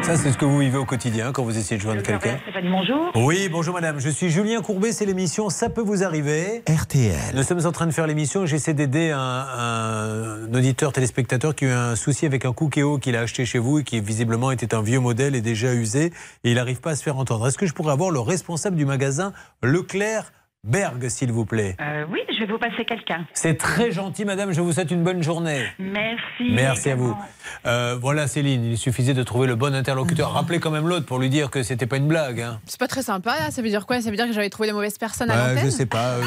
Ça, c'est ce que vous vivez au quotidien quand vous essayez de joindre quelqu'un. Stéphanie, bonjour. Oui, bonjour madame. Je suis Julien Courbet, c'est l'émission Ça peut vous arriver. RTL. Nous sommes en train de faire l'émission. J'essaie d'aider un, un auditeur téléspectateur qui a eu un souci avec un Cookéo qu'il a acheté chez vous et qui visiblement était un vieux modèle et déjà usé et il n'arrive pas à se faire entendre. Est-ce que je pourrais avoir le responsable du magasin Leclerc Berg, s'il vous plaît Euh, oui, je vais vous passer quelqu'un. C'est très gentil, madame. Je vous souhaite une bonne journée. Merci. Merci à vous. Euh, voilà, Céline, il suffisait de trouver le bon interlocuteur. Rappelez quand même l'autre pour lui dire que c'était pas une blague. hein. C'est pas très sympa, là. Ça veut dire quoi? Ça veut dire que j'avais trouvé la mauvaise personne à Bah, l'antenne? je sais pas. euh,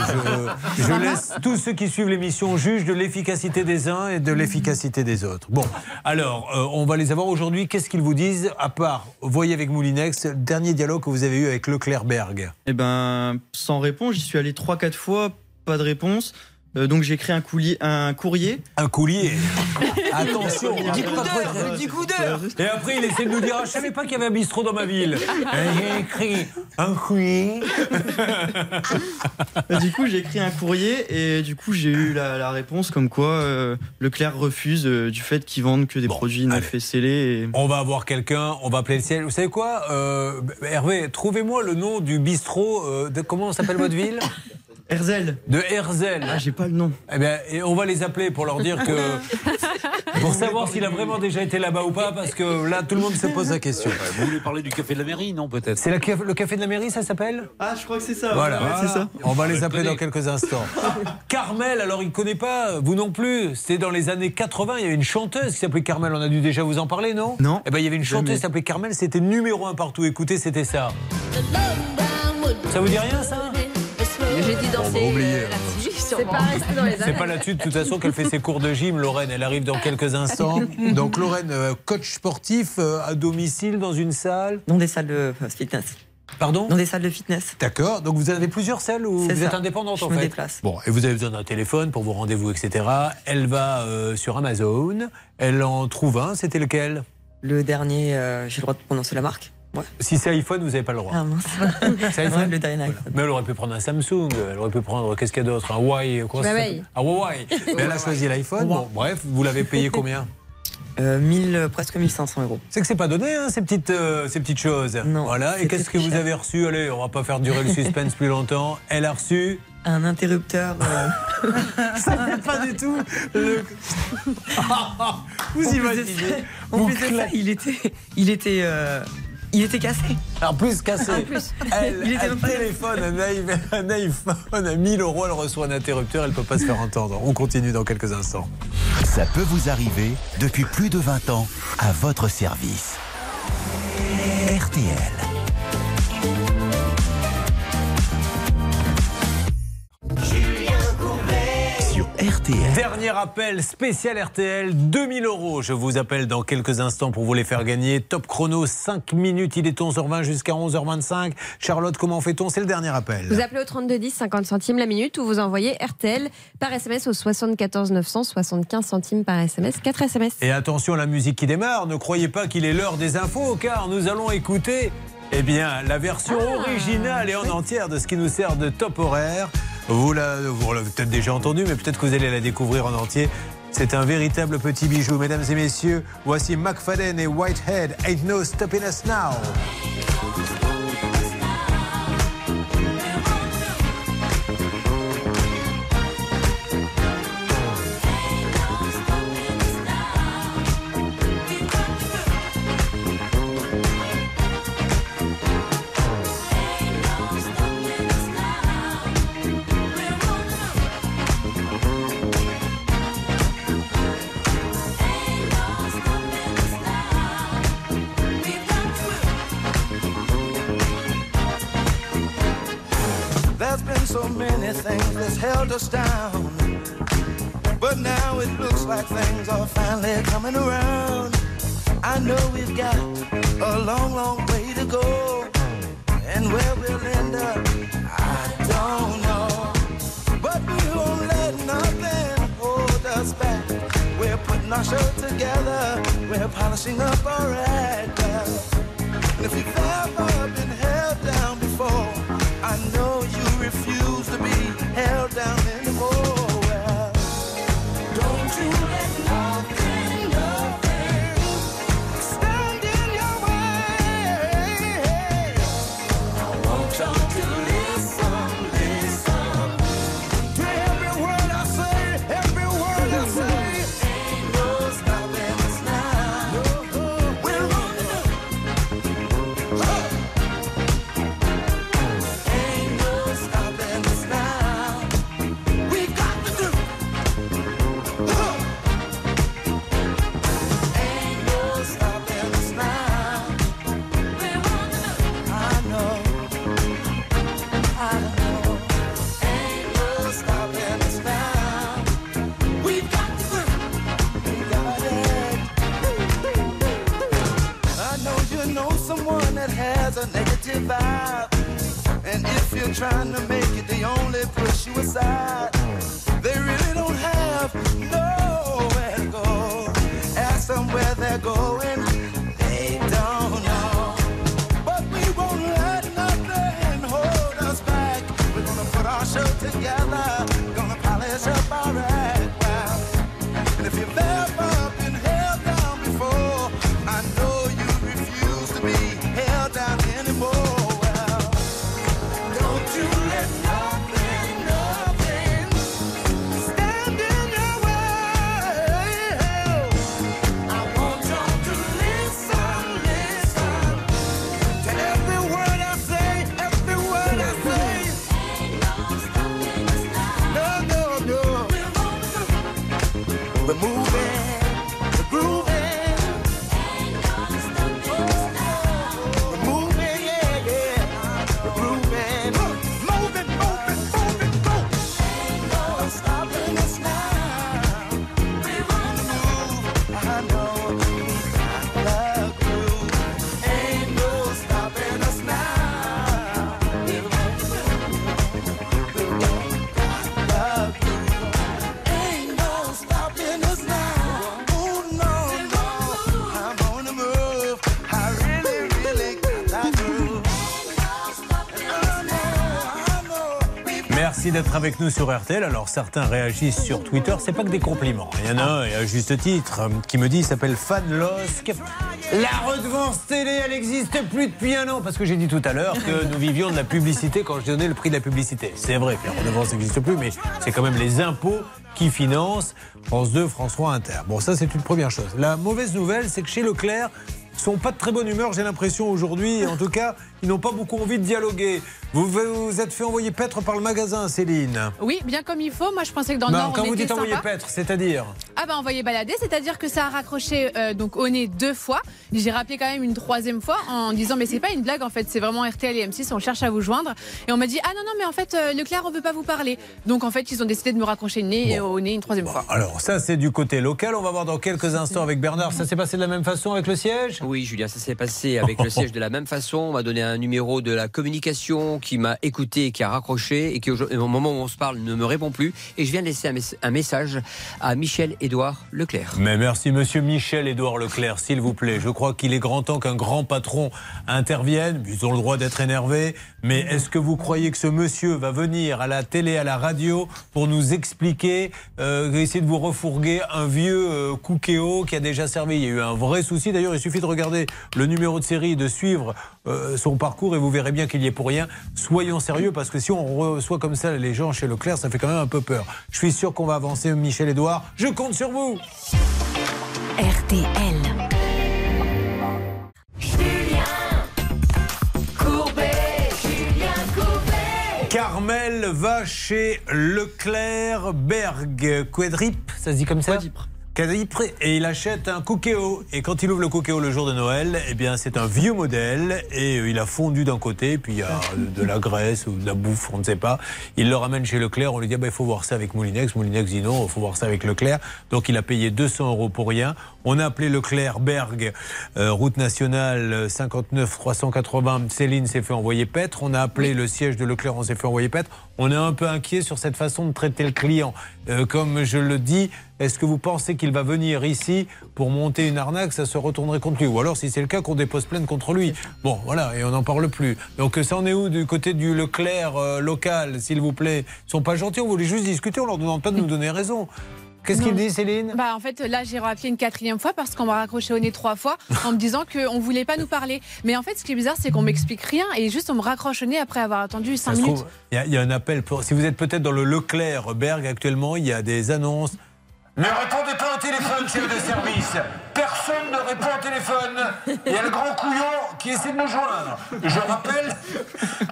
Je, je laisse tous ceux qui suivent l'émission juger de l'efficacité des uns et de l'efficacité des autres. Bon, alors, euh, on va les avoir aujourd'hui. Qu'est-ce qu'ils vous disent À part, voyez avec Moulinex, le dernier dialogue que vous avez eu avec Leclerc Berg. Eh ben, sans réponse, j'y suis allé 3-4 fois, pas de réponse. Euh, donc j'ai écrit un, coulier, un courrier. Un coulier Attention, Du coup d'heure, du coup d'heure. Et après, il essaie de nous dire ah, Je savais pas qu'il y avait un bistrot dans ma ville. J'ai écrit un courrier. Et du coup, j'ai écrit un courrier et du coup, j'ai eu la, la réponse comme quoi euh, Leclerc refuse euh, du fait qu'ils vendent que des produits neufs et scellés. Et... On va avoir quelqu'un, on va appeler le ciel. Vous savez quoi Euh, Hervé, trouvez-moi le nom du bistrot. euh, de, comment s'appelle votre ville? Herzel. De Herzel. Ah, j'ai pas le nom. Eh bien, et on va les appeler pour leur dire que. pour savoir s'il a vraiment déjà été là-bas ou pas, parce que là, tout le monde se pose la question. Vous voulez parler du café de la mairie, non, peut-être? C'est le café de la mairie, ça s'appelle? Ah, je crois que c'est ça. Voilà, Ouais, c'est ça. On va les appeler dans quelques instants. Carmel, alors il ne connaît pas, vous non plus. C'était dans les années 80, il y avait une chanteuse qui s'appelait Carmel. On a dû déjà vous en parler, non? Non. Eh ben, il y avait une chanteuse qui s'appelait Carmel, c'était numéro un partout. Écoutez, c'était ça. Ça vous dit rien, ça? J'ai dit On va danser là-dessus, C'est pas resté dans les C'est annales. pas là-dessus, de toute façon, qu'elle fait ses cours de gym, Lorraine. Elle arrive dans quelques instants. Donc, Lorraine, euh, coach sportif euh, à domicile dans une salle. Dans des salles de fitness. Pardon Dans des salles de fitness. D'accord. Donc, vous avez plusieurs salles ou C'est vous ça. êtes indépendante Je en me fait déplace. Bon, et vous avez besoin d'un téléphone pour vos rendez-vous, etc. Elle va euh, sur Amazon. Elle en trouve un. C'était lequel? Le dernier, euh, j'ai le droit de prononcer la marque. Ouais. Si c'est iPhone, vous n'avez pas le droit. Ah mince. C'est iPhone le dernier iPhone. Mais elle aurait pu prendre un Samsung, elle aurait pu prendre, qu'est-ce qu'il y a d'autre Un Huawei, quoi Un Huawei. Mais elle a choisi l'iPhone. Bon, bref, vous l'avez payé combien Euh, 1000, presque 1500 euros. C'est que c'est pas donné, hein, ces, petites, euh, ces petites choses. Voilà. Et qu'est-ce que vous cher. avez reçu? Allez, on va pas faire durer le suspense plus longtemps. Elle a reçu? Un interrupteur. euh, Ça fait pas du tout. le- vous imaginez ça- En vous plus de ça, il était, il était, euh, il était cassé. En plus cassé. En plus. Elle, Il était elle téléphone un, iPhone, un iPhone à 1000 euros, elle reçoit un interrupteur, elle peut pas se faire entendre. On continue dans quelques instants. Ça peut vous arriver depuis plus de 20 ans à votre service. RTL. RTL. Dernier appel spécial RTL, 2000 euros. Je vous appelle dans quelques instants pour vous les faire gagner. Top chrono, 5 minutes, il est 11h20 jusqu'à 11h25. Charlotte, comment fait-on? C'est le dernier appel. Vous appelez au 3210, 50 centimes la minute, ou vous envoyez RTL par SMS au 74 900, 75 centimes par SMS, 4 SMS. Et attention à la musique qui démarre, ne croyez pas qu'il est l'heure des infos, car nous allons écouter eh bien, la version originale et en entière de ce qui nous sert de top horaire. Vous la- vous l'avez peut-être déjà entendu, mais peut-être que vous allez la découvrir en entier. C'est un véritable petit bijou. Mesdames et messieurs, voici McFadden et Whitehead. Ain't no stopping us now. Held us down. But now it looks like things are finally coming around. I know we've got a long, long way to go. And where we'll end up, I don't know. But we won't let nothing hold us back. We're putting our show together. We're polishing up our act. And if you've ever d'être avec nous sur RTL. Alors certains réagissent sur Twitter, c'est pas que des compliments. Il y en a un, et à juste titre, euh, qui me dit, il s'appelle Fan Losk. La redevance télé, elle n'existe plus depuis un an. Parce que j'ai dit tout à l'heure que nous vivions de la publicité quand je donnais le prix de la publicité. C'est vrai que la redevance n'existe plus, mais c'est quand même les impôts qui financent France 2, France 3, Inter. Bon, ça c'est une première chose. La mauvaise nouvelle, c'est que chez Leclerc, ils sont pas de très bonne humeur, j'ai l'impression aujourd'hui. En tout cas, ils n'ont pas beaucoup envie de dialoguer. Vous vous êtes fait envoyer paître par le magasin, Céline. Oui, bien comme il faut. Moi, je pensais que dans le Non, Nord, quand on vous était dites envoyer sympa. paître, c'est-à-dire Ah bah envoyer balader, c'est-à-dire que ça a raccroché euh, donc au nez deux fois. J'ai rappelé quand même une troisième fois en disant mais c'est pas une blague en fait, c'est vraiment RTL et M6, on cherche à vous joindre. Et on m'a dit ah non non mais en fait euh, Leclerc on veut pas vous parler. Donc en fait ils ont décidé de me raccrocher le nez au nez une troisième fois. Alors ça c'est du côté local, on va voir dans quelques instants avec Bernard. Ça s'est passé de la même façon avec le siège? Oui, Julien, ça s'est passé avec le siège de la même façon. On m'a donné un numéro de la communication qui m'a écouté, qui a raccroché et qui, au moment où on se parle, ne me répond plus. Et je viens de laisser un, mes- un message à Michel-Édouard Leclerc. Mais merci Monsieur Michel-Édouard Leclerc, s'il vous plaît. Je crois qu'il est grand temps qu'un grand patron intervienne. Ils ont le droit d'être énervés. Mais est-ce que vous croyez que ce monsieur va venir à la télé, à la radio pour nous expliquer, euh, essayer de vous refourguer un vieux euh, qui a déjà servi? Il y a eu un vrai souci. D'ailleurs, il suffit de regarder le numéro de série, de suivre euh, son parcours et vous verrez bien qu'il y est pour rien. Soyons sérieux parce que si on reçoit comme ça les gens chez Leclerc, ça fait quand même un peu peur. Je suis sûr qu'on va avancer, Michel-Édouard. Je compte sur vous. RTL. Carmel va chez Leclerc Berg. Quadrip, ça se dit comme ça. Et il achète un Cookéo. Et quand il ouvre le Cookéo le jour de Noël, eh bien c'est un vieux modèle et euh, il a fondu d'un côté, puis il y a de la graisse ou de la bouffe, on ne sait pas. Il le ramène chez Leclerc, on lui dit ah ben, il faut voir ça avec Moulinex. Moulinex dit non, il faut voir ça avec Leclerc. Donc il a payé 200 euros pour rien. On a appelé Leclerc Berg, euh, route nationale 59 380. Céline s'est fait envoyer paître. On a appelé le siège de Leclerc, on s'est fait envoyer paître. On est un peu inquiet sur cette façon de traiter le client. Euh, comme je le dis, est-ce que vous pensez qu'il va venir ici pour monter une arnaque? Ça se retournerait contre lui. Ou alors, si c'est le cas, qu'on dépose plainte contre lui. Bon, voilà, et on n'en parle plus. Donc, ça en est où du côté du Leclerc euh, local, s'il vous plaît? Ils sont pas gentils, on voulait juste discuter, on leur demande pas de nous donner raison. Qu'est-ce qu'il Non. dit, Céline Bah en fait là j'ai rappelé une quatrième fois parce qu'on m'a raccroché au nez trois fois en me disant qu'on voulait pas nous parler. Mais en fait ce qui est bizarre c'est qu'on m'explique rien et juste on me raccroche au nez après avoir attendu cinq minutes. il y, y a un appel. Pour, si vous êtes peut-être dans le Leclerc Berg actuellement, il y a des annonces. Ne répondez pas au téléphone, chef de service. Personne ne répond au téléphone. Il y a le grand couillon qui essaie de nous joindre. Je rappelle,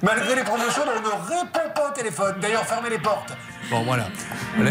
malgré les promotions, on ne répond pas au téléphone. D'ailleurs, fermez les portes. Bon, voilà.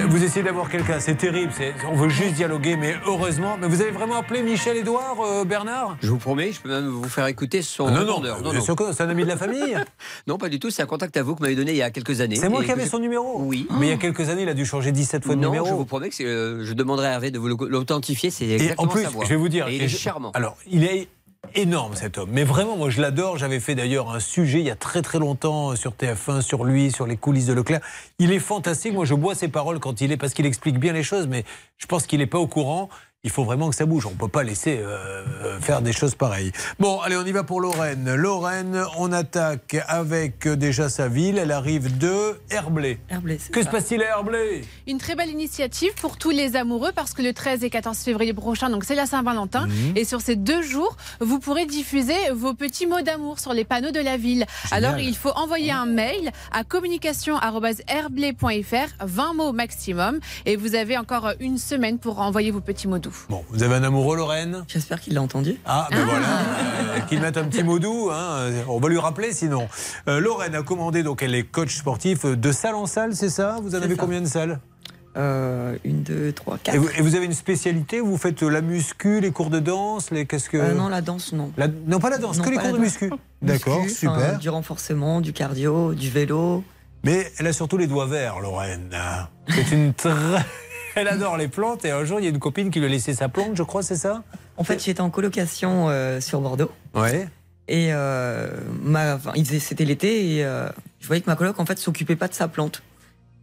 Vous essayez d'avoir quelqu'un, c'est terrible. On veut juste dialoguer, mais heureusement. Mais vous avez vraiment appelé Michel Edouard, euh, Bernard? Je vous promets, je peux même vous faire écouter son non, non, sûr que c'est un ami de la famille? non, pas du tout. C'est un contact à vous que vous m'avez donné il y a quelques années. C'est moi qui avais son numéro? Oui. Mais il y a quelques années, il a dû changer 17 fois de non, numéro. je vous promets que euh, je demanderai à Hervé de vous l'authentifier. C'est exactement en plus, sa voix. je vais vous dire, Et il est je- charmant. Alors, il est énorme cet homme, mais vraiment, moi je l'adore. J'avais fait d'ailleurs un sujet il y a très très longtemps sur TF1 sur lui, sur les coulisses de Leclerc. Il est fantastique. Moi, je bois ses paroles quand il est parce qu'il explique bien les choses, mais je pense qu'il n'est pas au courant. Il faut vraiment que ça bouge. On ne peut pas laisser euh, faire des choses pareilles. Bon, allez, on y va pour Lorraine. Lorraine, on attaque avec euh, déjà sa ville. Elle arrive de Herblay. Que se passe-t-il à Herblay? Une très belle initiative pour tous les amoureux parce que le 13 et 14 février prochain, donc c'est la Saint-Valentin. Mhm. Et sur ces deux jours, vous pourrez diffuser vos petits mots d'amour sur les panneaux de la ville. Alors il faut envoyer un mail à communication.herblay.fr, 20 mots maximum. Et vous avez encore une semaine pour envoyer vos petits mots doux. Bon, vous avez un amoureux, Lorraine? J'espère qu'il l'a entendu. Ah, ben voilà, euh, qu'il mette un petit mot doux, hein, on va lui rappeler sinon. Euh, Lorraine a commandé, donc elle est coach sportif, euh, de salle en salle, c'est ça? Vous en avez ça. combien de salles? Euh, une, deux, trois, quatre. et vous, et vous avez une spécialité? Vous faites la muscu, les cours de danse les, qu'est-ce que... Euh, non, la danse, non. La- non, pas la danse, Non, que les cours de muscu. D'accord, super. Du renforcement, du cardio, du vélo. Mais elle a surtout les doigts verts, Lorraine. C'est une très... Elle adore les plantes et un jour, il y a une copine qui lui a laissé sa plante, je crois, c'est ça? En fait, j'étais en colocation euh, sur Bordeaux. Ouais. Et euh, ma, enfin, c'était l'été et euh, je voyais que ma coloc en fait s'occupait pas de sa plante.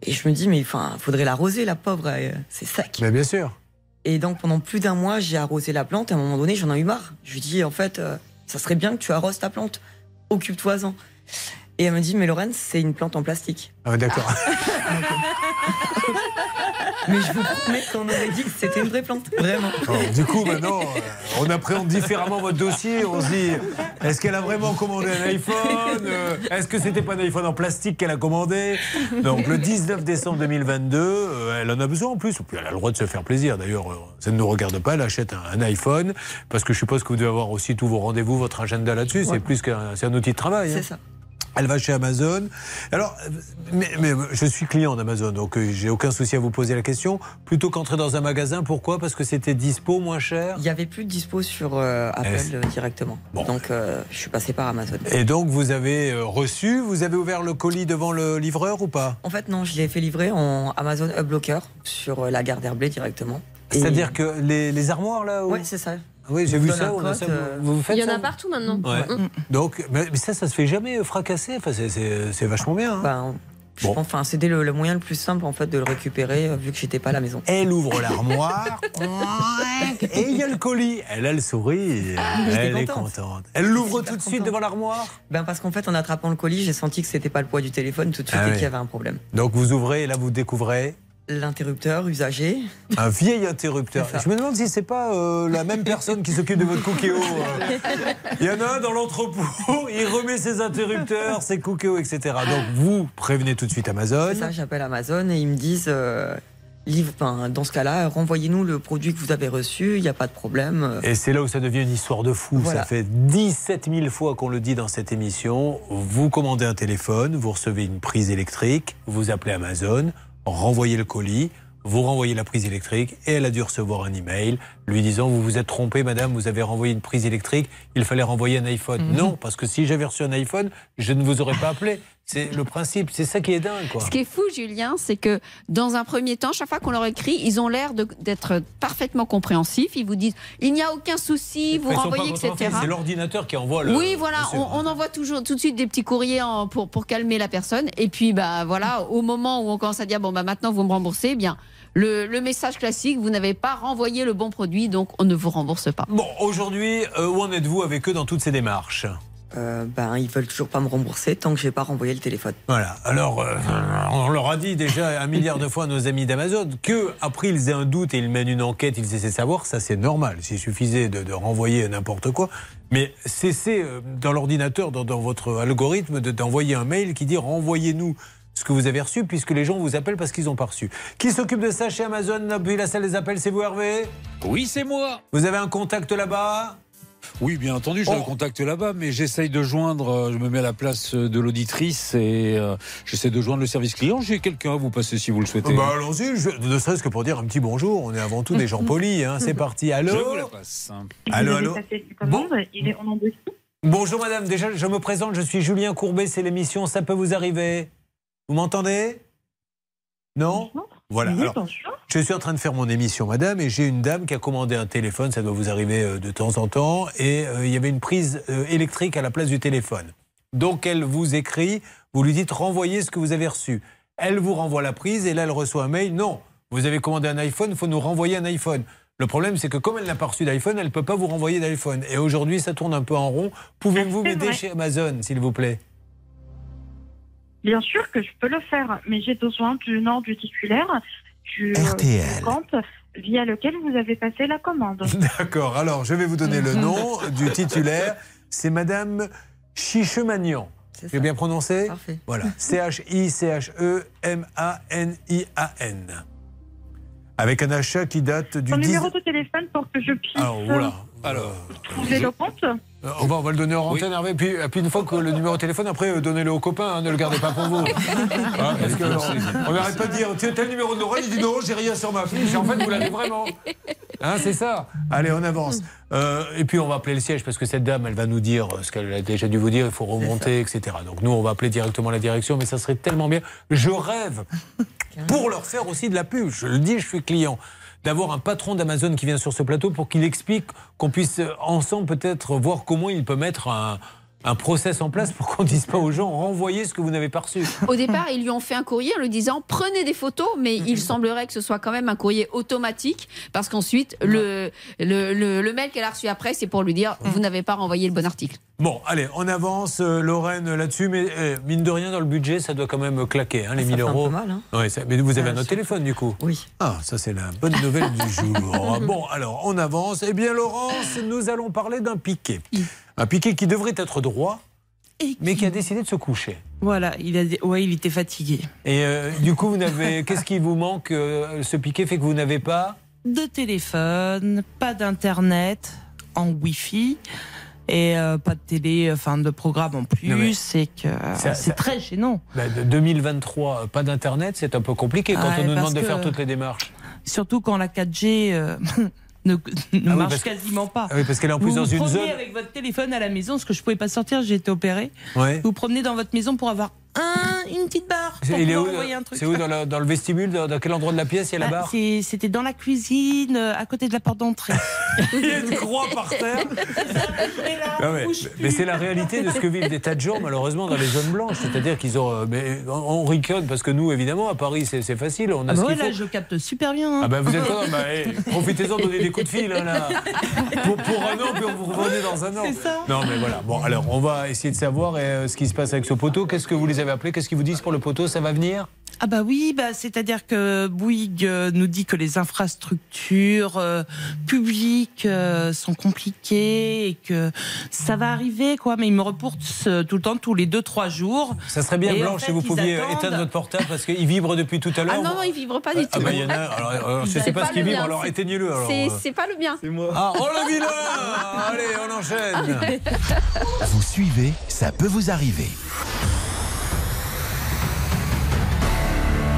Et je me dis mais enfin faudrait l'arroser la pauvre, c'est sec. Mais bien sûr. Et donc pendant plus d'un mois j'ai arrosé la plante. Et à un moment donné j'en ai eu marre. Je lui dis en fait ça serait bien que tu arroses ta plante. Occupe-toi-en. Et elle me dit, mais Lorraine, c'est une plante en plastique. Ah, d'accord. Mais je vous promets qu'on aurait dit que c'était une vraie plante. Vraiment. Du coup, maintenant, euh, on appréhende différemment votre dossier. On se dit, est-ce qu'elle a vraiment commandé un iPhone? Euh, Est-ce que c'était pas un iPhone en plastique qu'elle a commandé? Donc, le 19 décembre 2022, euh, elle en a besoin en plus. Puis elle a le droit de se faire plaisir. D'ailleurs, euh, ça ne nous regarde pas. Elle achète un, un iPhone parce que je suppose que vous devez avoir aussi tous vos rendez-vous, votre agenda là-dessus. C'est Ouais. plus qu'un c'est un outil de travail. hein. C'est ça. Elle va chez Amazon. Alors, mais, mais je suis client d'Amazon, donc euh, j'ai aucun souci à vous poser la question. Plutôt qu'entrer dans un magasin, pourquoi? Parce que c'était dispo, moins cher? Il n'y avait plus de dispo sur euh, Apple Eh, euh, directement. Donc, euh, je suis passé par Amazon. Et donc, vous avez reçu, vous avez ouvert le colis devant le livreur ou pas? En fait, non, je l'ai fait livrer en Amazon Uplocker sur la gare d'Herblay directement. C'est-à-dire que les, les armoires là où- Ouais, c'est ça. Oui, j'ai vu ça. on a ça, euh, vous, vous faites Il y en a partout maintenant. Ouais. Mm. Donc, mais, mais ça, ça se fait jamais euh, fracasser. Enfin, c'est- vachement bien. hein. Ben, je pense- Enfin, c'était le, le moyen le plus simple en fait de le récupérer euh, vu que j'étais pas à la maison. Elle ouvre l'armoire et il y a le colis. Elle a le sourire. Elle est contente. contente. Elle l'ouvre tout de suite devant l'armoire. Ben parce qu'en fait, en attrapant le colis, j'ai senti que c'était pas le poids du téléphone tout de suite Ah et oui. qu'il y avait un problème. Donc vous ouvrez et là vous découvrez L'interrupteur usagé. un vieil interrupteur. Je me demande si c'est pas euh, la même personne qui s'occupe de votre cookéo. euh. Il y en a un dans l'entrepôt, il remet ses interrupteurs, ses cookéos, etc. Donc vous prévenez tout de suite Amazon. C'est ça, j'appelle Amazon et ils me disent, euh, livre, enfin, dans ce cas-là, renvoyez-nous le produit que vous avez reçu, il n'y a pas de problème. Et c'est là où ça devient une histoire de fou. Voilà. Ça fait 17 000 fois qu'on le dit dans cette émission. Vous commandez un téléphone, vous recevez une prise électrique, vous appelez Amazon, renvoyez le colis, vous renvoyez la prise électrique et elle a dû recevoir un email lui disant vous vous êtes trompé madame, vous avez renvoyé une prise électrique, il fallait renvoyer un iPhone. Mhm. Non, parce que si j'avais reçu un iPhone, je ne vous aurais pas appelé. C'est le principe, c'est ça qui est dingue quoi. Ce qui est fou, Julien, c'est que dans un premier temps, chaque fois qu'on leur écrit, ils ont l'air d'être parfaitement compréhensifs. Ils vous disent il n'y a aucun souci, vous renvoyez, etc. C'est l'ordinateur qui envoie le. Oui, voilà, on, envoie toujours tout de suite des petits courriers en- pour, pour calmer la personne. Et puis, bah voilà, au moment où on commence à dire bon, bah maintenant vous me remboursez, eh bien le, le message classique, vous n'avez pas renvoyé le bon produit, donc on ne vous rembourse pas. Bon, aujourd'hui, euh, où en êtes-vous avec eux dans toutes ces démarches? Euh, ben, ils veulent toujours pas me rembourser tant que j'ai pas renvoyé le téléphone. Voilà. Alors, euh, on leur a dit déjà un milliard de fois à nos amis d'Amazon que après ils aient un doute et ils mènent une enquête, ils essaient de savoir. Ça, c'est normal. S'il suffisait de, de renvoyer n'importe quoi, mais cessez euh, dans l'ordinateur, dans, dans votre algorithme, de- d'envoyer un mail qui dit renvoyez-nous ce que vous avez reçu, puisque les gens vous appellent parce qu'ils ont pas reçu. Qui s'occupe de ça chez Amazon depuis la salle des appels C'est vous, Hervé Oui, c'est moi. Vous avez un contact là-bas Oui, bien entendu, j'ai Oh. le contact là-bas, mais j'essaye de joindre, euh, je me mets à la place euh, de l'auditrice et euh, j'essaie de joindre le service client. J'ai quelqu'un à vous passer si vous le souhaitez. Bah allons-y, ne serait-ce que pour dire un petit bonjour. On est avant tout des gens polis. Hein. C'est parti. Allô Je vous la passe. Allô, allô. Bon. Il est en dessous. Bonjour madame, déjà je me présente, je suis Julien Courbet, c'est l'émission Ça peut vous arriver. Vous m'entendez? Non? Voilà. Alors, je suis en train de faire mon émission madame et j'ai une dame qui a commandé un téléphone, ça doit vous arriver euh, de temps en temps, et euh, il y avait une prise euh, électrique à la place du téléphone. Donc elle vous écrit, vous lui dites renvoyez ce que vous avez reçu. Elle vous renvoie la prise et là elle reçoit un mail, non, vous avez commandé un iPhone, il faut nous renvoyer un iPhone. Le problème, c'est que comme elle n'a pas reçu d'iPhone, elle ne peut pas vous renvoyer d'iPhone. Et aujourd'hui, ça tourne un peu en rond. Pouvez-vous m'aider chez Amazon, s'il vous plaît? Bien sûr que je peux le faire, mais j'ai besoin du nom du titulaire, du, euh, RTL. du compte via lequel vous avez passé la commande. D'accord, alors je vais vous donner le nom du titulaire. C'est Madame Chichemagnan. J'ai bien prononcé Parfait. Voilà. C-H-I-C-H-E-M-A-N-I-A-N. Avec un achat qui date du Son 10. numéro de téléphone pour que je puisse Ah, oula. Alors, trouver le compte. Euh, On va, on va le donner en antenne, Hervé. Puis, et puis une fois que le numéro de téléphone, après, euh, donnez-le aux copains, hein, ne le gardez pas pour vous. Hein, parce que, on- on n'arrête pas de dire, tiens, tel numéro de Laurent, il dit non, j'ai rien sur ma fiche. En fait, vous l'avez vraiment. Hein, c'est ça. Allez, on avance. Euh, et puis, on va appeler le siège parce que cette dame, elle va nous dire ce qu'elle a déjà dû vous dire. Il faut remonter, etc. Donc, nous, on va appeler directement la direction, mais ça serait tellement bien. Je rêve pour leur faire aussi de la pub. Je le dis, je suis client. D'avoir un patron d'Amazon qui vient sur ce plateau pour qu'il explique qu'on puisse euh, ensemble peut-être voir comment il peut mettre un, un process en place pour qu'on dise pas aux gens renvoyez ce que vous n'avez pas reçu. Au départ, ils lui ont fait un courrier en lui disant prenez des photos, mais il semblerait que ce soit quand même un courrier automatique parce qu'ensuite, le, le, le, le mail qu'elle a reçu après, c'est pour lui dire vous n'avez pas renvoyé le bon article. Bon, allez, on avance, euh, Lorraine, là-dessus, mais euh, mine de rien, dans le budget, ça doit quand même claquer, hein, les 1000 fait un euros. peu mal, hein. Ouais, ça- mais vous avez un autre téléphone, du coup Oui. Ah, ça, c'est la bonne nouvelle du jour. Bon, alors, on avance. Eh bien, Laurence, nous allons parler d'un piqué. Un piqué qui devrait être droit, mais qui a décidé de se coucher. Voilà, il a, ouais, il était fatigué. Et euh, du coup, vous n'avez. Qu'est-ce qui vous manque euh, Ce piqué fait que vous n'avez pas. De téléphone, pas d'internet, en Wi-Fi et euh, pas de télé, enfin de programme en plus. C'est que c'est très gênant. Bah, de 2023, pas d'internet, c'est un peu compliqué quand Ouais, on nous demande de faire toutes les démarches. Surtout quand la 4G euh, ne, ne Ah marche quasiment pas. Ah oui, parce qu'elle est en plus vous dans vous une promenez zone- avec votre téléphone à la maison, parce que je pouvais pas sortir, j'ai été opéré. Ouais. Vous vous promenez dans votre maison pour avoir un, une petite barre. Pour Il est où pouvoir envoyer un truc. C'est où dans, le- dans le vestibule dans, dans quel endroit de la pièce il y a la Ah, barre c'est- C'était dans la cuisine, euh, à côté de la porte d'entrée. Il y a une croix par terre. Ah ouais, Mais c'est la réalité de ce que vivent des tas de gens, malheureusement, dans les zones blanches. C'est-à-dire qu'ils ont. euh, mais on, on riconne parce que nous, évidemment, à Paris, c'est c'est facile. On a Ah ce bah ouais, qu'il là, faut. je capte super bien. hein. Ah bah vous êtes bah, eh, profitez-en de donner des coups de fil hein, là. Pour, pour un an, puis vous revenez dans un an. C'est ça. Non mais voilà. Bon alors on va essayer de savoir euh, ce qui se passe avec ce poteau. Qu'est-ce que vous les avez appelés Qu'est-ce qu'ils vous disent pour le poteau Ça va venir? Ah bah oui, bah c'est-à-dire que Bouygues euh, nous dit que les infrastructures euh, publiques euh, sont compliquées et que ça va arriver quoi, mais ils me reportent euh, tout le temps tous les 2-3 jours. Ça serait bien Et en Blanche fait, si vous pouviez attendent. éteindre votre portable parce qu'il vibre depuis tout à l'heure. Ah non, non, il vibre pas du Ah tout. bah il y en a. Alors, alors, je sais pas, ce qui vibre. Alors éteignez-le. C'est euh. pas le mien. C'est moi. Ah oh le vilain Allez on enchaîne. Vous suivez, ça peut vous arriver.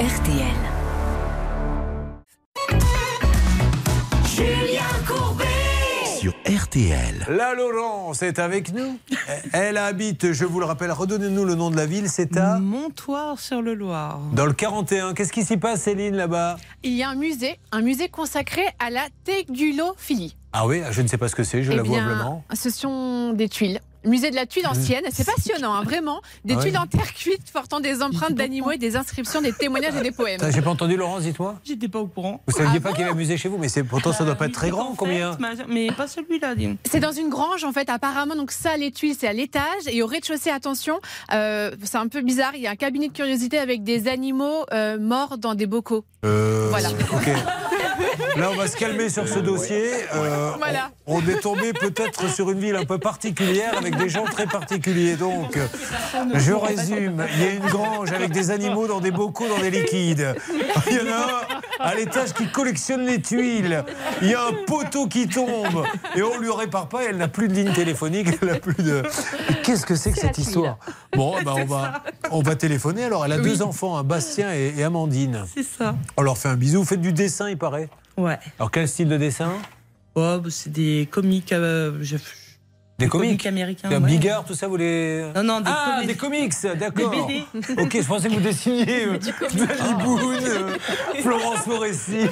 RTL. Julien Courbet Sur RTL. La Laurence est avec nous. Elle habite, je vous le rappelle, redonnez-nous le nom de la ville, c'est à Montoire sur le Loir. dans le 41. Qu'est-ce qui s'y passe, Céline, là-bas? Il y a un musée, un musée consacré à la tégulophilie. Ah oui, je ne sais pas ce que c'est, je Eh l'avoue bien, humblement. Ce sont des tuiles. Musée de la tuile ancienne, c'est passionnant, hein, vraiment. Des Ah tuiles en terre cuite portant des empreintes d'animaux et des inscriptions, des témoignages et des poèmes. J'ai pas entendu, Laurence, dites-moi. J'étais pas au courant. Vous saviez pas qu'il y avait un musée chez vous, mais c'est pourtant ça doit pas être très grand, combien Mais pas celui-là. C'est dans une grange en fait apparemment donc ça les tuiles c'est à l'étage et au rez-de-chaussée attention euh, c'est un peu bizarre il y a un cabinet de curiosité avec des animaux euh, morts dans des bocaux. Euh, Voilà. ok. Là, on va se calmer sur ce dossier. Euh, Voilà. on, on est tombé peut-être sur une ville un peu particulière avec des gens très particuliers. Donc, je résume. Il y a une grange avec des animaux dans des bocaux, dans des liquides. Il y en a un à l'étage qui collectionne les tuiles. Il y a un poteau qui tombe et on lui répare pas. Elle n'a plus de ligne téléphonique. Elle n'a plus de. Qu'est-ce que c'est que cette histoire Bon, bah, on va on va téléphoner. Alors, elle a deux enfants, un Bastien et, et Amandine. C'est ça. On leur fait un bisou. Vous faites du dessin, il paraît. Ouais. Alors, quel style de dessin? Oh, bah, c'est des comiques. euh, je- Des comiques américains, ouais. Bigard, tout ça, vous les. Non, non, des ah, comics. des comics, d'accord. Des BD. Ok, je pensais que vous dessiniez euh, euh, Florence Foresti.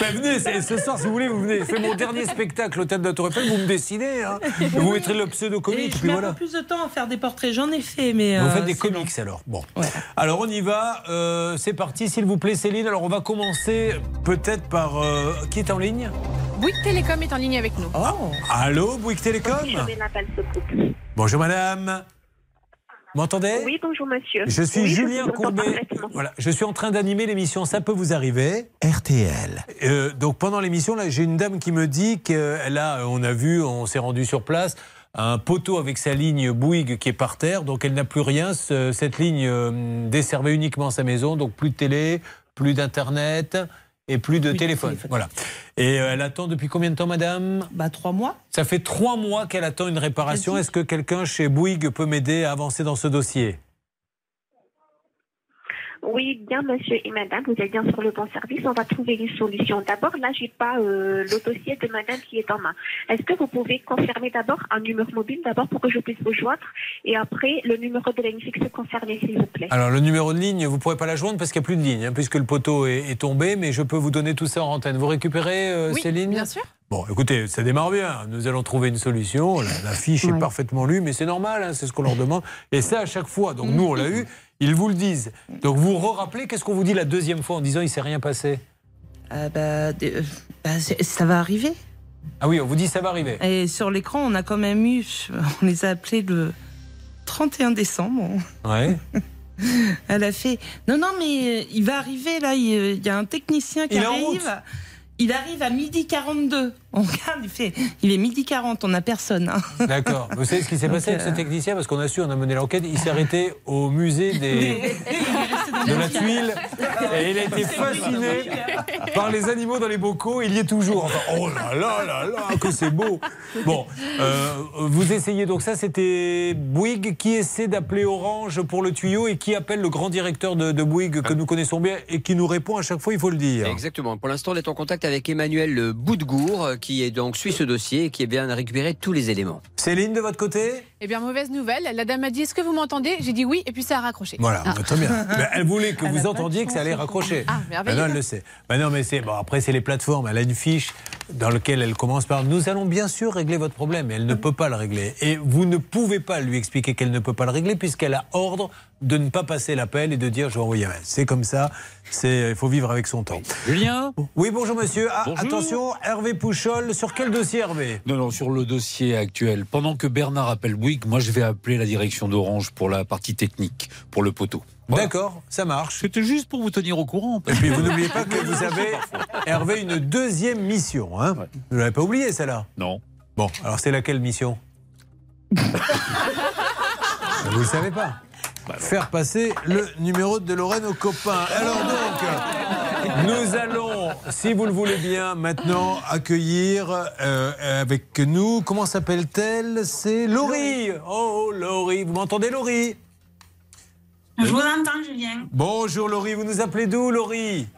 Ben, venez, c'est- ce soir, si vous voulez, vous venez. C'est mon dernier spectacle au Théâtre de la Tour Eiffel, vous me dessinez. hein. Vous mettrez le pseudo-comique, je puis mets un voilà. peu plus de temps à faire des portraits, j'en ai fait, mais. Vous euh, faites des comics alors. Bon. Alors on y va. Euh, c'est parti, s'il vous plaît, Céline. Alors on va commencer peut-être par. euh, qui est en ligne? Bouygues Télécom est en ligne avec nous. Oh. Allô, Bouygues Télécom? Bonjour madame. M'entendez? Oui, bonjour monsieur. Je suis Oui, Julien vous entends Courbet. Voilà, je suis en train d'animer l'émission Ça peut vous arriver. RTL. Euh, donc pendant l'émission, là, j'ai une dame qui me dit qu'elle a, on a vu, on s'est rendu sur place, un poteau avec sa ligne Bouygues qui est par terre. Donc elle n'a plus rien. Ce- cette ligne euh, desservait uniquement sa maison. Donc plus de télé, plus d'internet et plus de téléphone. Voilà. Et euh, elle attend depuis combien de temps, madame? Bah trois mois. Ça fait trois mois qu'elle attend une réparation. Est-ce que quelqu'un chez Bouygues peut m'aider à avancer dans ce dossier? Oui, bien monsieur et madame, vous êtes bien sur le bon service. On va trouver une solution. D'abord, là, j'ai pas euh, le dossier de madame qui est en main. Est-ce que vous pouvez confirmer d'abord un numéro mobile, d'abord pour que je puisse vous joindre, et après le numéro de la ligne fixe concernée, s'il vous plaît. Alors le numéro de ligne, vous ne pourrez pas la joindre parce qu'il n'y a plus de ligne, hein, puisque le poteau est, est tombé, mais je peux vous donner tout ça en antenne. Vous récupérez, euh, Oui, Céline bien sûr. Bon, écoutez, ça démarre bien. Nous allons trouver une solution. La, la fiche est parfaitement lue, mais c'est normal, hein, c'est ce qu'on leur demande. Et ça, à chaque fois. Donc, nous, on l'a eu. Ils vous le disent. Donc, vous re-rappelez, qu'est-ce qu'on vous dit la deuxième fois en disant il s'est rien passé? Ah bah, euh, bah, ça va arriver. Ah oui, on vous dit ça va arriver. Et sur l'écran, on a quand même eu, on les a appelés le 31 décembre. Ouais. Elle a fait non non mais euh, il va arriver là, il il y a un technicien qui Il est en arrive. Il arrive à midi 42. On regarde, il fait il est midi 40, on n'a personne. hein. D'accord. Vous savez ce qui s'est passé avec ce euh, technicien? Parce qu'on a su, on a mené l'enquête, il s'est arrêté au musée des, de la tuile et il a été fasciné par les animaux dans les bocaux. Il y est toujours. Enfin, oh là là là là, que c'est beau. Bon, euh, vous essayez donc ça, c'était Bouygues qui essaie d'appeler Orange pour le tuyau et qui appelle le grand directeur de, de Bouygues que nous connaissons bien et qui nous répond à chaque fois, il faut le dire. Exactement. Pour l'instant, on est en contact avec Emmanuel Boudgour, qui est donc suit ce dossier et qui est bien récupéré tous les éléments. Céline, de votre côté? Eh bien, mauvaise nouvelle. La dame m'a dit Est-ce que vous m'entendez? J'ai dit oui, et puis ça a raccroché. Voilà, Ah. très bien. Mais elle voulait que Elle a vous de entendiez que ça allait raccrocher. Ah, merveilleux. Maintenant, elle le sait. Maintenant, mais c'est bon. Après, c'est les plateformes. Elle a une fiche dans laquelle elle commence par "Nous allons bien sûr régler votre problème." Mais elle ne peut pas le régler. Et vous ne pouvez pas lui expliquer qu'elle ne peut pas le régler puisqu'elle a ordre de ne pas passer l'appel et de dire "Je vais envoyer un mail." C'est comme ça. C'est il faut vivre avec son temps. Julien? Oui, bonjour monsieur. Ah, Bonjour. attention, Hervé Pouchol. Sur quel dossier, Hervé? Non, non, sur le dossier actuel. Pendant que Bernard appelle Bouygues, moi je vais appeler la direction d'Orange pour la partie technique, pour le poteau. D'accord, ça marche. C'était juste pour vous tenir au courant. Et puis vous n'oubliez pas que vous avez, Hervé, une deuxième mission. Hein vous ne l'avez pas oublié, celle-là Non. Bon, alors c'est laquelle mission Vous ne le savez pas Faire passer le numéro de Lorraine aux copains. Alors donc, nous allons, si vous le voulez bien, maintenant accueillir euh, avec nous, comment s'appelle-t-elle? C'est Laurie. Oh, Laurie, vous m'entendez Laurie? Je vous entends, Julien. Bonjour Laurie, vous nous appelez d'où Laurie?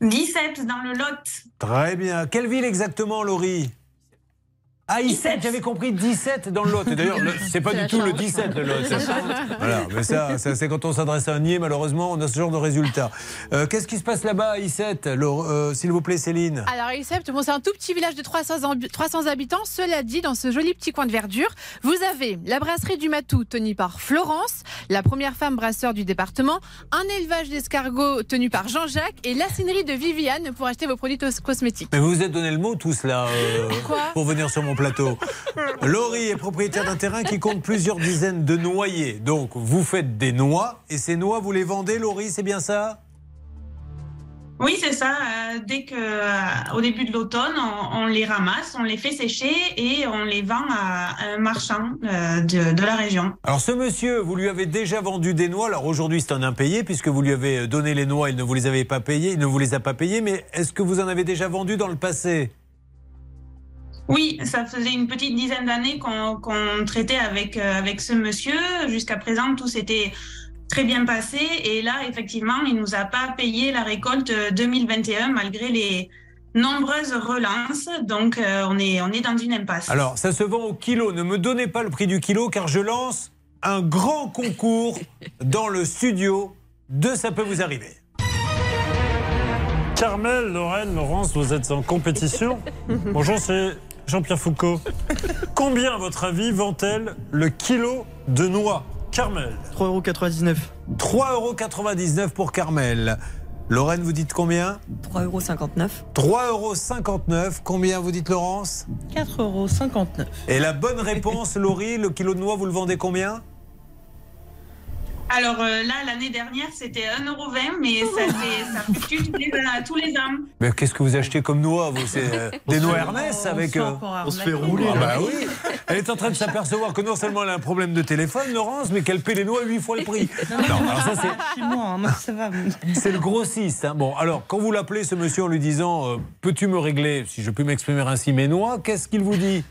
17 dans le Lot. Très bien. Quelle ville exactement, Laurie? Ah, 17, j'avais compris 17 dans le lot. Et D'ailleurs, le- c'est pas du tout le change. 17 le lot. Voilà, mais ça, ça, c'est quand on s'adresse à un niais, malheureusement, on a ce genre de résultat. Euh, Qu'est-ce qui se passe là-bas à I7, Laure- euh, s'il vous plaît, Céline Alors, Isept, bon, c'est un tout petit village de 300, ambi- 300 habitants. Cela dit, dans ce joli petit coin de verdure, vous avez la brasserie du Matou, tenue par Florence, la première femme brasseur du département, un élevage d'escargots tenu par Jean-Jacques et l'acinerie de Viviane pour acheter vos produits cosmétiques. Mais vous vous êtes donné le mot tous là euh, pour venir sur mon plateau. Laurie est propriétaire d'un terrain qui compte plusieurs dizaines de noyers. Donc vous faites des noix et ces noix vous les vendez, Laurie, c'est bien ça? Oui, c'est ça. euh, dès que, euh, au début de l'automne, on, on les ramasse, on les fait sécher et on les vend à un marchand euh, de, de la région. Alors ce monsieur, vous lui avez déjà vendu des noix. Alors aujourd'hui c'est un impayé puisque vous lui avez donné les noix, il ne vous les avait pas payées, il ne vous les a pas payées. Mais est-ce que vous en avez déjà vendu dans le passé? Oui, ça faisait une petite dizaine d'années qu'on traitait avec, euh, avec ce monsieur. Jusqu'à présent, tout s'était très bien passé. Et là, effectivement, il nous a pas payé la récolte euh, 2021 malgré les nombreuses relances. Donc, euh, on, est, on est dans une impasse. Alors ça se vend au kilo. Ne me donnez pas le prix du kilo car je lance un grand concours dans le studio de Ça peut vous arriver. Carmel, Lorraine, Laurence, vous êtes en compétition. Bonjour, c'est Jean-Pierre Foucault. Combien, à votre avis, vend-elle le kilo de noix Carmel 3,99 3,99 euros pour Carmel. Lorraine, vous dites combien 3,59 euros. 3,59 euros. Combien vous dites Laurence 4,59 euros. Et la bonne réponse, Laurie, le kilo de noix, vous le vendez combien Alors euh, là, l'année dernière, c'était 1,20€, mais ça, fait, ça fluctue tous les, tous les ans. Mais qu'est-ce que vous achetez comme noix vous C'est euh, des noix Ernest avec. euh, On se fait rouler. Ah bah oui Elle est en train de s'apercevoir que non seulement elle a un problème de téléphone, Laurence, mais qu'elle paie les noix 8 fois le prix. Non, alors ça c'est. Moi, hein, moi, ça va. C'est le grossiste. hein. Bon, alors, quand vous l'appelez, ce monsieur, en lui disant euh, Peux-tu me régler, si je puis m'exprimer ainsi, mes noix Qu'est-ce qu'il vous dit?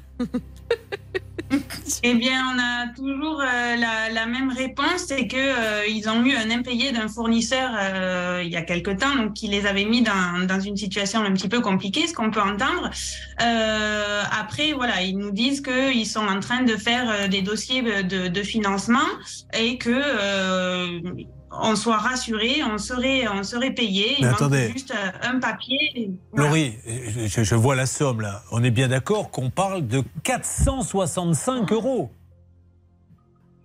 Eh bien, on a toujours euh, la, même réponse, c'est que euh, ils ont eu un impayé d'un fournisseur euh, il y a quelque temps, donc qui les avait mis dans, une situation un petit peu compliquée, ce qu'on peut entendre. Euh, après, voilà, ils nous disent qu'ils sont en train de faire des dossiers de, financement et que on soit rassuré, on serait, on serait payé. Il Mais manque attendez. juste euh, un papier. voilà. Laurie, je, je vois la somme là. On est bien d'accord qu'on parle de 465 euros.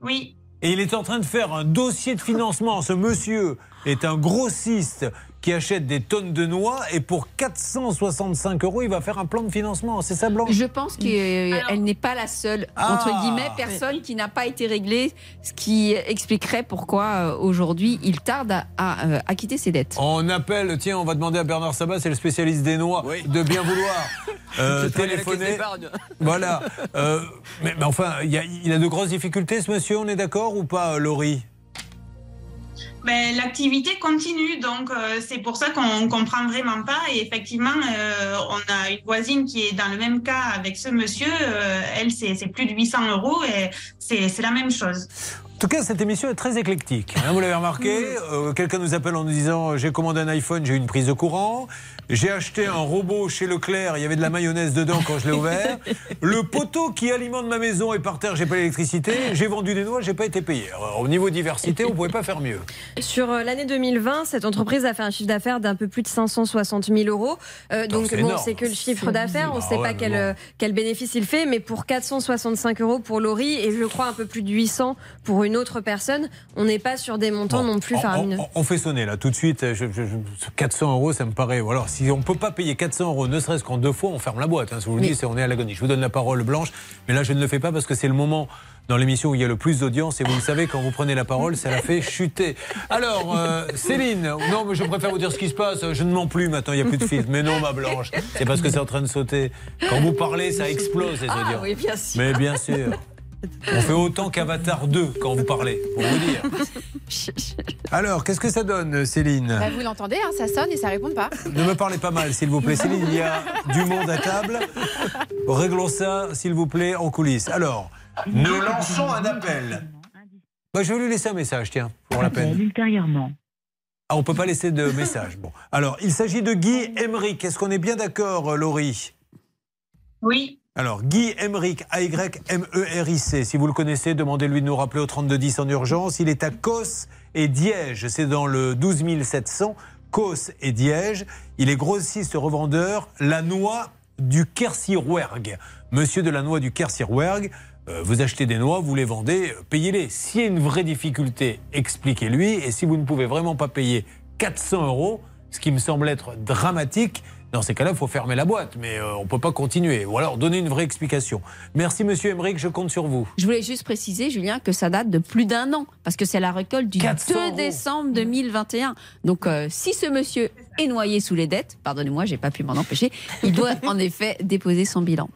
Oui. Et il est en train de faire un dossier de financement. Ce monsieur est un grossiste qui achète des tonnes de noix et pour 465 euros, il va faire un plan de financement. C'est ça, Blanche? Je pense qu'elle n'est pas la seule, Ah. entre guillemets, personne qui n'a pas été réglée, ce qui expliquerait pourquoi euh, aujourd'hui il tarde à, à, euh, acquitter ses dettes. On appelle, tiens, on va demander à Bernard Sabat, c'est le spécialiste des noix, de bien vouloir euh, téléphoner. Voilà. Euh, mais, mais enfin, il a, il a de grosses difficultés, ce monsieur, on est d'accord ou pas, Laurie? Ben, L'activité continue, donc euh, c'est pour ça qu'on ne comprend vraiment pas. Et effectivement, euh, on a une voisine qui est dans le même cas avec ce monsieur. Euh, elle, c'est plus de 800 euros et c'est la même chose. En tout cas, cette émission est très éclectique. hein, vous l'avez remarqué. Quelqu'un nous appelle en nous disant J'ai commandé un iPhone, j'ai eu une prise de courant. J'ai acheté un robot chez Leclerc, il y avait de la mayonnaise dedans quand je l'ai ouvert. Le poteau qui alimente ma maison est par terre, j'ai pas l'électricité. J'ai vendu des noix, j'ai pas été payé. Alors, au niveau diversité, on pouvait pas faire mieux. Sur euh, l'année 2020, cette entreprise a fait un chiffre d'affaires d'un peu plus de 560 000 euros. Euh, donc, bon, c'est que le chiffre d'affaires. On ne Ah sait ouais, pas mais quel, bon. euh, quel bénéfice il fait, mais pour 465 euros pour Laurie et je crois un peu plus de 800 pour une autre personne, on n'est pas sur des montants non plus On- faramineux. On, on fait sonner là tout de suite. Je- je- je- 400 euros, ça me paraît. Ou alors, si on peut pas payer 400 euros, ne serait-ce qu'en deux fois, on ferme la boîte. hein. Si vous le Oui. dites, c'est on est à l'agonie. Je vous donne la parole blanche, mais là, je ne le fais pas parce que c'est le moment dans l'émission où il y a le plus d'audience et vous le savez, quand vous prenez la parole, ça la fait chuter. Alors, euh, Céline, non, mais je préfère vous dire ce qui se passe. Je ne mens plus maintenant, il n'y a plus de filtre. Mais non, ma blanche, c'est parce que c'est en train de sauter. Quand vous parlez, ça explose les Ah audiences. oui, bien sûr. Mais bien sûr. On fait autant qu'Avatar 2 quand vous parlez, pour vous dire. Alors, qu'est-ce que ça donne, Céline Bah, vous l'entendez, hein, ça sonne et ça répond pas. Ne me parlez pas mal, s'il vous plaît. Céline, il y a du monde à table. Réglons ça, s'il vous plaît, en coulisses. Alors, nous lançons un appel. Bah, je vais lui laisser un message, tiens, pour la peine. ultérieurement. Ah, on peut pas laisser de message. Bon. Alors, il s'agit de Guy Emmerich. Est-ce qu'on est bien d'accord, euh, Laurie? Oui. Alors, Guy Emmerich, A-Y-M-E-R-I-C. Si vous le connaissez, demandez-lui de nous rappeler au 3210 en urgence. Il est à Cos et Diège. C'est dans le 12 700. Cos et Diège. Il est grossiste revendeur la noix du Kersirwerg. Monsieur de la noix du Kersirwerg. euh, vous achetez des noix, vous les vendez, euh, payez-les. S'il y a une vraie difficulté, expliquez-lui. Et si vous ne pouvez vraiment pas payer 400 euros, ce qui me semble être dramatique, dans ces cas-là, il faut fermer la boîte. Mais euh, on ne peut pas continuer. Ou alors donner une vraie explication. Merci, monsieur Emmerich, je compte sur vous. Je voulais juste préciser, Julien, que ça date de plus d'un an, parce que c'est la récolte du 400 2 euros. décembre 2021. Donc, euh, si ce monsieur est noyé sous les dettes, pardonnez-moi, j'ai pas pu m'en empêcher, il doit en effet déposer son bilan.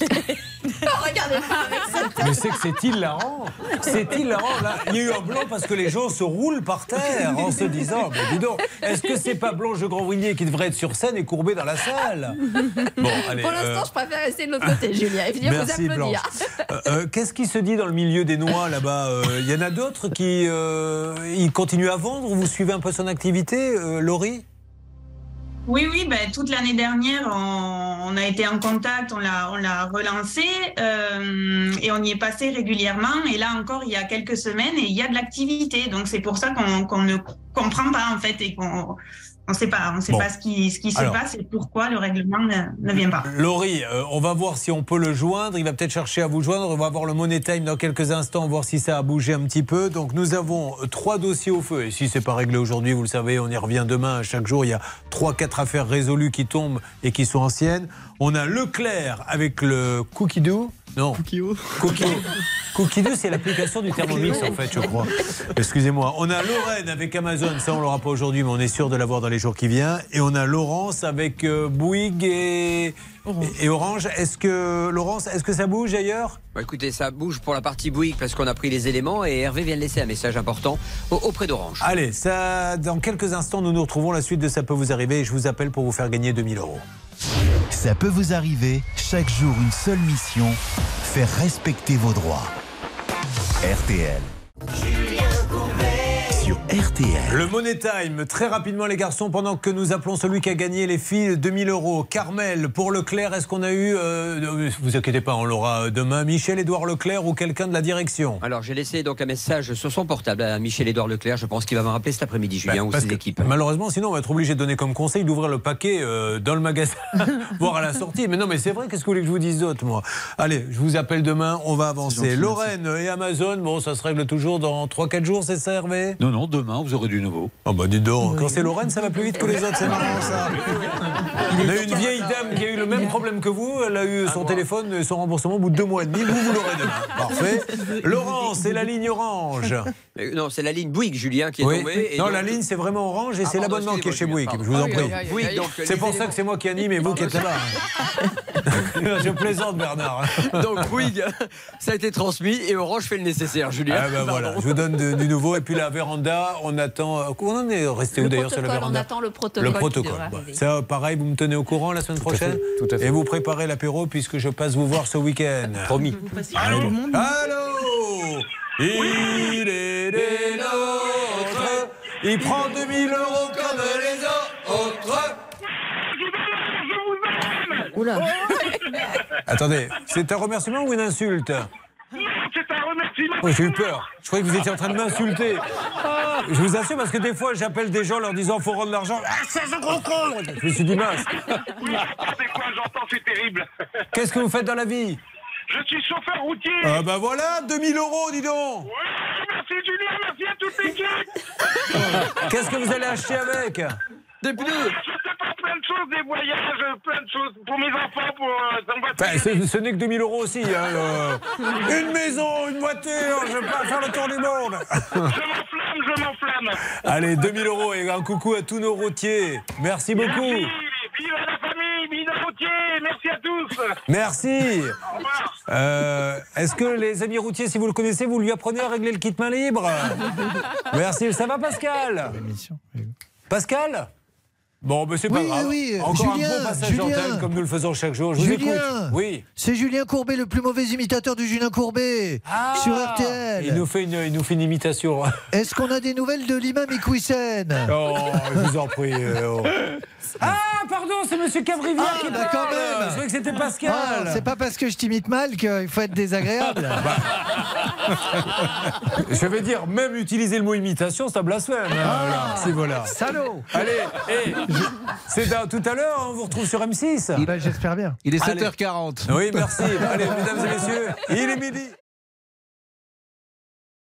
Regardez pas avec cette Mais c'est que c'est hilarant. C'est hilarant. Là, il y a eu un blanc parce que les gens se roulent par terre en se disant Mais dis donc, est-ce que c'est pas Blanche Grandvilliers qui devrait être sur scène et courbée dans la salle? Bon, allez. Pour l'instant, euh, je préfère rester de l'autre côté, Julien, et venir vous Merci applaudir. Blanche. Euh, euh, Qu'est-ce qui se dit dans le milieu des noix là-bas? Il y en a d'autres qui ils continuent à vendre Vous suivez un peu son activité, Laurie? Oui, oui, ben, toute l'année dernière, on, a été en contact, on l'a, relancé euh, et on y est passé régulièrement. Et là encore, il y a quelques semaines, et il y a de l'activité. Donc c'est pour ça qu'on, qu'on ne comprend pas en fait et qu'on on sait pas, on sait Bon. pas ce qui, ce qui se Alors. passe et pourquoi le règlement ne, ne vient pas. Laurie, euh, on va voir si on peut le joindre. Il va peut-être chercher à vous joindre. On va voir le Money Time dans quelques instants, voir si ça a bougé un petit peu. Donc nous avons euh, trois dossiers au feu. Et si c'est pas réglé aujourd'hui, vous le savez, on y revient demain. Chaque jour, il y a trois, quatre affaires résolues qui tombent et qui sont anciennes. On a Leclerc avec le Cookie Doo. Non. Cookie Cookie Cookie Doo, c'est l'application du Thermomix en fait, je crois. Excusez-moi. On a Lorraine avec Amazon. Ça, on l'aura pas aujourd'hui, mais on est sûr de l'avoir dans les jours qui viennent. Et on a Laurence avec euh, Bouygues et, et Orange. Est-ce que Laurence, est-ce que ça bouge ailleurs? Bah, écoutez, ça bouge pour la partie Bouygues parce qu'on a pris les éléments et Hervé vient de laisser un message important au- auprès d'Orange. Allez, ça, dans quelques instants, nous nous retrouvons. La suite de Ça peut vous arriver et je vous appelle pour vous faire gagner 2000 euros. Ça peut vous arriver, chaque jour une seule mission, faire respecter vos droits. RTL. RTL. Le Money Time, très rapidement les garçons, pendant que nous appelons celui qui a gagné les filles 2000 euros. Carmel, pour Leclerc, est-ce qu'on a eu, euh, vous inquiétez pas, on l'aura demain, Michel-Édouard Leclerc ou quelqu'un de la direction? Alors j'ai laissé donc un message sur son portable à Michel-Édouard Leclerc. Je pense qu'il va me rappeler cet après-midi, Julien, ou Parce ses équipes. Malheureusement, sinon on va être obligé de donner comme conseil d'ouvrir le paquet euh, dans le magasin, voire à la sortie. Mais non, mais c'est vrai, qu'est-ce que vous voulez que je vous dise d'autre, moi? Allez, je vous appelle demain, on va avancer. gentil, Lorraine et Amazon, bon, ça se règle toujours dans 3-4 jours, c'est ça, Hervé? Non, non, demain, vous aurez du nouveau. Oh bah dis donc, quand c'est Lorraine, ça va plus vite que les autres, c'est marrant ça. On a eu une vieille dame qui a eu le même problème que vous, elle a eu son téléphone, et son remboursement au bout de deux mois et demi, vous, vous l'aurez demain. Parfait. Laurent, c'est la ligne orange. Euh, Non, c'est la ligne Bouygues, Julien, qui est Oui. tombée. et Non, donc- la ligne c'est vraiment orange et Ah, c'est l'abonnement qui est chez Bouygues, je vous en pardon. prie. Donc, C'est pour ça que c'est moi qui anime et vous qui êtes là. je plaisante Bernard. Donc Bouygues, ça a été transmis et Orange fait le nécessaire, Julien. Ah ben voilà, je vous donne de- du nouveau. Et puis la véranda, on attend. On en est resté où Le d'ailleurs sur la véranda on attend le protocole Le protocole. Ça, pareil, vous me tenez au courant la semaine prochaine tout à fait. Et vous préparez l'apéro puisque je passe vous voir ce week-end. Promis. Allô Allô Il est des nôtres. Il prend 2000 euros comme les autres. Oula. Attendez, c'est un remerciement ou une insulte? J'ai eu peur. Je croyais que vous étiez en train de m'insulter. Je vous assure, parce que des fois, j'appelle des gens leur disant faut rendre l'argent. Ah, c'est un gros con Je me suis dit mince. C'est quoi j'entends, c'est terrible. Qu'est-ce que vous faites dans la vie? Je suis chauffeur routier. Ah bah voilà, 2000 euros, dis donc Merci Julien, merci à toute l'équipe. Qu'est-ce que vous allez acheter avec? Des pneus Je sais pas, plein de choses, des voyages, plein de choses pour mes enfants, pour... euh, Enfin, très ce, ce n'est que 2000 euros aussi. hein, euh. Une maison, une voiture, je vais pas faire le tour du monde. Je m'enflamme, je m'enflamme. Allez, 2000 euros et un coucou à tous nos routiers. Merci beaucoup. Merci, vive la famille, vive la routier, merci à tous. Merci. Au revoir. Euh, Est-ce que les amis routiers, si vous le connaissez, vous lui apprenez à régler le kit main libre? Merci. Ça va, Pascal? Pascal? Bon, mais c'est pas Oui, grave. oui, Encore Julien, un bon passage Julien. comme nous le faisons chaque jour. Je vous écoute. Julien Oui. C'est Julien Courbet, le plus mauvais imitateur du Julien Courbet sur RTL. Il nous fait une, il nous fait une imitation. Est-ce qu'on a des nouvelles de l'imam Iqwisen Oh, je vous en prie. euh, oh. Ah, pardon, c'est Monsieur Cavrivière Ah, qui bah, parle. quand même. Je croyais que c'était Pascal. Ah, c'est pas parce que je t'imite mal qu'il faut être désagréable. Je vais dire, même utiliser le mot imitation, ça blasphème. hein, voilà. Si voilà. Salaud Allez, eh, c'est dans- tout à l'heure, on vous retrouve sur M6. Bah, J'espère bien. Il est Allez. 7h40. Oui, merci. Allez, mesdames et messieurs, il est midi.